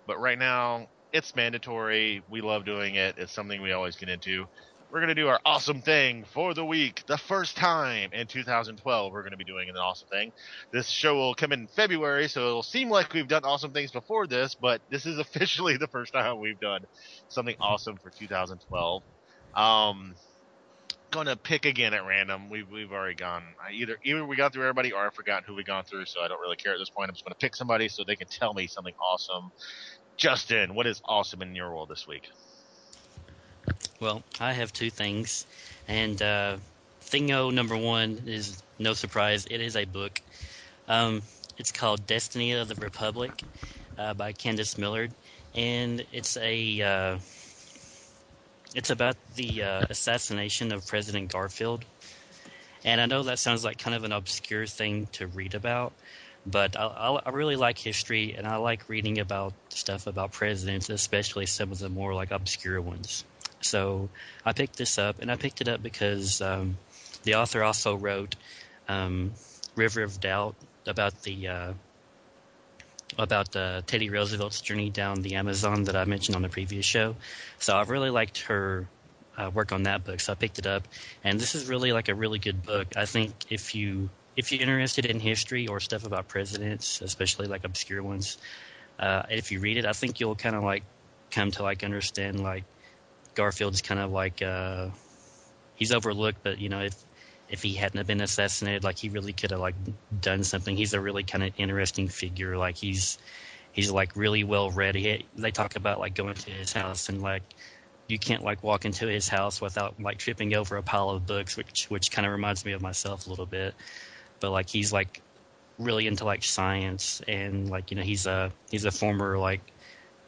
but right now it's mandatory. We love doing it. It's something we always get into. We're going to do our awesome thing for the week. The first time in 2012 we're going to be doing an awesome thing. This show will come in February, so it'll seem like we've done awesome things before this, but this is *laughs* officially the first time we've done something awesome for 2012. Um, going to pick again at random. We've we've already gone either either we got through everybody or I forgot who we've gone through, so I don't really care at this point. I'm just going to pick somebody so they can tell me something awesome. Justin, what is awesome in your world this week? Well, I have two things, and uh, thingo number one is no surprise. It is a book. Um, it's called Destiny of the Republic uh, by Candice Millard, and it's a uh, it's about the uh, assassination of President Garfield. And I know that sounds like kind of an obscure thing to read about, but I, I, I really like history, and I like reading about stuff about presidents, especially some of the more like obscure ones. So I picked this up, and I picked it up because um, the author also wrote um, River of Doubt about the uh, about uh, Teddy Roosevelt's journey down the Amazon that I mentioned on the previous show. So I really liked her uh, work on that book, so I picked it up. And this is really like a really good book. I think if you if you're interested in history or stuff about presidents, especially like obscure ones, uh, if you read it, I think you'll kind of like come to like understand like Garfield's kind of like uh, he's overlooked, but you know if if he hadn't have been assassinated, like he really could have like done something. He's a really kind of interesting figure. Like he's he's like really well read. He, they talk about like going to his house and like you can't like walk into his house without like tripping over a pile of books, which which kind of reminds me of myself a little bit. But like he's like really into like science and like you know he's a he's a former like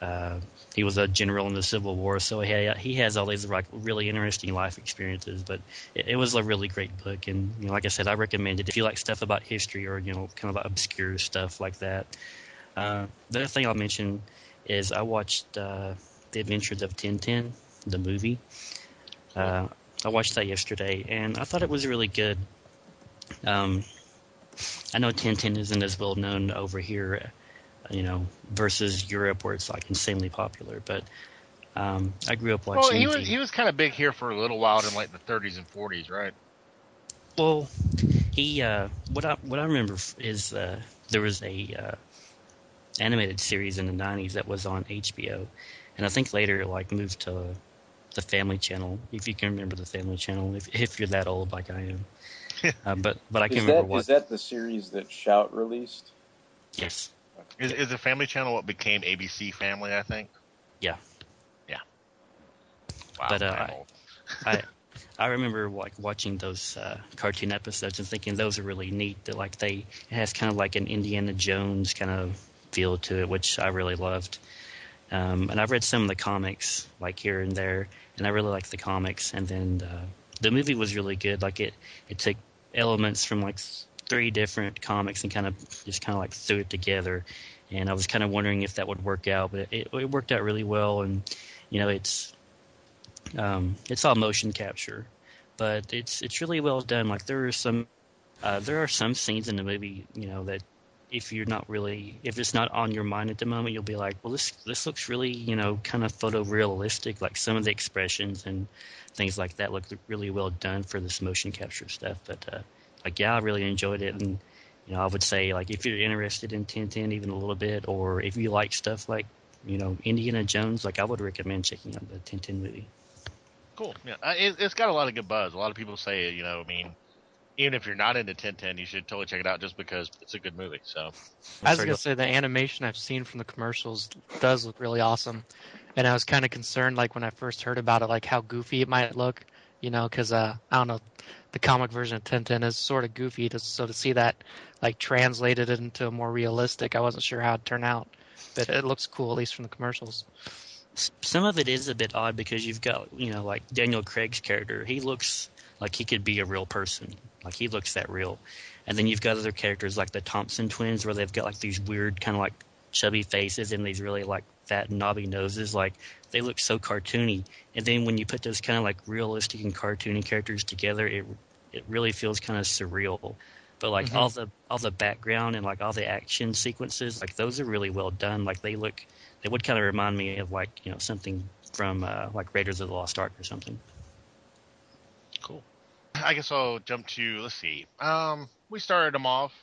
uh, he was a general in the Civil War, so he he has all these like really interesting life experiences. But it, it was a really great book, and you know, like I said, I recommend it if you like stuff about history or you know kind of obscure stuff like that. Uh, the other thing I'll mention is I watched uh, The Adventures of Tintin, the movie. Uh, I watched that yesterday, and I thought it was really good. Um, I know Tintin isn't as well known over here you know, versus Europe where it's like insanely popular. But um, I grew up watching. Well, he was the- he was kind of big here for a little while in like the 30s and 40s, right? Well, he uh, what I what I remember is uh, there was a uh, animated series in the '90s that was on HBO, and I think later it like moved to the Family Channel. If you can remember the Family Channel, if if you're that old like I am. *laughs* uh, but but I can Is remember that what. is that the series that Shout released? Yes. Is, is the Family Channel what became ABC Family? I think. Yeah. Yeah. Wow. But, uh, I- I remember like watching those uh, cartoon episodes and thinking those are really neat. That like they it has kind of like an Indiana Jones kind of feel to it, which I really loved. Um, and I've read some of the comics like here and there, and I really like the comics. And then uh, the movie was really good. Like it it took elements from like three different comics and kind of just kind of like threw it together. And I was kind of wondering if that would work out, but it, it worked out really well. And you know, it's um, it's all motion capture, but it's it's really well done. Like there are some uh, there are some scenes in the movie, you know, that if you're not really if it's not on your mind at the moment, you'll be like, well, this this looks really you know kind of photorealistic. Like some of the expressions and things like that look really well done for this motion capture stuff. But uh, like yeah, I really enjoyed it, and you know I would say like if you're interested in Tintin even a little bit, or if you like stuff like you know Indiana Jones, like I would recommend checking out the Tintin movie. Cool. Yeah, uh, it, it's got a lot of good buzz. A lot of people say, you know, I mean, even if you're not into Tintin, you should totally check it out just because it's a good movie. So. I was gonna say the animation I've seen from the commercials does look really awesome, and I was kind of concerned, like when I first heard about it, like how goofy it might look, you know, because uh, I don't know, the comic version of Tintin is sort of goofy, to, so to see that like translated into a more realistic, I wasn't sure how it'd turn out, but it looks cool at least from the commercials. some of it is a bit odd because you've got you know like Daniel Craig's character. He looks like he could be a real person. Like he looks that real. And then you've got other characters like the Thompson twins where they've got like these weird kind of like chubby faces and these really like fat knobby noses. Like they look so cartoony. And then when you put those kind of like realistic and cartoony characters together, it it really feels kind of surreal. But like Mhm. all the all the background and like all the action sequences, like those are really well done. Like they look they would kind of remind me of like you know something from uh, like Raiders of the Lost Ark or something. Cool. I guess I'll jump to let's see. Um, we started him off,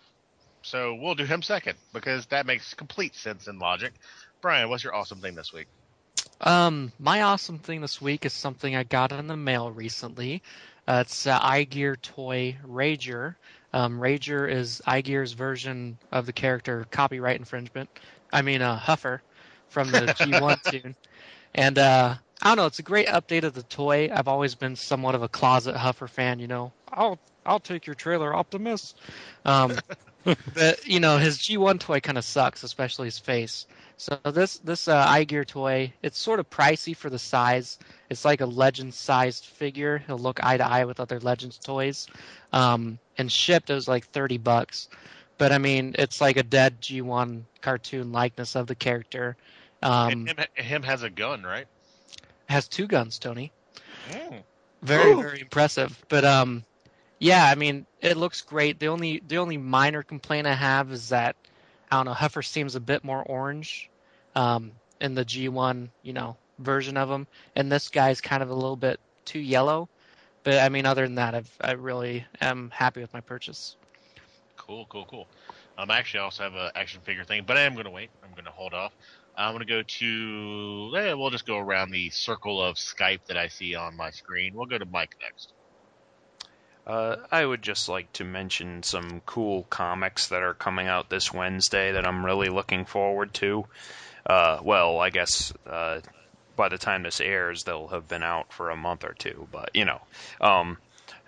so we'll do him second because that makes complete sense and logic. Brian, what's your awesome thing this week? Um, my awesome thing this week is something I got in the mail recently. Uh, it's uh, iGear toy Rager. Um, Rager is iGear's version of the character copyright infringement. I mean, uh, Huffer from the *laughs* G1 tune. And uh, I don't know, it's a great update of the toy. I've always been somewhat of a closet Huffer fan. You know, I'll I'll take your trailer, Optimus. Um, *laughs* *laughs* but you know, his G1 toy kind of sucks, especially his face. So this this uh, iGear toy, it's sort of pricey for the size. It's like a legend sized figure. He'll look eye to eye with other Legends toys. Um, and shipped it was like thirty bucks. But I mean, it's like a dead G1 cartoon likeness of the character. Um, and him, him has a gun, right? has two guns, Tony. Mm. Very Ooh. very impressive. But um, yeah, I mean, it looks great. The only the only minor complaint I have is that I don't know, Huffer seems a bit more orange um, in the G1, you know, version of him, and this guy's kind of a little bit too yellow. But I mean, other than that, I've, I really am happy with my purchase. Cool, cool, cool. Um, actually, I also have an action figure thing, but I am going to wait. I'm going to hold off. I'm going to go to. Eh, we'll just go around the circle of Skype that I see on my screen. We'll go to Mike next. Uh, I would just like to mention some cool comics that are coming out this Wednesday that I'm really looking forward to. Uh, well, I guess uh, by the time this airs, they'll have been out for a month or two, but you know. Um,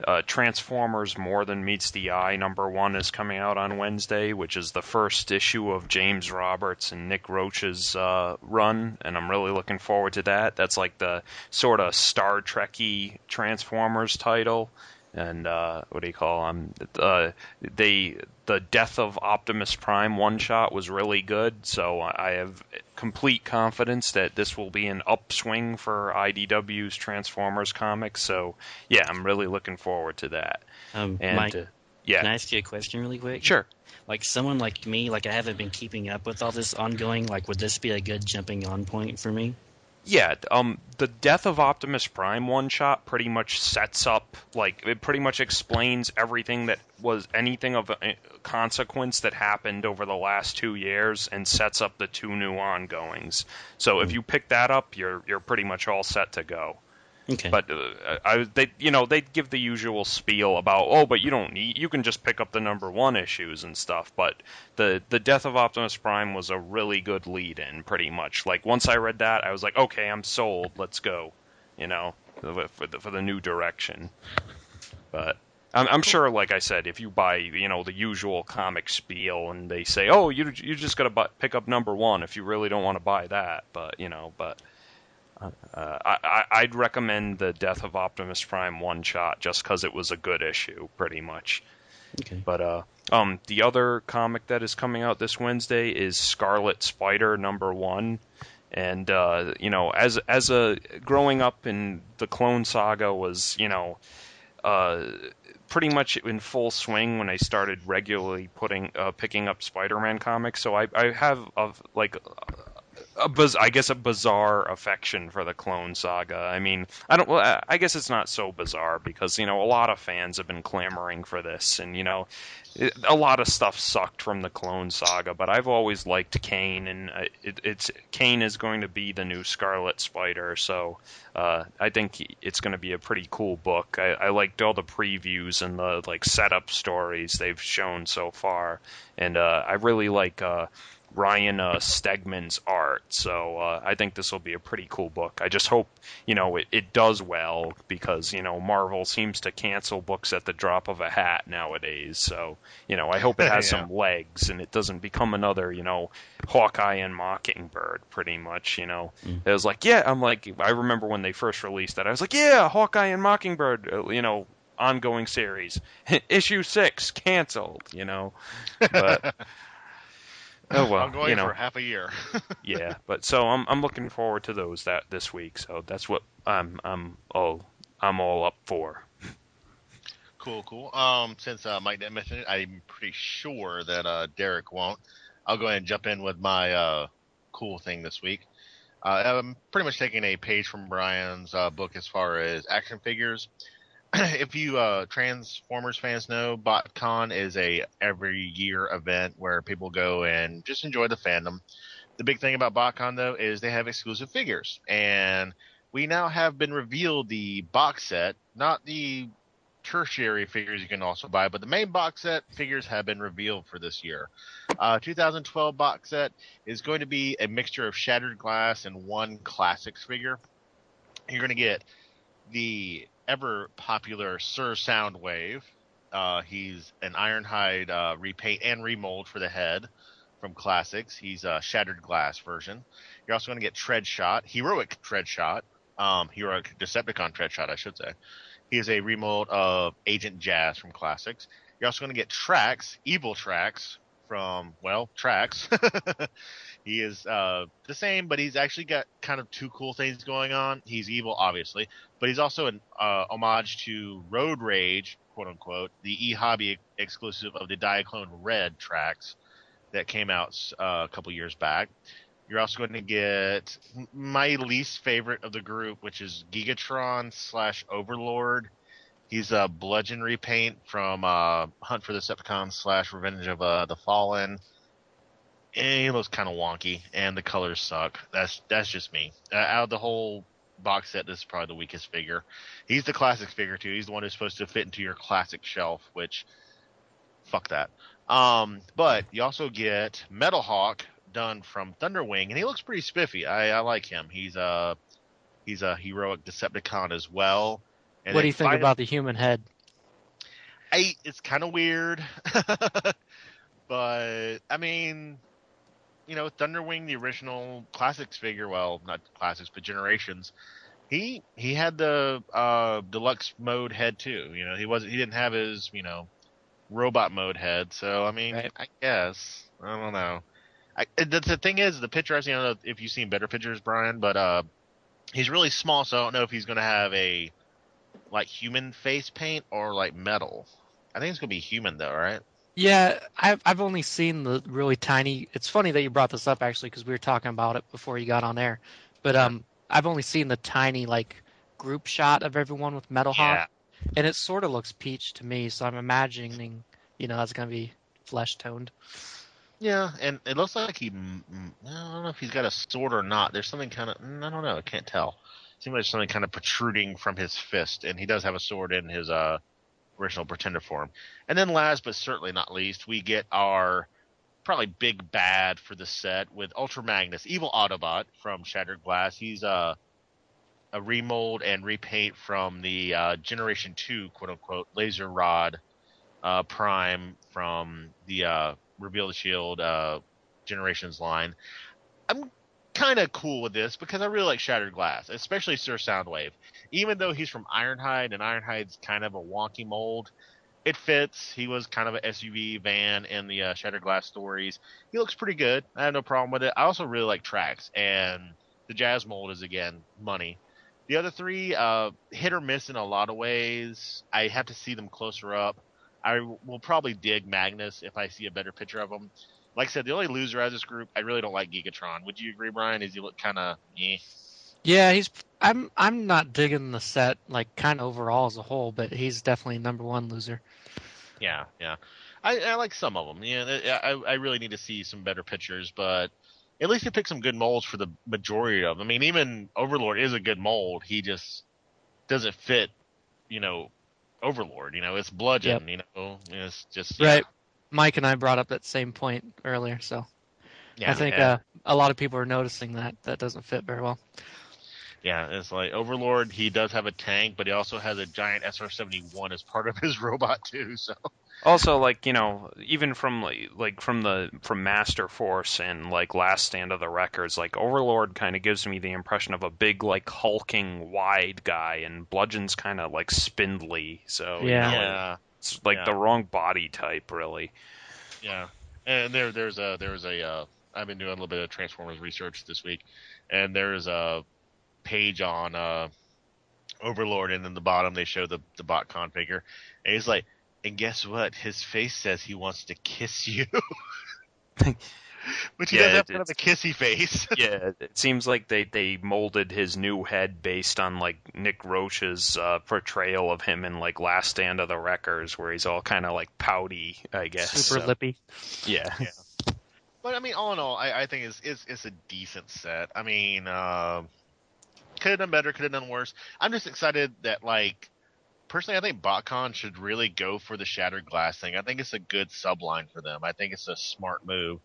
uh, Transformers More Than Meets the Eye number one is coming out on Wednesday, which is the first issue of James Roberts and Nick Roche's uh, run, and I'm really looking forward to that. That's like the sort of Star Trekky Transformers title and uh, what do you call them? Uh, they the death of Optimus Prime one shot was really good, so I have complete confidence that this will be an upswing for IDW's Transformers comics. So yeah, I'm really looking forward to that. Um, and Mike, uh, yeah, Can I ask you a question really quick? Sure. Like someone like me, like I haven't been keeping up with all this ongoing. Like, would this be a good jumping on point for me? Yeah, um, the death of Optimus Prime one shot pretty much sets up, like, it pretty much explains everything that was anything of uh, consequence that happened over the last two years and sets up the two new ongoings. So if you pick that up, you're you're pretty much all set to go. Okay. But uh, I, they, you know, they give the usual spiel about, oh, but you don't need, you can just pick up the number one issues and stuff. But the the death of Optimus Prime was a really good lead in, pretty much. Like once I read that, I was like, okay, I'm sold. Let's go. You know, for the, for the new direction. But I'm, I'm sure, like I said, if you buy, you know, the usual comic spiel, and they say, oh, you you just got to buy, pick up number one if you really don't want to buy that. But you know, but. Uh, I, I'd recommend the Death of Optimus Prime one shot just because it was a good issue, pretty much. Okay. But uh, um, the other comic that is coming out this Wednesday is Scarlet Spider number one, and uh, you know, as as a growing up in the Clone Saga was, you know, uh, pretty much in full swing when I started regularly putting uh, picking up Spider-Man comics. So I, I have a, like a biz- I guess a bizarre affection for the Clone Saga. I mean, I don't. I guess it's not so bizarre because you know a lot of fans have been clamoring for this, and you know, it, a lot of stuff sucked from the Clone Saga. But I've always liked Kane, and uh, it, it's Kane is going to be the new Scarlet Spider. So uh, I think it's going to be a pretty cool book. I, I liked all the previews and the like setup stories they've shown so far, and uh, I really like. Uh, Ryan uh, Stegman's art. So uh, I think this will be a pretty cool book. I just hope you know it, it does well because you know Marvel seems to cancel books at the drop of a hat nowadays. So you know I hope it *laughs* has Yeah. some legs and it doesn't become another you know Hawkeye and Mockingbird. Pretty much you know it was like yeah I'm like I remember when they first released that I was like yeah Hawkeye and Mockingbird uh, you know ongoing series *laughs* issue six canceled you know but. *laughs* Oh *laughs* well, I'm going you know, for half a year. *laughs* yeah, but so I'm I'm looking forward to those that this week. So that's what I'm I'm all I'm all up for. Cool, cool. Um, since uh, Mike didn't mention it, I'm pretty sure that uh, Derek won't. I'll go ahead and jump in with my uh, cool thing this week. Uh, I'm pretty much taking a page from Brian's uh, book as far as action figures. *clears throat* if you uh, Transformers fans know, BotCon is a every year event where people go and just enjoy the fandom. The big thing about BotCon though is they have exclusive figures, and we now have been revealed the box set, not the tertiary figures you can also buy, but the main box set figures have been revealed for this year. Uh, 2012 box set is going to be a mixture of Shattered Glass and one Classics figure. You're going to get the ever popular Sir Soundwave. Uh, he's an Ironhide uh, repaint and remold for the head from Classics. He's a Shattered Glass version. You're also going to get Treadshot, Heroic Treadshot, um, Heroic Decepticon Treadshot, I should say. He is a remold of Agent Jazz from Classics. You're also going to get Tracks, Evil Tracks from, well, tracks. *laughs* he is uh, the same, but he's actually got kind of two cool things going on. He's evil, obviously, but he's also an uh, homage to Road Rage, quote unquote, the e-hobby exclusive of the Diaclone Red tracks that came out uh, a couple years back. You're also going to get my least favorite of the group, which is Gigatron slash Overlord. He's a bludgeon repaint from uh, Hunt for the Decepticons slash Revenge of uh, the Fallen. And he looks kind of wonky, and the colors suck. That's that's just me. Uh, out of the whole box set, this is probably the weakest figure. He's the classics figure too. He's the one who's supposed to fit into your classic shelf, which fuck that. Um, but you also get Metal Hawk done from Thunderwing, and he looks pretty spiffy. I, I like him. He's a he's a heroic Decepticon as well. And what do you think about the human head? I it's kind of weird, *laughs* but I mean, you know, Thunderwing, the original classics figure, well, not classics, but generations. He he had the uh, deluxe mode head too. You know, he wasn't he didn't have his you know robot mode head. So I mean, I guess I don't know. I, the, the thing is, the picture I've seen. I don't know if you've seen better pictures, Brian, but uh, he's really small, so I don't know if he's going to have a like human face paint or like metal. I think it's going to be human though, right? Yeah, I've I've only seen the really tiny. It's funny that you brought this up actually because we were talking about it before you got on air. But um, I've only seen the tiny like group shot of everyone with Metal Hawk, and it sort of looks peach to me. So I'm imagining, you know, that's gonna be flesh toned. Yeah, and it looks like he. mm, mm, I don't know if he's got a sword or not. There's something kind of. I don't know. I can't tell. Seems like something kind of protruding from his fist, and he does have a sword in his uh original pretender form. And then last but certainly not least, we get our probably big bad for the set with Ultra Magnus, Evil Autobot from Shattered Glass. He's uh, a remold and repaint from the uh, Generation Two, quote unquote, Laser Rod uh, Prime from the uh, Reveal the Shield uh, Generations line. I'm kind of cool with this because I really like Shattered Glass, especially Sir Soundwave. Even though he's from Ironhide and Ironhide's kind of a wonky mold, it fits. He was kind of an SUV van in the uh, Shattered Glass stories. He looks pretty good. I have no problem with it. I also really like tracks, and the Jazz mold is again money. The other three, uh, hit or miss in a lot of ways. I have to see them closer up. I will probably dig Magnus if I see a better picture of him. Like I said, the only loser out of this group, I really don't like Gigatron. Would you agree, Brian? Is he look kind of eh? Yeah, he's. I'm I'm not digging the set like kind of overall as a whole, but he's definitely number one loser. Yeah, yeah. I, I like some of them. Yeah, I, I really need to see some better pictures, but at least they picked some good molds for the majority of them. I mean, even Overlord is a good mold. He just doesn't fit, you know, Overlord. You know, it's bludgeon. You know, it's just. Right. Mike and I brought up that same point earlier, so Yeah, I think yeah. uh, a lot of people are noticing that that doesn't fit very well. Yeah, it's like Overlord. He does have a tank, but he also has a giant SR seventy one as part of *laughs* his robot too. So Also, like you know, even from like, like from the from Master Force and like Last Stand of the Wreckers, like Overlord kind of gives me the impression of a big like hulking wide guy, and Bludgeon's kind of like spindly. So you know, Yeah. It's like Yeah. the wrong body type, really. Yeah, and there there's a there's a uh, I've been doing a little bit of Transformers research this week, and there's a page on uh, Overlord, and in the bottom they show the the BotCon figure, and he's like, and guess what? His face says he wants to kiss you. *laughs* *laughs* Which he Yeah, does have it- kind of a kissy face. *laughs* yeah, it seems like they they molded his new head based on like Nick Roche's uh, portrayal of him in like Last Stand of the Wreckers, where he's all kind of like pouty, I guess. Super so- lippy. Yeah. But I mean, all in all, I, I think it's, it's it's a decent set. I mean, uh, could have done better, could have done worse. I'm just excited that like personally, I think BotCon should really go for the shattered glass thing. I think it's a good subline for them. I think it's a smart move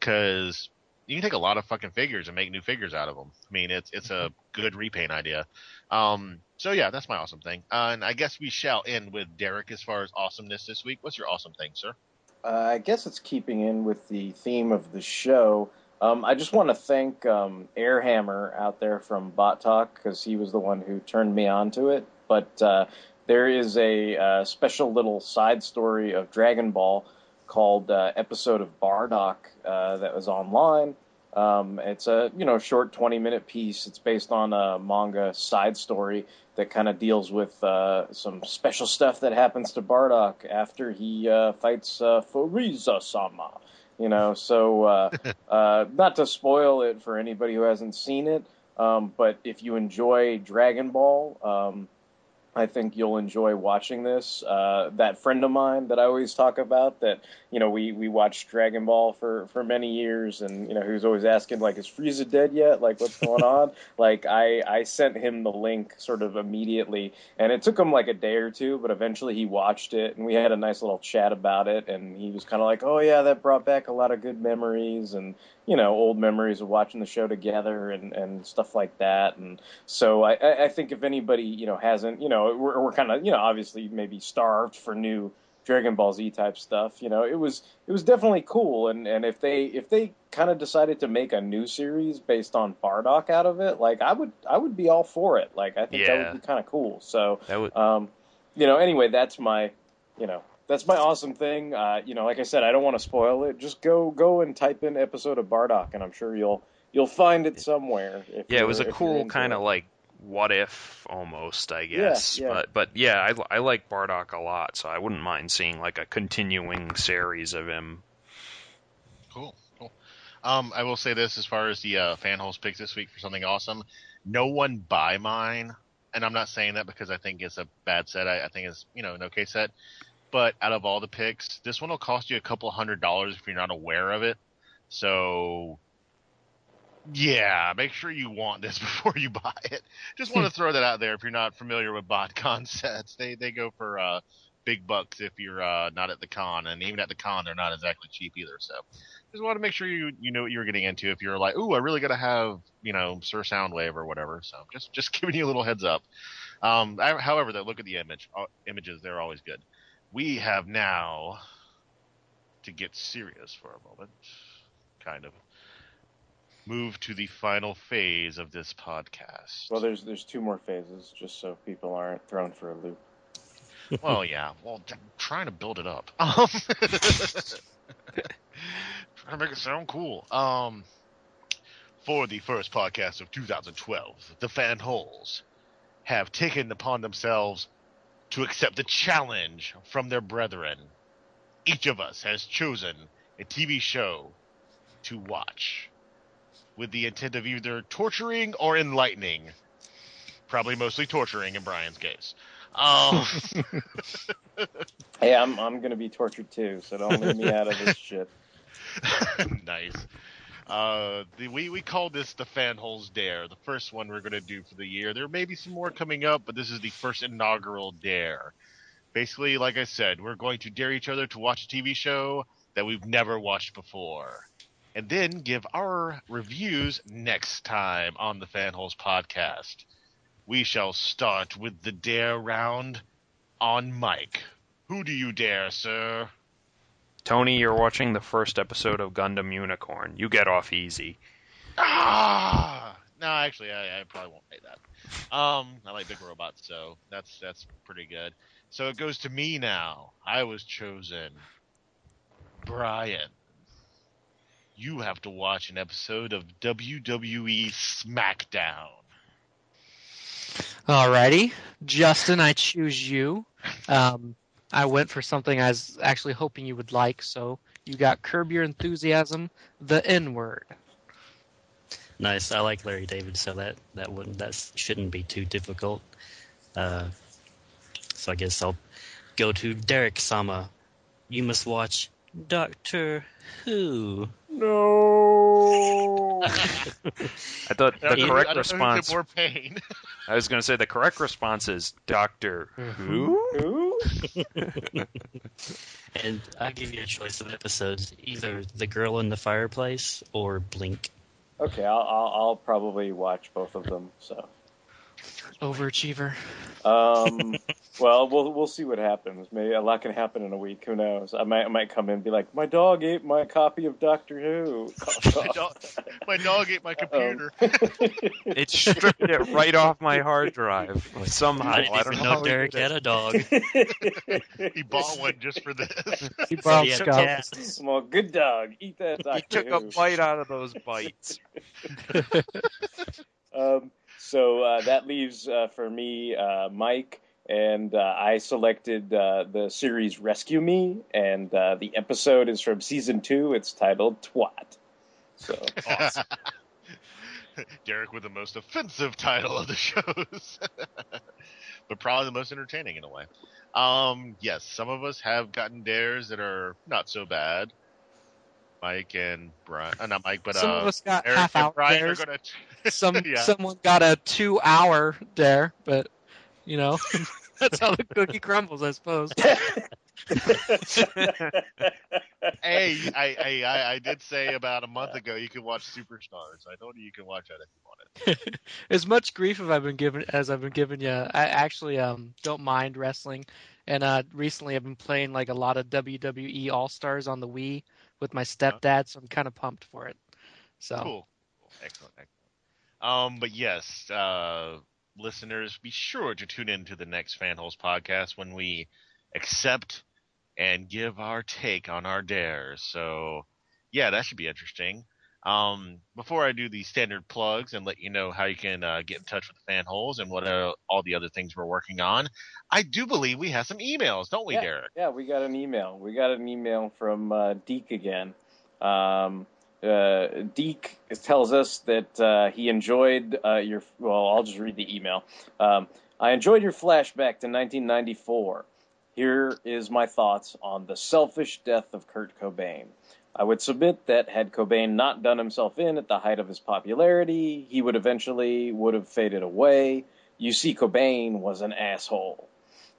because you can take a lot of fucking figures and make new figures out of them. I mean, it's it's a good repaint idea. Um, so yeah, that's my awesome thing. Uh, and I guess we shall end with Derek as far as awesomeness this week. What's your awesome thing, sir? Uh, I guess it's keeping in with the theme of the show. Um, I just want to thank um, Airhammer out there from Bot Talk because he was the one who turned me on to it. But uh, there is a uh, special little side story of Dragon Ball called uh, Episode of Bardock uh, that was online. Um, it's a you know short 20 minute piece. It's based on a manga side story that kind of deals with uh, some special stuff that happens to Bardock after he uh, fights uh, Frieza Sama. You know, so uh, *laughs* uh, not to spoil it for anybody who hasn't seen it, um, but if you enjoy Dragon Ball, um, I think you'll enjoy watching this. Uh, that friend of mine that I always talk about, that you know, we we watched Dragon Ball for for many years, and you know, he was always asking like, "Is Frieza dead yet? Like, what's going on?" *laughs* like, I I sent him the link sort of immediately, and it took him like a day or two, but eventually he watched it, and we had a nice little chat about it, and he was kind of like, "Oh yeah, that brought back a lot of good memories," and you know, old memories of watching the show together and and stuff like that, and so I, I I think if anybody you know hasn't you know we're, we're kind of you know obviously maybe starved for new Dragon Ball Z type stuff. You know it was it was definitely cool and and if they if they kind of decided to make a new series based on Bardock out of it, like I would I would be all for it. Like I think that would be kind of cool. So That would um, you know anyway that's my you know that's my awesome thing. Uh, you know, like I said, I don't want to spoil it. Just go go and type in episode of Bardock, and I'm sure you'll you'll find it somewhere. Yeah, it was a you're- if you're cool kind of like what if almost, I Yeah, guess. yeah. But but yeah, I I like Bardock a lot, so I wouldn't mind seeing like a continuing series of him. Cool, cool. Um, I will say this as far as the uh, fan holes picks this week for something awesome. No one buy mine, and I'm not saying that because I think it's a bad set. I, I think it's you know an okay set. But out of all the picks, this one will cost you a couple hundred dollars if you're not aware of it. So, yeah, make sure you want this *laughs* before you buy it. Just want to throw that out there if you're not familiar with BotCon *laughs* sets. They they go for uh, big bucks if you're uh, not at the con, and even at the con, they're not exactly cheap either. So, just want to make sure you you know what you're getting into if you're like, ooh, I really got to have you know Sir Soundwave or whatever. So, just just *laughs* giving you a little heads up. Um, I, however, though, look at the image uh, images; they're always good. We have now to get serious for a moment, kind of move to the final phase of this podcast. Well, there's there's two more phases, just so people aren't thrown for a loop. well, yeah. Well, I'm trying to build it up. *laughs* Um, trying to make it sound cool. Um, for the first podcast of 2012, the fan holes have taken upon themselves to accept the challenge from their brethren. Each of us has chosen a TV show to watch with the intent of either torturing or enlightening. Probably mostly torturing in Brian's case. Um, *laughs* Hey, I'm I'm gonna be tortured too, so don't leave me out of this *laughs* shit. nice. Uh, the, we we call this the fan holes dare. The first one we're gonna do for the year. There may be some more coming up, but this is the first inaugural dare. Basically, like I said, we're going to dare each other to watch a TV show that we've never watched before, and then give our reviews next time on the Fanholes podcast. We shall start with the dare round on Mike. Who do you dare, sir? Tony, you're watching the first episode of Gundam Unicorn. You get off easy. Ah, no, actually, I, I probably won't pay that. Um, I like big robots, so that's that's pretty good. So it goes to me now. I was chosen. Brian, you have to watch an episode of WWE SmackDown. Alrighty, Justin, I choose you. Um, I went for something I was actually hoping you would like, so you got Curb Your Enthusiasm, The N Word. Nice. I like Larry David, so that that wouldn't that shouldn't be too difficult. Uh, so I guess I'll go to Derek Sama. You must watch Doctor Who. No. I thought the don't correct I don't know who response. did more pain. I was going to say the correct response is Doctor Who. Who? *laughs* And I give you a choice of episodes: either The Girl in the Fireplace or Blink. Okay, I'll, I'll I'll probably watch both of them. So, Overachiever. um, *laughs* well, we'll we'll see what happens. Maybe a lot can happen in a week. Who knows? I might I might come in and be like, my dog ate my copy of Doctor Who. *laughs* my, dog, my dog ate my computer. *laughs* It stripped it right off my hard drive somehow. I didn't I don't even know know Derek had a dog. *laughs* he bought one just for this. He brought Yeah, Scout. cats. well, good dog. Eat that He Doctor took a bite out of those bites. Um, so uh, that leaves uh, for me uh, Mike, and uh, I selected uh, the series Rescue Me, and uh, the episode is from season two. It's titled Twat. So *laughs* Derek with the most offensive title of the shows, *laughs* but probably the most entertaining in a way. Um, yes, some of us have gotten dares that are not so bad. Mike and Brian, uh, not Mike, but Some uh, of us got Eric half and hour Brian dares. are gonna. *laughs* Some Yeah. someone got a two hour dare, but you know that's how the cookie crumbles, I suppose. *laughs* hey, I, I, I, I did say about a month ago you could watch Superstars. I told you you can watch that if you want it. *laughs* as much grief as I've been given as I've been giving you, I actually um don't mind wrestling, and uh recently I've been playing like a lot of WWE All Stars on the Wii with my stepdad, so I'm kind of pumped for it. So Cool. cool. Excellent, excellent. Um, but yes, uh, listeners, be sure to tune in to the next Fanholes podcast when we accept and give our take on our dares. So, yeah, that should be interesting. Um, before I do the standard plugs and let you know how you can uh, get in touch with the Fanholes and what uh, all the other things we're working on, I do believe we have some emails, don't we, yeah, Derek? yeah, we got an email. We got an email from uh, Deke again. Um, uh, tells us that uh, he enjoyed uh, your. Well, I'll just read the email. Um, I enjoyed your flashback to 1994. Here is my thoughts on the selfish death of Kurt Cobain. I would submit that had Cobain not done himself in at the height of his popularity, he would eventually would have faded away. You see, Cobain was an asshole.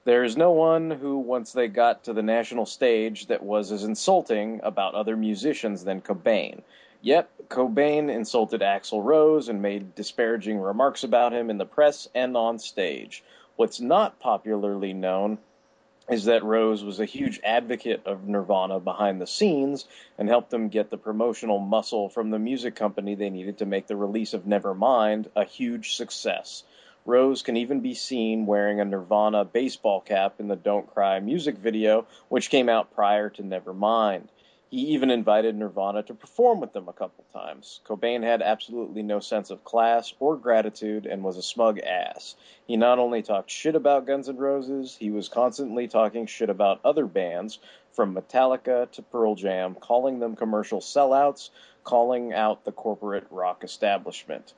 There is no one who, once they got to the national stage, that was as insulting about other musicians than Cobain. Yet, Cobain insulted Axl Rose and made disparaging remarks about him in the press and on stage. What's not popularly known is that Rose was a huge advocate of Nirvana behind the scenes and helped them get the promotional muscle from the music company they needed to make the release of Nevermind a huge success. Rose can even be seen wearing a Nirvana baseball cap in the Don't Cry music video, which came out prior to Nevermind. He even invited Nirvana to perform with them a couple times. Cobain had absolutely no sense of class or gratitude and was a smug ass. He not only talked shit about Guns N' Roses, he was constantly talking shit about other bands, from Metallica to Pearl Jam, calling them commercial sellouts, calling out the corporate rock establishment.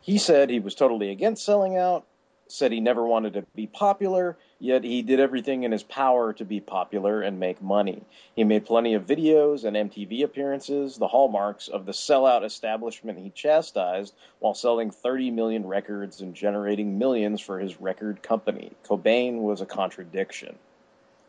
He said he was totally against selling out, said he never wanted to be popular, yet he did everything in his power to be popular and make money. He made plenty of videos and MTV appearances, the hallmarks of the sellout establishment he chastised, while selling 30 million records and generating millions for his record company. Cobain was a contradiction.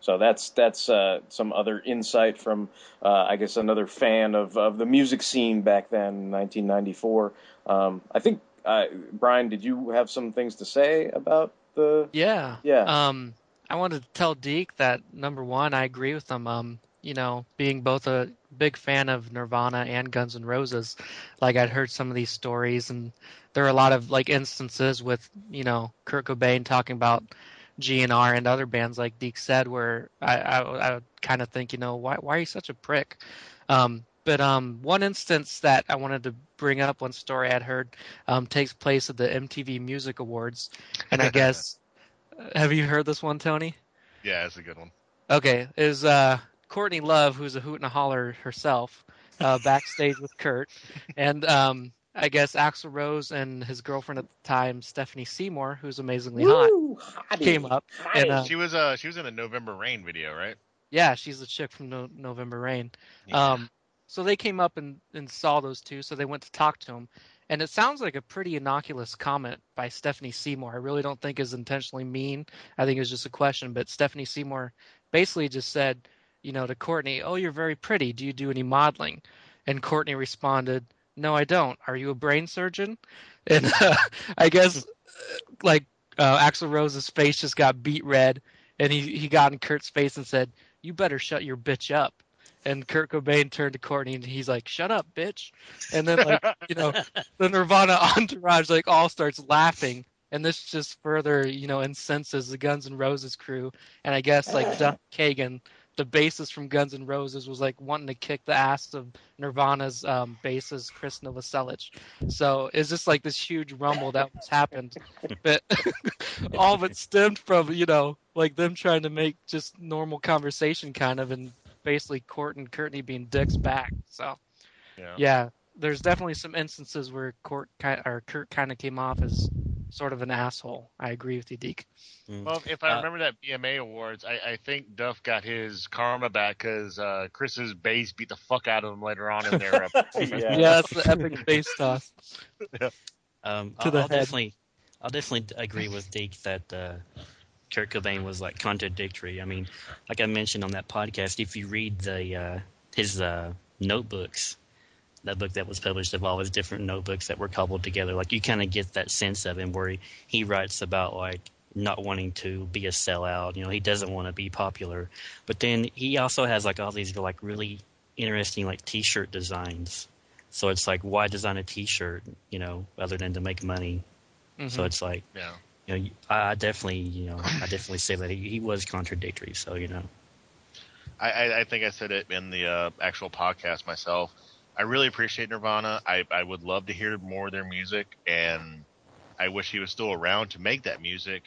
So that's that's uh, some other insight from, uh, I guess, another fan of, of the music scene back then, 1994. Um, I think uh, Brian, did you have some things to say about the? Yeah. Yeah. Um, I wanted to tell Deke that number one, I agree with him. Um, you know, being both a big fan of Nirvana and Guns N' Roses, like I'd heard some of these stories, and there are a lot of like instances with you know Kurt Cobain talking about GNR and other bands, like Deke said, where I I, I kind of think, you know, why why are you such a prick? Um, but um, one instance that I wanted to bring up, one story I'd heard, um, takes place at the MTV Music Awards, and I *laughs* guess have you heard this one, Tony? Yeah, it's a good one. Okay, is uh Courtney Love, who's a hoot and a holler herself, uh, backstage with Kurt, and um, I guess Axl Rose and his girlfriend at the time, Stephanie Seymour, who's amazingly Woo, hot, hottie, came up. And, uh, she was uh she was in the November Rain video, right? yeah, she's the chick from no- November Rain. Yeah. Um, so they came up and, and saw those two, so they went to talk to him. And it sounds like a pretty innocuous comment by Stephanie Seymour. I really don't think is intentionally mean. I think it was just a question. But Stephanie Seymour basically just said, you know, to Courtney, "Oh, you're very pretty. Do you do any modeling?" And Courtney responded, "No, I don't. Are you a brain surgeon?" *laughs* And uh, I guess like uh, Axl Rose's face just got beat red, and he he got in Kurt's face and said, "You better shut your bitch up." And Kurt Cobain turned to Courtney and he's like, "Shut up, bitch!" And then like you know, *laughs* the Nirvana *laughs* entourage like all starts laughing, and this just further you know incenses the Guns N' Roses crew. And I guess like Duff *laughs* Kagan, the bassist from Guns N' Roses, was like wanting to kick the ass of Nirvana's um, bassist Chris Novoselic. So it's just like this huge rumble that was happened, but all of it stemmed from you know like them trying to make just normal conversation kind of, and basically Court and Courtney being dicks back. So Yeah. yeah, there's definitely some instances where Court ki- or Kurt kind of came off as sort of an asshole. I agree with you, Deke. Well, if I Uh, remember that VMA awards, I, I think Duff got his karma back because uh, Chris's bass beat the fuck out of him later on in their. Uh, *laughs* Yeah. Yeah, it's the epic bass toss. *laughs* Um, To I'll, the I'll head. definitely, I'll definitely agree with Deke that uh, Kurt Cobain was like contradictory. I mean, like I mentioned on that podcast, if you read the uh, his uh, notebooks, that book that was published of all his different notebooks that were cobbled together, like you kind of get that sense of him where he, he writes about like not wanting to be a sellout. You know, he doesn't want to be popular, but then he also has like all these like really interesting like T-shirt designs. So it's like, why design a T-shirt? You know, other than to make money. So Mhm. it's like, yeah. You know, I definitely, you know, I definitely say that he, he was contradictory. So you know, I, I, I think I said it in the uh, actual podcast myself. I really appreciate Nirvana. I, I would love to hear more of their music, and I wish he was still around to make that music.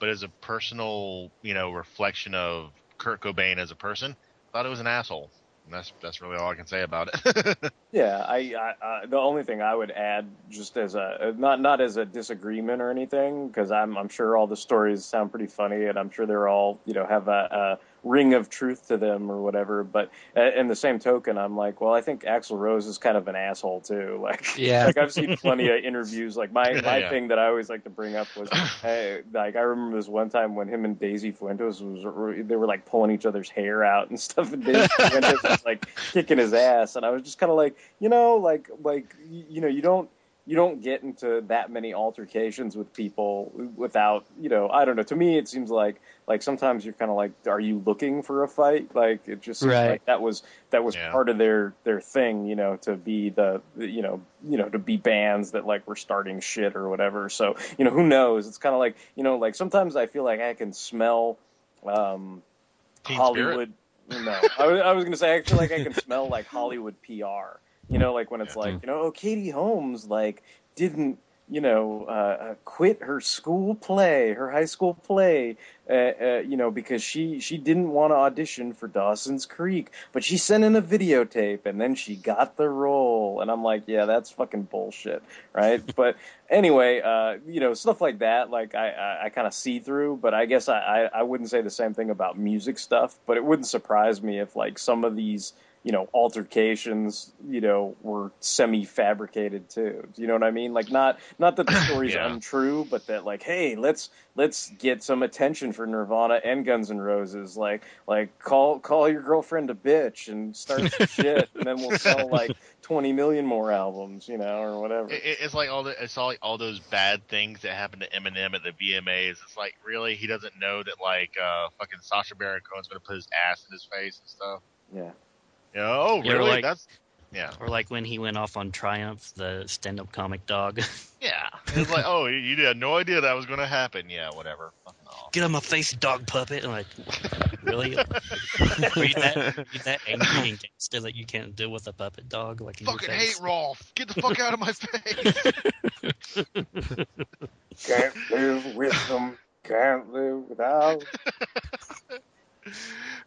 But as a personal, you know, reflection of Kurt Cobain as a person, I thought it was an asshole. That's that's really all I can say about it. *laughs* Yeah, I, I, I the only thing I would add, just as a uh, not not as a disagreement or anything, because I'm I'm sure all the stories sound pretty funny, and I'm sure they're all you know have a, a ring of truth to them or whatever. But uh, in the same token, I'm like, well, I think Axl Rose is kind of an asshole too. *laughs* Like, Yeah. like I've seen plenty of interviews. Like my my Yeah. thing that I always like to bring up was, *laughs* hey, like I remember this one time when him and Daisy Fuentes was they were like pulling each other's hair out and *laughs* stuff, and Daisy Fuentes was like kicking his ass, and I was just kind of like, you know, like like you know, you don't you don't get into that many altercations with people without you know I don't know. To me, it seems like like sometimes you're kind of like, are you looking for a fight? Like it just seems Right. like that was that was Yeah. part of their their thing, you know, to be the, the you know you know to be bands that like were starting shit or whatever. So you know who knows? It's kind of like you know like sometimes I feel like I can smell um, Teen Hollywood. No, I was, I was going to say I feel like I can smell like Hollywood PR. You know, like when it's Yeah. like you know, oh, Katie Holmes like didn't you know uh, uh, quit her school play, her high school play, uh, uh, you know, because she she didn't want to audition for Dawson's Creek, but she sent in a videotape and then she got the role, and I'm like, yeah, that's fucking bullshit, right? *laughs* but anyway, uh, you know, stuff like that, like I I, I kind of see through, but I guess I, I I wouldn't say the same thing about music stuff, but it wouldn't surprise me if like some of these you know altercations you know were semi fabricated too do you know what i mean like not not that the *laughs* story's Yeah. untrue but that like hey let's let's get some attention for nirvana and guns N' roses like like call call your girlfriend a bitch and start some *laughs* shit and then we'll sell like 20 million more albums you know or whatever It, it- it's like all the it's all like all those bad things that happened to Eminem at the VMAs. It's like really he doesn't know that like uh fucking Sacha Baron Cohen's gonna put his ass in his face and stuff. yeah oh Yeah, really? like- That's yeah, or like when he went off on Triumph, the stand-up comic dog. *laughs* yeah. It's like oh you, you had no idea that was gonna happen. Yeah, whatever. Fucking. Get on my face, dog puppet! And like, really? *laughs* *laughs* Are you that, are you that angry and gangster that you can't deal with a puppet dog? Like in your Fucking hate Rolf. Get the fuck out of my face. Can't live with them. Can't live without.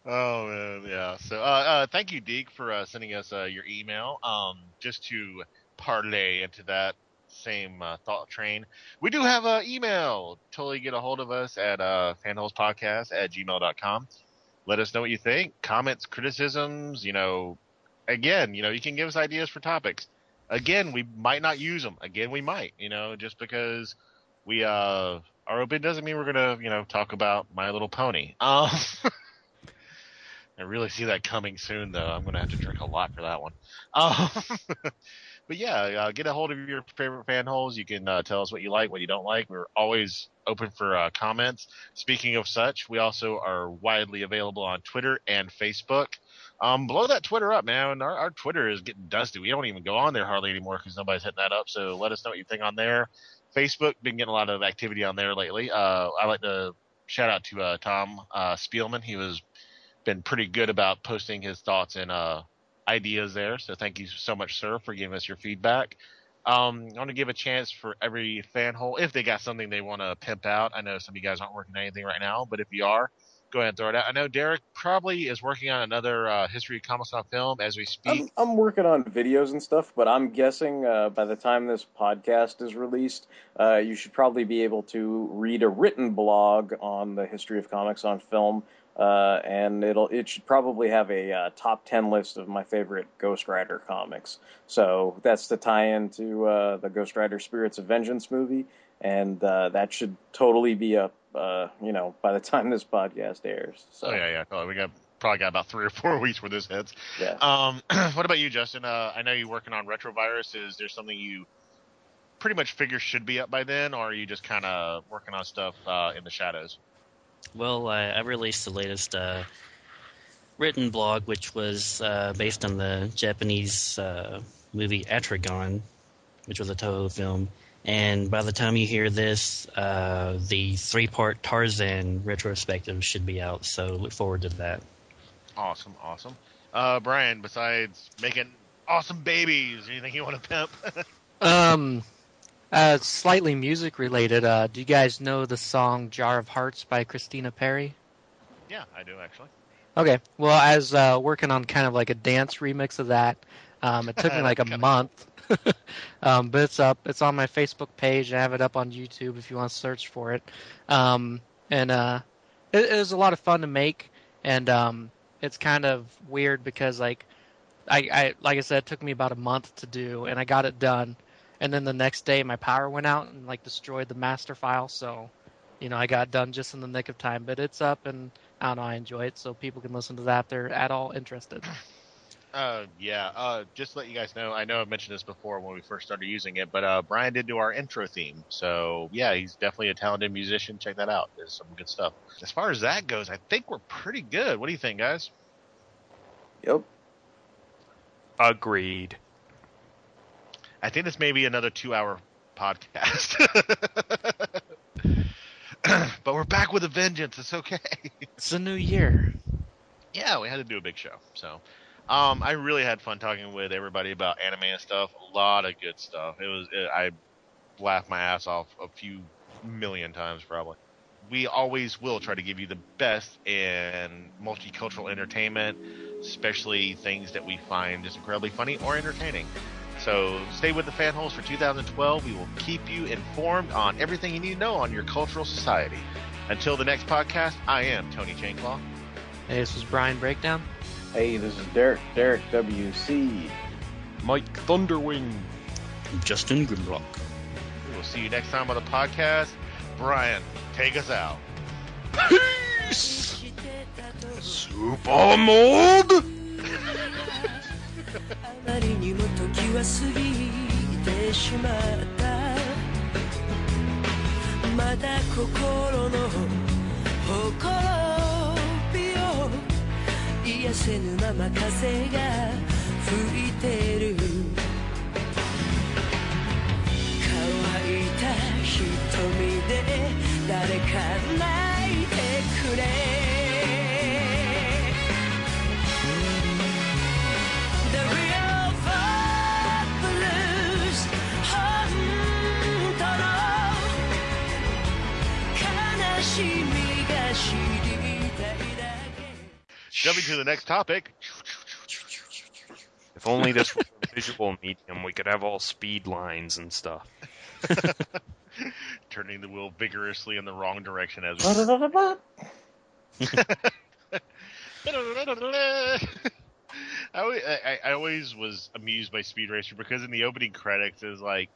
Oh man, yeah. So, uh, uh, thank you, Deke, for uh, sending us uh, your email. Um, just to parlay into that same uh, thought train, we do have an email. Totally get a hold of us at uh, fanholespodcast at gmail.com. Let us know what you think. Comments, criticisms. You know, again, you know, you can give us ideas for topics. Again, we might not use them. Again, we might. You know, just because we uh are open doesn't mean we're gonna you know talk about My Little Pony. Um. *laughs* I really see that coming soon, though. I'm going to have to drink a lot for that one. Um, *laughs* but yeah, uh, get a hold of your favorite fan holes. You can uh, tell us what you like, what you don't like. We're always open for uh, comments. Speaking of such, we also are widely available on Twitter and Facebook. Um, blow that Twitter up, man. Our, our Twitter is getting dusty. We don't even go on there hardly anymore because nobody's hitting that up. So let us know what you think on there. Facebook, been getting a lot of activity on there lately. Uh, I like to shout out to uh, Tom uh, Spielman. He was been pretty good about posting his thoughts and uh, ideas there. So thank you so much, sir, for giving us your feedback. Um, I want to give a chance for every fan hole if they got something they want to pimp out. I know some of you guys aren't working on anything right now, but if you are, go ahead and throw it out. I know Derek probably is working on another uh, History of Comics on film as we speak. I'm, I'm working on videos and stuff, but I'm guessing uh, by the time this podcast is released, uh, you should probably be able to read a written blog on the history of comics on film. Uh, and it'll it should probably have a uh, top ten list of my favorite Ghost Rider comics. So that's the tie-in to uh, the Ghost Rider Spirits of Vengeance movie, and that should totally be up. Uh, you know, by the time this podcast airs. So Oh yeah, yeah. We got probably got about three or four *laughs* weeks where this hits. yeah. Um, *clears throat* what about you, Justin? Uh, I know you're working on Retrovirus. Is there something you pretty much figure should be up by then, or are you just kind of working on stuff uh, in the shadows? Well, I, I released the latest uh, written blog, which was uh, based on the Japanese uh, movie Atragon, which was a Toho film. And by the time you hear this, uh, the three-part Tarzan retrospective should be out. So look forward to that. Awesome, awesome. Uh, Brian, besides making awesome babies, anything you want to pimp? *laughs* Um, uh, slightly music related. Uh, do you guys know the song "Jar of Hearts" by Christina Perri? yeah, I do actually. Okay. Well, I was uh, working on kind of like a dance remix of that. Um, it took me *laughs* like a month, *laughs* um, but it's up. It's on my Facebook page. I have it up on YouTube if you want to search for it. Um, and uh, it, it was a lot of fun to make, and um, it's kind of weird because like I, I like I said, it took me about a month to do, and I got it done. And then the next day, my power went out and like destroyed the master file. So, you know, I got done just in the nick of time. But it's up, and I don't know, I enjoy it, so people can listen to that if they're at all interested. Uh, yeah. Uh, just to let you guys know, I know I've mentioned this before when we first started using it, but uh, Brian did do our intro theme. So yeah, he's definitely a talented musician. Check that out. There's some good stuff. As far as that goes, I think we're pretty good. What do you think, guys? Yep. Agreed. I think this may be another two-hour podcast. *laughs* but we're back with a vengeance. It's okay. It's a new year. yeah, we had to do a big show. So, um, I really had fun talking with everybody about anime and stuff. A lot of good stuff. It was it, I laughed my ass off a few million times probably. We always will try to give you the best in multicultural entertainment, especially things that we find just incredibly funny or entertaining. So stay with the fan holes for 2012. We will keep you informed on everything you need to know on your cultural society. Until the next podcast, I am Tony Chainclaw. Hey, this was Brian Breakdown. Hey, this is Derek. Derek WC. Mike Thunderwing. Justin Grimlock. We will see you next time on the podcast. Brian, take us out. Super mold. *laughs* あまりにも時は過ぎてしまったまだ心のほころびを やせぬまま風が吹いてる。乾いた瞳で誰か泣いてくれ。To the next topic. If only this were a visual medium, we could have all speed lines and stuff. *laughs* Turning the wheel vigorously in the wrong direction as we. *laughs* I, always, I, I always was amused by Speed Racer because in the opening credits is like,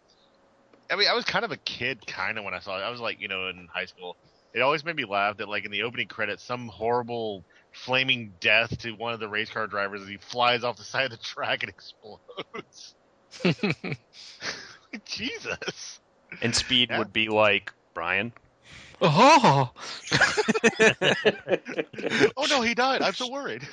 I mean, I was kind of a kid, kind of when I saw it. I was like, you know, in high school. It always made me laugh that, like, in the opening credits, some horrible flaming death to one of the race car drivers as he flies off the side of the track and explodes. *laughs* *laughs* Jesus. And speed Yeah. would be like Brian. Oh, *laughs* oh no, he died. I'm so worried.